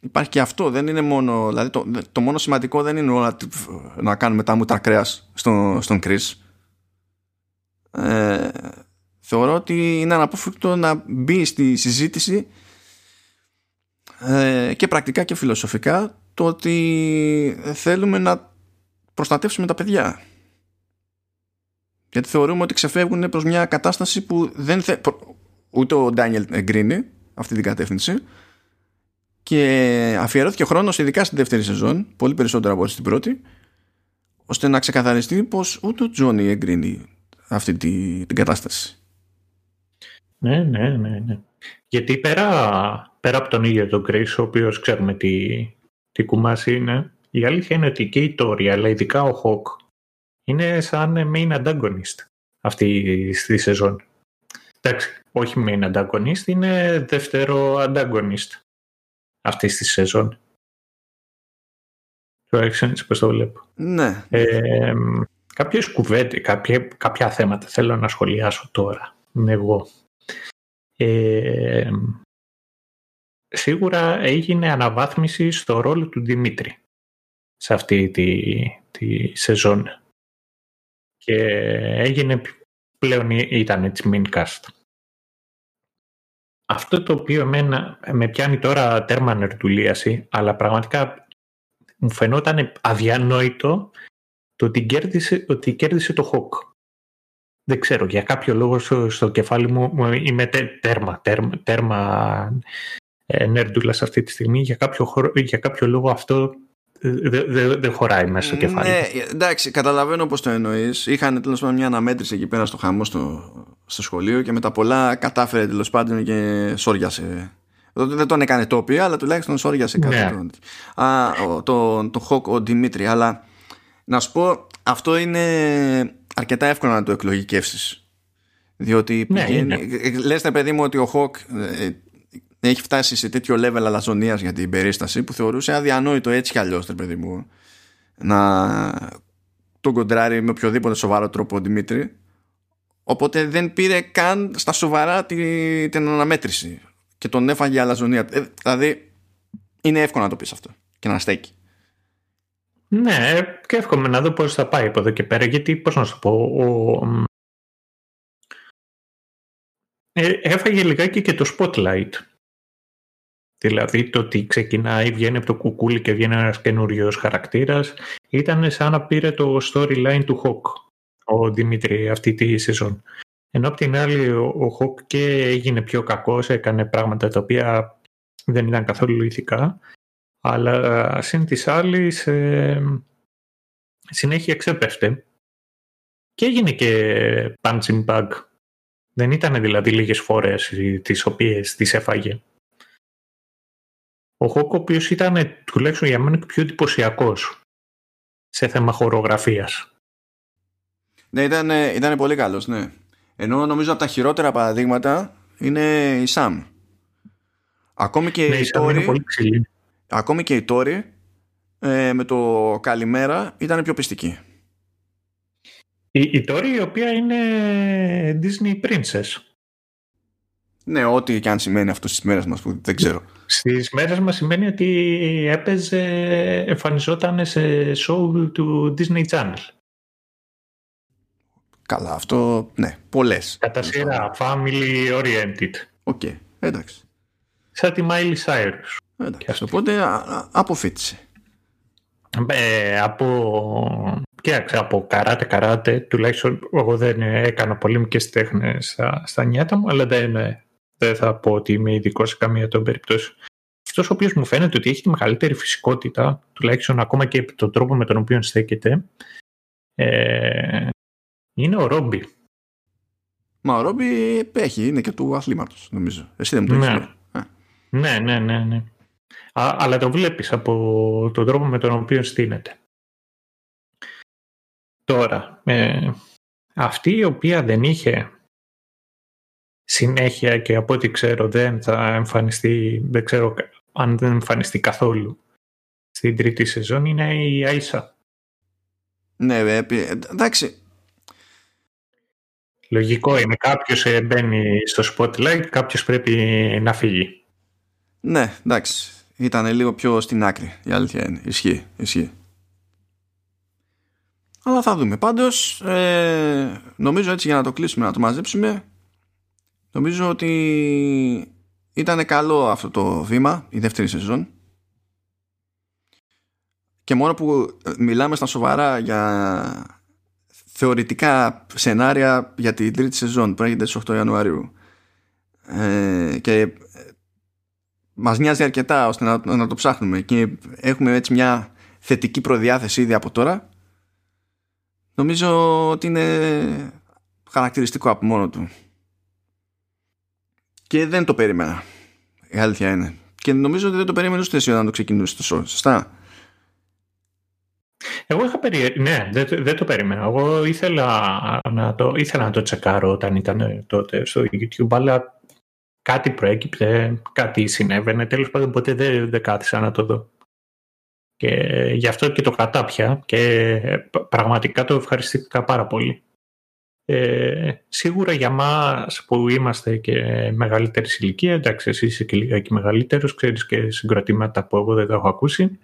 Υπάρχει και αυτό δεν είναι μόνο δηλαδή το, το μόνο σημαντικό δεν είναι όλα, να κάνουμε τα μούτρα κρέας στο, στον Chris. Ε, θεωρώ ότι είναι αναπόφευκτο να μπει στη συζήτηση ε, και πρακτικά και φιλοσοφικά το ότι θέλουμε να προστατεύσουμε τα παιδιά. Γιατί θεωρούμε ότι ξεφεύγουν προς μια κατάσταση που δεν θε... ούτε ο Ντάνιελ εγκρίνει αυτή την κατεύθυνση. Και αφιερώθηκε χρόνος ειδικά στη δεύτερη σεζόν πολύ περισσότερο από ό,τι στην πρώτη ώστε να ξεκαθαριστεί πως ούτε ο Τζόνι εγκρίνει αυτή την κατάσταση ναι, ναι, ναι, ναι. Γιατί πέρα, πέρα από τον ίδιο τον Chris, ο οποίος ξέρουμε τι, τι κουμάσι είναι, η αλήθεια είναι ότι και η Τόρια, αλλά ειδικά ο Χοκ, είναι σαν main antagonist αυτή στη σεζόν. Εντάξει, όχι main antagonist, είναι δεύτερο antagonist αυτή τη σεζόν. Το έξι πώς το βλέπω. Ναι. Ε, κάποιες κουβέντες, κάποια, κάποια θέματα θέλω να σχολιάσω τώρα. Είμαι εγώ. Ε, σίγουρα έγινε αναβάθμιση στο ρόλο του Δημήτρη σε αυτή τη, τη σεζόν και έγινε πλέον ήταν έτσι main cast. Αυτό το οποίο εμένα με πιάνει τώρα τέρμα νερτουλίαση, αλλά πραγματικά μου φαινόταν αδιανόητο το ότι κέρδισε, ότι κέρδισε το Hawk δεν ξέρω, για κάποιο λόγο στο, κεφάλι μου είμαι τέρμα, τέρμα, τέρμα ε, νέρντουλας αυτή τη στιγμή. Για κάποιο, για κάποιο λόγο αυτό δεν δε, χωράει μέσα στο κεφάλι. Ναι, εντάξει, καταλαβαίνω πώς το εννοείς. Είχαν τέλος πάντων μια αναμέτρηση εκεί πέρα στο χαμό στο, στο σχολείο και με τα πολλά κατάφερε τέλος πάντων και σόριασε. Δεν τον έκανε τόπια, αλλά τουλάχιστον σόριασε κάτι. Ναι. Α, το, το Χοκ, ο Δημήτρη. Αλλά να σου πω, αυτό είναι αρκετά εύκολο να το εκλογικεύσεις. Διότι ναι, πηγαίνει, λες ναι παιδί μου ότι ο Χοκ ε, έχει φτάσει σε τέτοιο level αλαζονίας για την περίσταση που θεωρούσε αδιανόητο έτσι κι αλλιώς παιδί μου να τον κοντράρει με οποιοδήποτε σοβαρό τρόπο ο Δημήτρη. Οπότε δεν πήρε καν στα σοβαρά την, την αναμέτρηση και τον έφαγε αλαζονία. Ε, δηλαδή είναι εύκολο να το πεις αυτό και να στέκει ναι, και εύχομαι να δω πώς θα πάει από εδώ και πέρα, γιατί πώς να σου πω, ο... Ε, έφαγε λιγάκι και το spotlight. Δηλαδή το ότι ξεκινάει, βγαίνει από το κουκούλι και βγαίνει ένας καινούριος χαρακτήρας ήταν σαν να πήρε το storyline του Hawk ο Δημήτρη αυτή τη σεζόν. Ενώ απ' την άλλη ο Χοκ και έγινε πιο κακός, έκανε πράγματα τα οποία δεν ήταν καθόλου ηθικά, αλλά συν της άλλης ε, συνέχεια ξέπεφτε και έγινε και punching bag. Δεν ήταν δηλαδή λίγες φορές τις οποίες τις έφαγε. Ο Χοκ ο οποίος ήταν τουλάχιστον για μένα πιο εντυπωσιακός σε θέμα χορογραφίας. Ναι, ήταν, ήταν πολύ καλός, ναι. Ενώ νομίζω από τα χειρότερα παραδείγματα είναι η Σαμ. Ακόμη και ναι, η Τόρι, ακόμη και η Τόρι ε, με το καλημέρα ήταν πιο πιστική. Η, η Τόρι η οποία είναι Disney Princess. Ναι, ό,τι και αν σημαίνει αυτό στις μέρες μας που δεν ξέρω. Στις μέρες μας σημαίνει ότι έπαιζε, εμφανιζόταν σε show του Disney Channel. Καλά, αυτό, ναι, πολλές. Κατά σειρά, family oriented. OK, okay, εντάξει. Σαν τη Miley Cyrus. Εντάξει, οπότε αποφοίτησε. Ε, από, κοίταξε, από καράτε, καράτε, τουλάχιστον εγώ δεν έκανα πολεμικές τέχνες στα, στα νιάτα μου, αλλά δεν, δεν θα πω ότι είμαι ειδικός σε καμία των περιπτώσεων. Αυτός ο οποίος μου φαίνεται ότι έχει τη μεγαλύτερη φυσικότητα, τουλάχιστον ακόμα και τον τρόπο με τον οποίο στέκεται, ε, είναι ο Ρόμπι. Μα ο Ρόμπι έχει, είναι και του αθλήματος, νομίζω. Εσύ δεν μου το ναι. ναι. ναι, ναι, ναι, Α, αλλά το βλέπεις από τον τρόπο με τον οποίο στείνεται. Τώρα, ε, αυτή η οποία δεν είχε συνέχεια και από ό,τι ξέρω δεν θα εμφανιστεί, δεν ξέρω αν δεν εμφανιστεί καθόλου στην τρίτη σεζόν είναι η Άισα. Ναι, ε, εντάξει, Λογικό είναι. Κάποιος ε, μπαίνει στο spotlight, κάποιος πρέπει να φύγει. Ναι, εντάξει. Ήταν λίγο πιο στην άκρη. Η αλήθεια είναι. Ισχύει. Ισχύει. Αλλά θα δούμε. Πάντως, ε, νομίζω έτσι για να το κλείσουμε, να το μαζέψουμε, νομίζω ότι ήταν καλό αυτό το βήμα, η δεύτερη σεζόν. Και μόνο που μιλάμε στα σοβαρά για θεωρητικά σενάρια για την τρίτη σεζόν που έρχεται στις 8 Ιανουαρίου ε, και ε, μας νοιάζει αρκετά ώστε να, να το ψάχνουμε και έχουμε έτσι μια θετική προδιάθεση ήδη από τώρα νομίζω ότι είναι χαρακτηριστικό από μόνο του. Και δεν το περίμενα. Η αλήθεια είναι. Και νομίζω ότι δεν το περίμενες ούτε εσύ όταν το ξεκινούσες το σωστά; Εγώ είχα περι... Ναι, δεν, δεν το περίμενα. Εγώ ήθελα να, το, ήθελα να το τσεκάρω όταν ήταν τότε στο YouTube, αλλά κάτι προέκυπτε, κάτι συνέβαινε. Τέλος πάντων, ποτέ δεν, δεν κάθισα να το δω. Και γι' αυτό και το κατάπια και πραγματικά το ευχαριστήθηκα πάρα πολύ. Ε, σίγουρα για μας που είμαστε και μεγαλύτερης ηλικία, εντάξει εσύ είσαι και λίγα και μεγαλύτερος, ξέρεις και συγκροτήματα που εγώ δεν τα έχω ακούσει.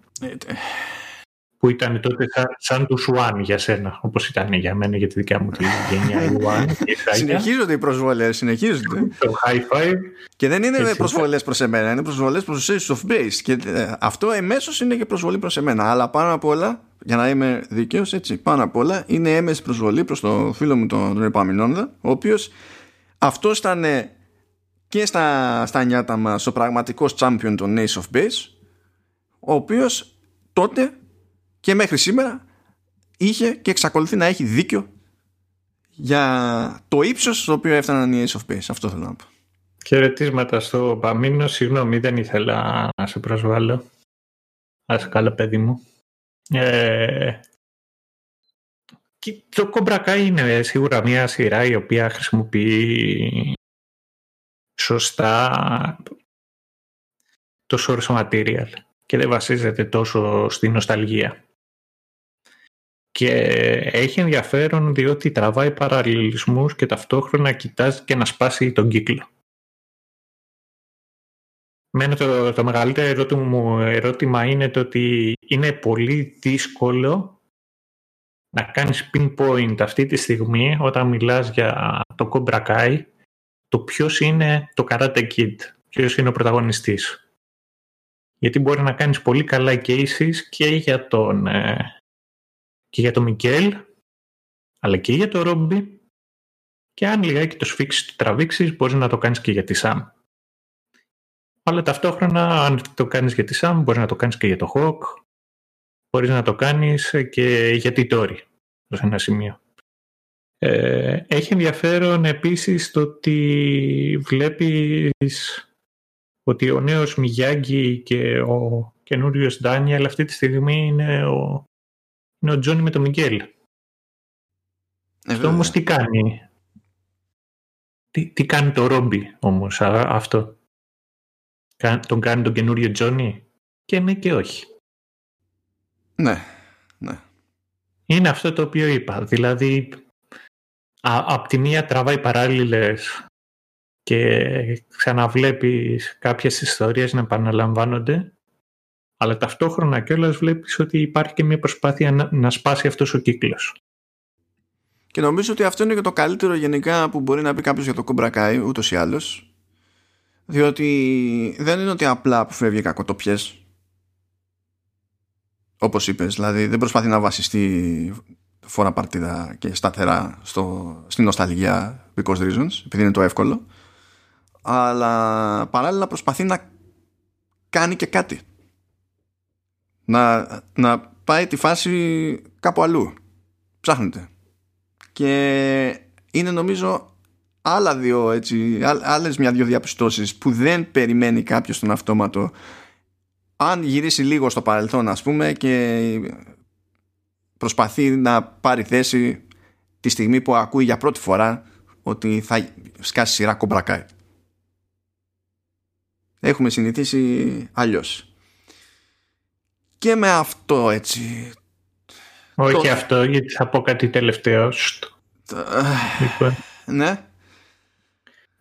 Ε, που ήταν τότε σαν, τους Σουάν για σένα, όπως ήταν για μένα για τη δικιά μου τη γενιά Ιουάν. συνεχίζονται οι προσβολές, συνεχίζονται. Το high five. Και δεν είναι προσβολές προς εμένα, είναι προσβολές προς του Ace of Base. Και ε, αυτό εμέσως είναι και προσβολή προς εμένα. Αλλά πάνω απ' όλα, για να είμαι δίκαιος, έτσι, πάνω απ' όλα είναι έμεση προσβολή προς τον φίλο μου τον, τον Επαμινόνδα, ο οποίος αυτό ήταν και στα, στα νιάτα μας ο πραγματικός champion των Ace of Base, ο οποίος τότε και μέχρι σήμερα είχε και εξακολουθεί να έχει δίκιο για το ύψος στο οποίο έφταναν οι Ace of Base. Αυτό θέλω να πω. Χαιρετίσματα στο Παμίνο. Συγγνώμη, δεν ήθελα να σε προσβάλλω. Ας καλά παιδί μου. Ε, το Cobra είναι σίγουρα μια σειρά η οποία χρησιμοποιεί σωστά το source material και δεν βασίζεται τόσο στη νοσταλγία και έχει ενδιαφέρον διότι τραβάει παραλληλισμούς και ταυτόχρονα κοιτάζει και να σπάσει τον κύκλο. Μένω το, το μεγαλύτερο ερώτημα, μου, ερώτημα είναι το ότι είναι πολύ δύσκολο να κάνεις pinpoint αυτή τη στιγμή όταν μιλάς για το Cobra Kai το ποιος είναι το Karate Kid, ποιος είναι ο πρωταγωνιστής. Γιατί μπορεί να κάνεις πολύ καλά cases και για τον, ε, και για τον Μικέλ, αλλά και για τον Ρόμπι. Και αν λιγάκι το σφίξεις, το τραβήξεις, μπορείς να το κάνεις και για τη Σαμ. Αλλά ταυτόχρονα, αν το κάνεις για τη Σαμ, μπορείς να το κάνεις και για το Χοκ. Μπορείς να το κάνεις και για τη Τόρι, σε ένα σημείο. Ε, έχει ενδιαφέρον επίσης το ότι βλέπεις ότι ο νέος Μιγιάγκη και ο καινούριος Ντάνιελ αυτή τη στιγμή είναι ο, είναι ο Τζόνι με τον Μιγγέλ. Ε, αυτό όμως τι κάνει; Τι, τι κάνει το Ρόμπι όμως αυτό; Τον κάνει τον καινούριο Τζόνι; Και ναι και όχι. Ναι, ναι. Είναι αυτό το οποίο είπα. Δηλαδή απ' τη μία τραβάει παράλληλες και ξαναβλέπεις κάποιες ιστορίες να επαναλαμβάνονται αλλά ταυτόχρονα κιόλας βλέπεις ότι υπάρχει και μια προσπάθεια να, να σπάσει αυτός ο κύκλος. Και νομίζω ότι αυτό είναι και το καλύτερο γενικά που μπορεί να πει κάποιος για το Κομπρακάι ούτως ή άλλως. Διότι δεν είναι ότι απλά αποφεύγει κακοτοπιές. Όπως είπες δηλαδή δεν προσπαθεί να βασιστεί φορά παρτίδα και σταθερά στο, στην νοσταλγία because reasons επειδή είναι το εύκολο. Αλλά παράλληλα προσπαθεί να κάνει και κάτι να, να πάει τη φάση κάπου αλλού ψάχνεται και είναι νομίζω άλλα δύο έτσι άλλες μια-δυο διαπιστώσεις που δεν περιμένει κάποιος τον αυτόματο αν γυρίσει λίγο στο παρελθόν ας πούμε και προσπαθεί να πάρει θέση τη στιγμή που ακούει για πρώτη φορά ότι θα σκάσει σειρά κομπρακάι. Έχουμε συνηθίσει αλλιώς. Και με αυτό έτσι... Όχι αυτό, γιατί θα πω κάτι τελευταίο. Λοιπόν. Ναι.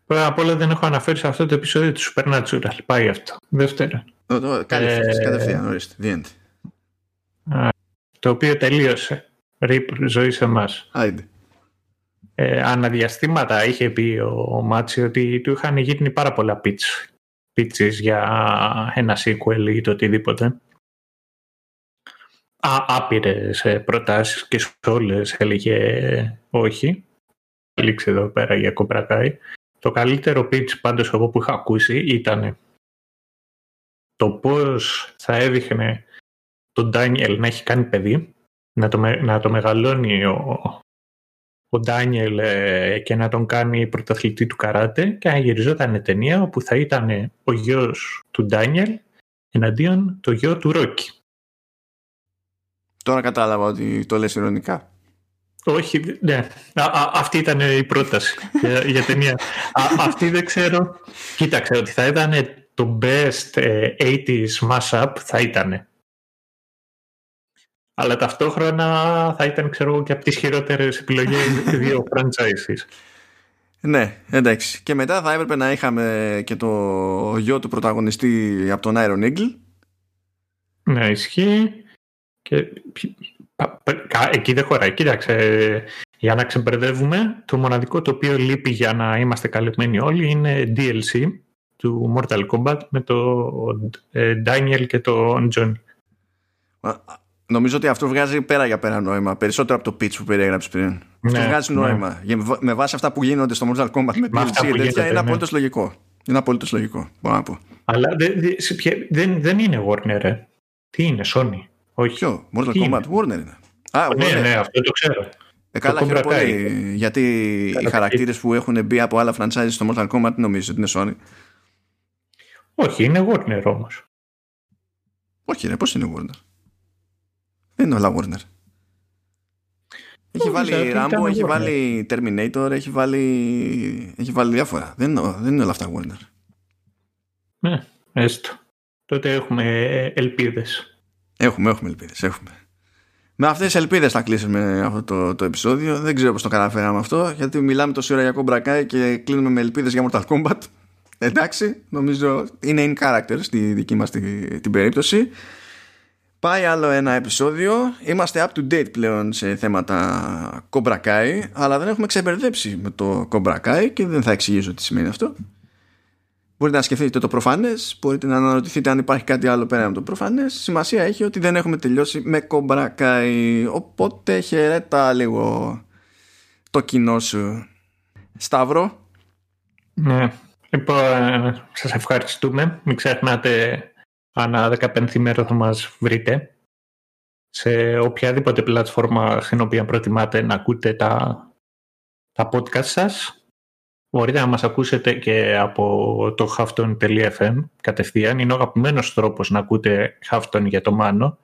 Πρώτα απ' όλα δεν έχω αναφέρει σε αυτό το επεισόδιο του Supernatural. Πάει αυτό. Δεύτερον. Κατευθείαν, ορίστε. The το οποίο τελείωσε. Ρίπ ζωή σε εμάς. Ε, αναδιαστήματα είχε πει ο Μάτσι ότι του είχαν γίνει πάρα πολλά pitch, pitches για ένα sequel ή το οτιδήποτε. Α, άπειρες ε, προτάσεις και σε όλες έλεγε όχι. Λήξε εδώ πέρα για κομπρακάι. Το καλύτερο pitch πάντως εγώ που είχα ακούσει ήταν το πώς θα έδειχνε τον Ντάνιελ να έχει κάνει παιδί, να το, να το μεγαλώνει ο, ο Ντάνιελ ε, και να τον κάνει πρωταθλητή του καράτε και να γυριζόταν ταινία όπου θα ήταν ο γιος του Ντάνιελ εναντίον το γιο του Ρόκι. Τώρα κατάλαβα ότι το λες ειρωνικά. Όχι, ναι. αυτή ήταν η πρόταση για, για ταινία. αυτή δεν ξέρω. Κοίταξε ότι θα ήταν το best 80s ε, mashup θα ήταν αλλά ταυτόχρονα θα ήταν ξέρω και από τις χειρότερες επιλογές δύο franchises. Ναι, εντάξει. Και μετά θα έπρεπε να είχαμε και το γιο του πρωταγωνιστή από τον Iron Eagle. Ναι, ισχύει. Και... Εκεί δεν χωράει. Κοίταξε, για να ξεμπερδεύουμε, το μοναδικό το οποίο λείπει για να είμαστε καλυμμένοι όλοι είναι DLC του Mortal Kombat με το ε, Daniel και το Johnny. Νομίζω ότι αυτό βγάζει πέρα για πέρα νόημα. Περισσότερο από το pitch που περιέγραψες πριν. Ναι, αυτό βγάζει ναι. νόημα. Με βάση αυτά που γίνονται στο Mortal Kombat με DLC, είναι ναι. απολύτω λογικό. Είναι απολύτω λογικό. Μπορώ να πω. Αλλά δεν, δεν είναι Warner, ε. Τι είναι, Sony. Όχι. Ποιο, Mortal Kombat, Warner είναι. Α, ναι, Warner. ναι, αυτό το ξέρω. Ε, καλά, χαίρομαι πολύ. Γιατί οι χαρακτήρες που έχουν μπει από άλλα franchise στο Mortal Kombat νομίζω ότι είναι Sony; Όχι, είναι Warner όμως. Όχι, ρε, πώς είναι Warner; Δεν είναι όλα Warner. Έχει βάλει Rambo, έχει βάλει Terminator, έχει βάλει, έχει βάλει διάφορα. Δεν είναι, δεν είναι όλα αυτά Warner. Ναι, έστω. Τότε έχουμε ελπίδες. Έχουμε, έχουμε ελπίδες, έχουμε. Με αυτές τις ελπίδες θα κλείσουμε αυτό το, το επεισόδιο. Δεν ξέρω πώς το καταφέραμε αυτό, γιατί μιλάμε τόση ώρα για Cobra και κλείνουμε με ελπίδες για Mortal Kombat. Εντάξει, νομίζω είναι in character στη δική μας την, την περίπτωση. Πάει άλλο ένα επεισόδιο. Είμαστε up to date πλέον σε θέματα Cobra αλλά δεν έχουμε ξεμπερδέψει με το Cobra και δεν θα εξηγήσω τι σημαίνει αυτό. Μπορείτε να σκεφτείτε το προφανές, μπορείτε να αναρωτηθείτε αν υπάρχει κάτι άλλο πέρα από το προφανές. Σημασία έχει ότι δεν έχουμε τελειώσει με κομπρακάι. Οπότε χαιρέτα λίγο το κοινό σου. Σταύρο. Ναι. Λοιπόν, σας ευχαριστούμε. Μην ξεχνάτε ανά 15 ημέρα θα μας βρείτε σε οποιαδήποτε πλατφόρμα στην οποία προτιμάτε να ακούτε τα, τα podcast σας. Μπορείτε να μας ακούσετε και από το hafton.fm κατευθείαν. Είναι ο αγαπημένος τρόπος να ακούτε Hafton για το Μάνο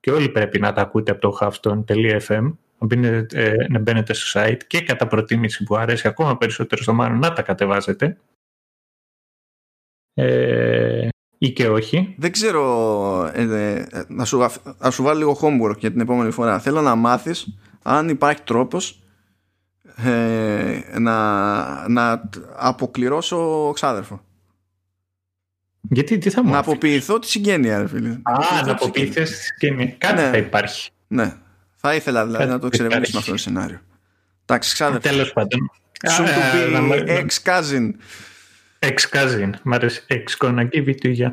και όλοι πρέπει να τα ακούτε από το hafton.fm να μπαίνετε, ε, να μπαίνετε στο site και κατά προτίμηση που αρέσει ακόμα περισσότερο στο Μάνο να τα κατεβάζετε. Ε, ή και όχι. Δεν ξέρω, ε, ε, να, σου, να σου βάλω λίγο homework για την επόμενη φορά. Θέλω να μάθεις αν υπάρχει τρόπος ε, να, να αποκληρώσω ξάδερφο. Γιατί, τι θα μου Να αποποιηθώ τη συγγένεια, ρε φίλε. Α, να αποποιηθείς τη συγγένεια. Κάτι ναι. θα υπάρχει. Ναι. Θα ήθελα δηλαδή Κάτι να το εξερευνήσουμε αυτό το σενάριο. Εντάξει, ξάδερφος. Τέλος πάντων. Soon to be ex-cousin. Ex-cousin. Μ' αρέσει. Ex-gonna give it to you.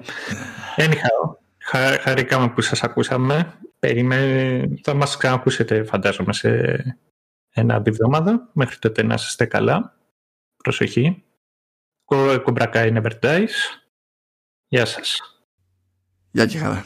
Anyhow, χαρήκαμε που σας ακούσαμε. Περίμενε, θα μας ξανακούσετε φαντάζομαι σε ένα εβδομάδα. Μέχρι τότε να είστε καλά. Προσοχή. Κομπρακά είναι Never Γεια σας. Γεια και χαρά.